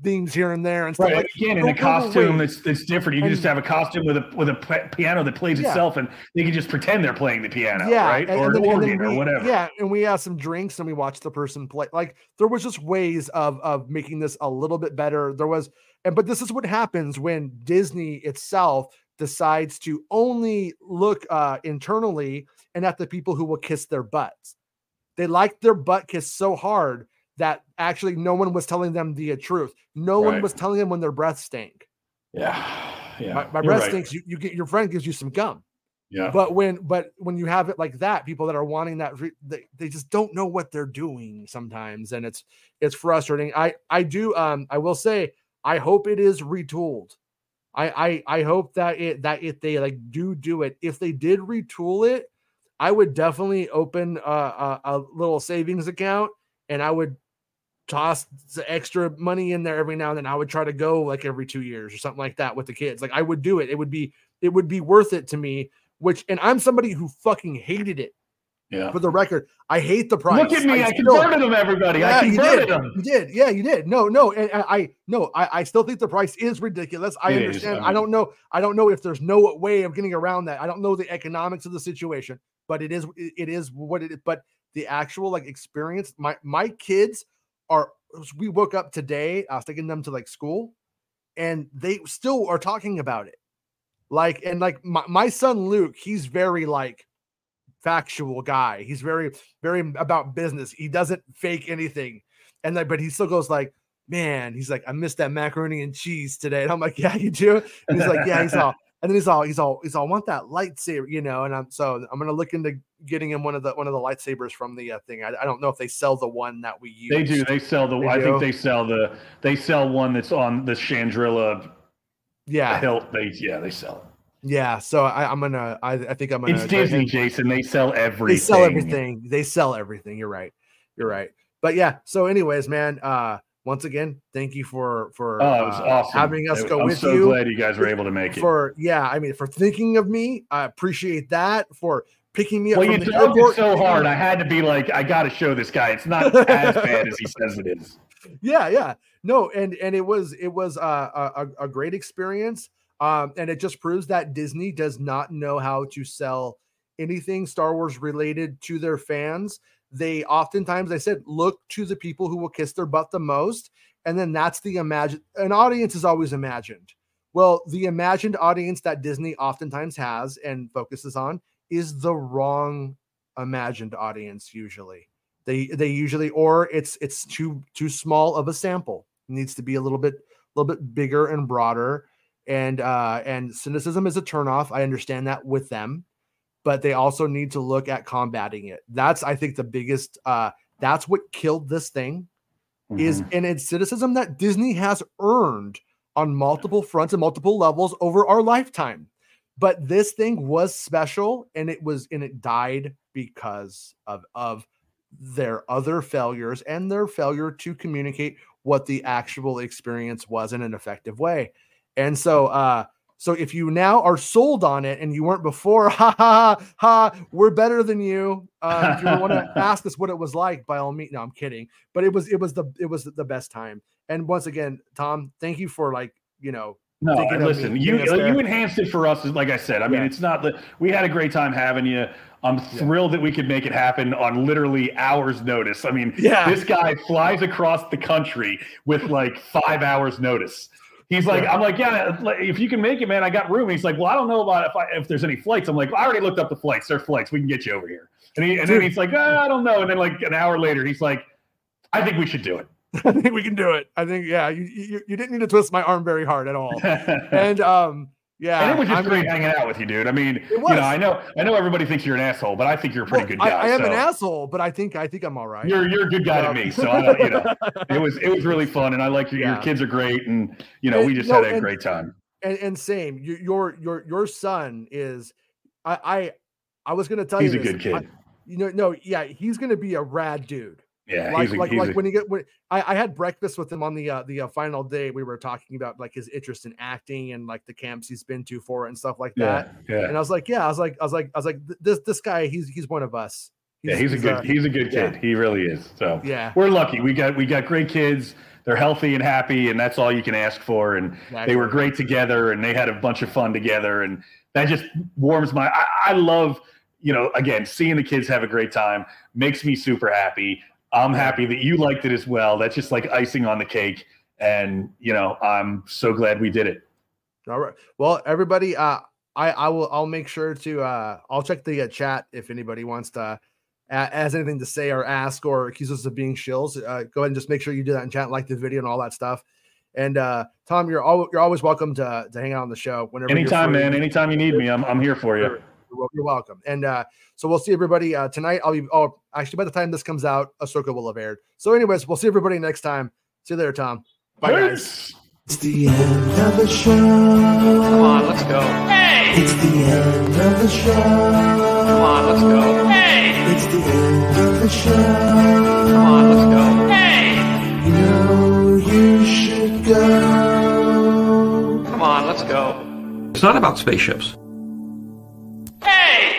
themes here and there and stuff Right. like Again, in a costume that's that's different. You can just have a costume with a with a p- piano that plays Yeah. itself, and they can just pretend they're playing the piano, yeah, right? and- or and an then- and organ or whatever. Yeah, and we had some drinks and we watched the person play. Like there was just ways of of making this a little bit better. There was, and but this is what happens when Disney itself decides to only look uh internally and at the people who will kiss their butts. They liked their butt kiss so hard that actually no one was telling them the truth. No one was telling them when their breath stank. yeah, yeah. my my breath right. stinks. You, you get your friend gives you some gum. Yeah, But when but when you have it like that, people that are wanting that they, they just don't know what they're doing sometimes, and it's it's frustrating. I I do um I will say I hope it is retooled. I I I hope that it that if they like do do it, if they did retool it, I would definitely open a, a, a little savings account and I would toss the extra money in there every now and then. I would try to go like every two years or something like that with the kids. Like I would do it. It would be it would be worth it to me. Which and I'm somebody who fucking hated it. yeah. For the record, I hate the price. Look at me! I, still- converted them, everybody. Yeah, I you converted did. them. You did. Yeah, you did. No, no, and, and I no, I, I still think the price is ridiculous. I It is, understand. I I, mean- don't know. I don't know if there's no way of getting around that. I don't know the economics of the situation, but it is it is what it is. But the actual like experience, my my kids are. We woke up today. I was taking them to like school, and they still are talking about it. Like and like my, my son Luke, he's very like factual guy. He's very very about business. He doesn't fake anything. And like, but he still goes like, man, he's like, I missed that macaroni and cheese today. And I'm like, yeah, you do. And he's like, yeah, he's (laughs) all, and then he's all, he's all, he's all, want that lightsaber, you know. And I'm so I'm gonna look into getting him one of the one of the lightsabers from the uh, thing. I, I don't know if they sell the one that we use. They do. They sell the. They I do? think they sell the. They sell one that's on the Chandrila Yeah, hilt. They yeah. They sell it. yeah. So I, I'm gonna, I, I think I'm gonna. It's Disney, Jason. They sell everything. They sell everything. They sell everything. You're right. You're right. But yeah. So, anyways, man. Uh, once again, thank you for for Oh, uh, awesome. having us go I'm with so you. glad you guys were able to make it. for yeah, I mean for thinking of me. I appreciate that for picking me up well, from you airport. it so hard. I had to be like, I got to show this guy. It's not (laughs) as bad as he says it is. yeah, yeah. No, and and it was it was uh, a a, a great experience. Um, and it just proves that Disney does not know how to sell anything Star Wars related to their fans. They oftentimes, I said, look to the people who will kiss their butt the most, and then that's the imagine. An audience is always imagined. Well, the imagined audience that Disney oftentimes has and focuses on is the wrong imagined audience. Usually, they they usually or it's it's too too small of a sample. It needs to be a little bit a little bit bigger and broader. And uh and cynicism is a turnoff. I understand that with them, but they also need to look at combating it. That's I think the biggest uh that's what killed this thing is Mhm. and it's cynicism that Disney has earned on multiple fronts and multiple levels over our lifetime. But this thing was special and it was and it died because of of their other failures and their failure to communicate what the actual experience was in an effective way. And so uh so if you now are sold on it and you weren't before, (laughs) ha ha ha, ha we're better than you. Um, if you want to (laughs) ask us what it was like, by all means, no, I'm kidding. But it was it was the it was the best time. And once again, Tom, thank you for like you know No, listen, me, you getting us there. you enhanced it for us. Like I said, I mean, Yeah. it's not that we had a great time having you. I'm thrilled that we could make it happen on literally hours' notice. I mean, Yeah. this guy flies across the country with like five hours' notice. He's like. I'm like, yeah, if you can make it, man, I got room. He's like, well, I don't know about if I, if there's any flights. I'm like, I already looked up the flights. There's flights. We can get you over here. And he and then he's like, "Ah, I don't know. And then like an hour later, he's like, I think we should do it. (laughs) I think we can do it. I think yeah, you you, you didn't need to twist my arm very hard at all. (laughs) And um yeah, and it was just I'm- great hanging out with you, dude. I mean, you know, I know, I know everybody thinks you're an asshole, but I think you're a pretty well, good I, guy. I am so an asshole, but I think I think I'm all right. You're you're a good guy to me, so I you know, (laughs) it was it was really fun, and I like your, your kids are great, and you know, And, we just no, had a and- great time. and, and same. Your your your son is I I I was gonna tell you. He's a this. good kid. I- you know, no, yeah, he's gonna be a rad dude. Yeah, like he's a, like he's like a, when you get when I, I had breakfast with him on the uh, the uh, final day we were talking about like his interest in acting and like the camps he's been to for it and stuff like that yeah, yeah. and I was like yeah I was like I was like I was like this this guy he's he's one of us Yeah, he's a good uh, he's a good yeah. kid. He really is. So yeah we're lucky. We got we got great kids. they're healthy and happy, and that's all you can ask for. And exactly. they were great together, and they had a bunch of fun together, and that just warms my. I, I love, you know, again, seeing the kids have a great time makes me super happy. I'm happy that you liked it as well. That's just like icing on the cake, and you know, I'm so glad we did it. All right. Well, everybody, uh, I I will I'll make sure to uh I'll check the uh, chat if anybody wants to uh, has anything to say or ask or accuse us of being shills. Uh, go ahead and just make sure you do that in chat, like the video and all that stuff. And uh Tom, you're all you're always welcome to to hang out on the show whenever. Anytime, man. Anytime you need me, I'm I'm here for you. You're welcome. And uh, so we'll see everybody uh, tonight. I'll be oh actually by the time this comes out, Ahsoka will have aired. So, anyways, we'll see everybody next time. See you there, Tom. Bye, guys. It's the end of the show. Come on, let's go. Hey! It's the end of the show. Come on, let's go. Hey! It's the end of the show. Come on, let's go. Hey! You know you should go. Come on, let's go. It's not about spaceships. Hey!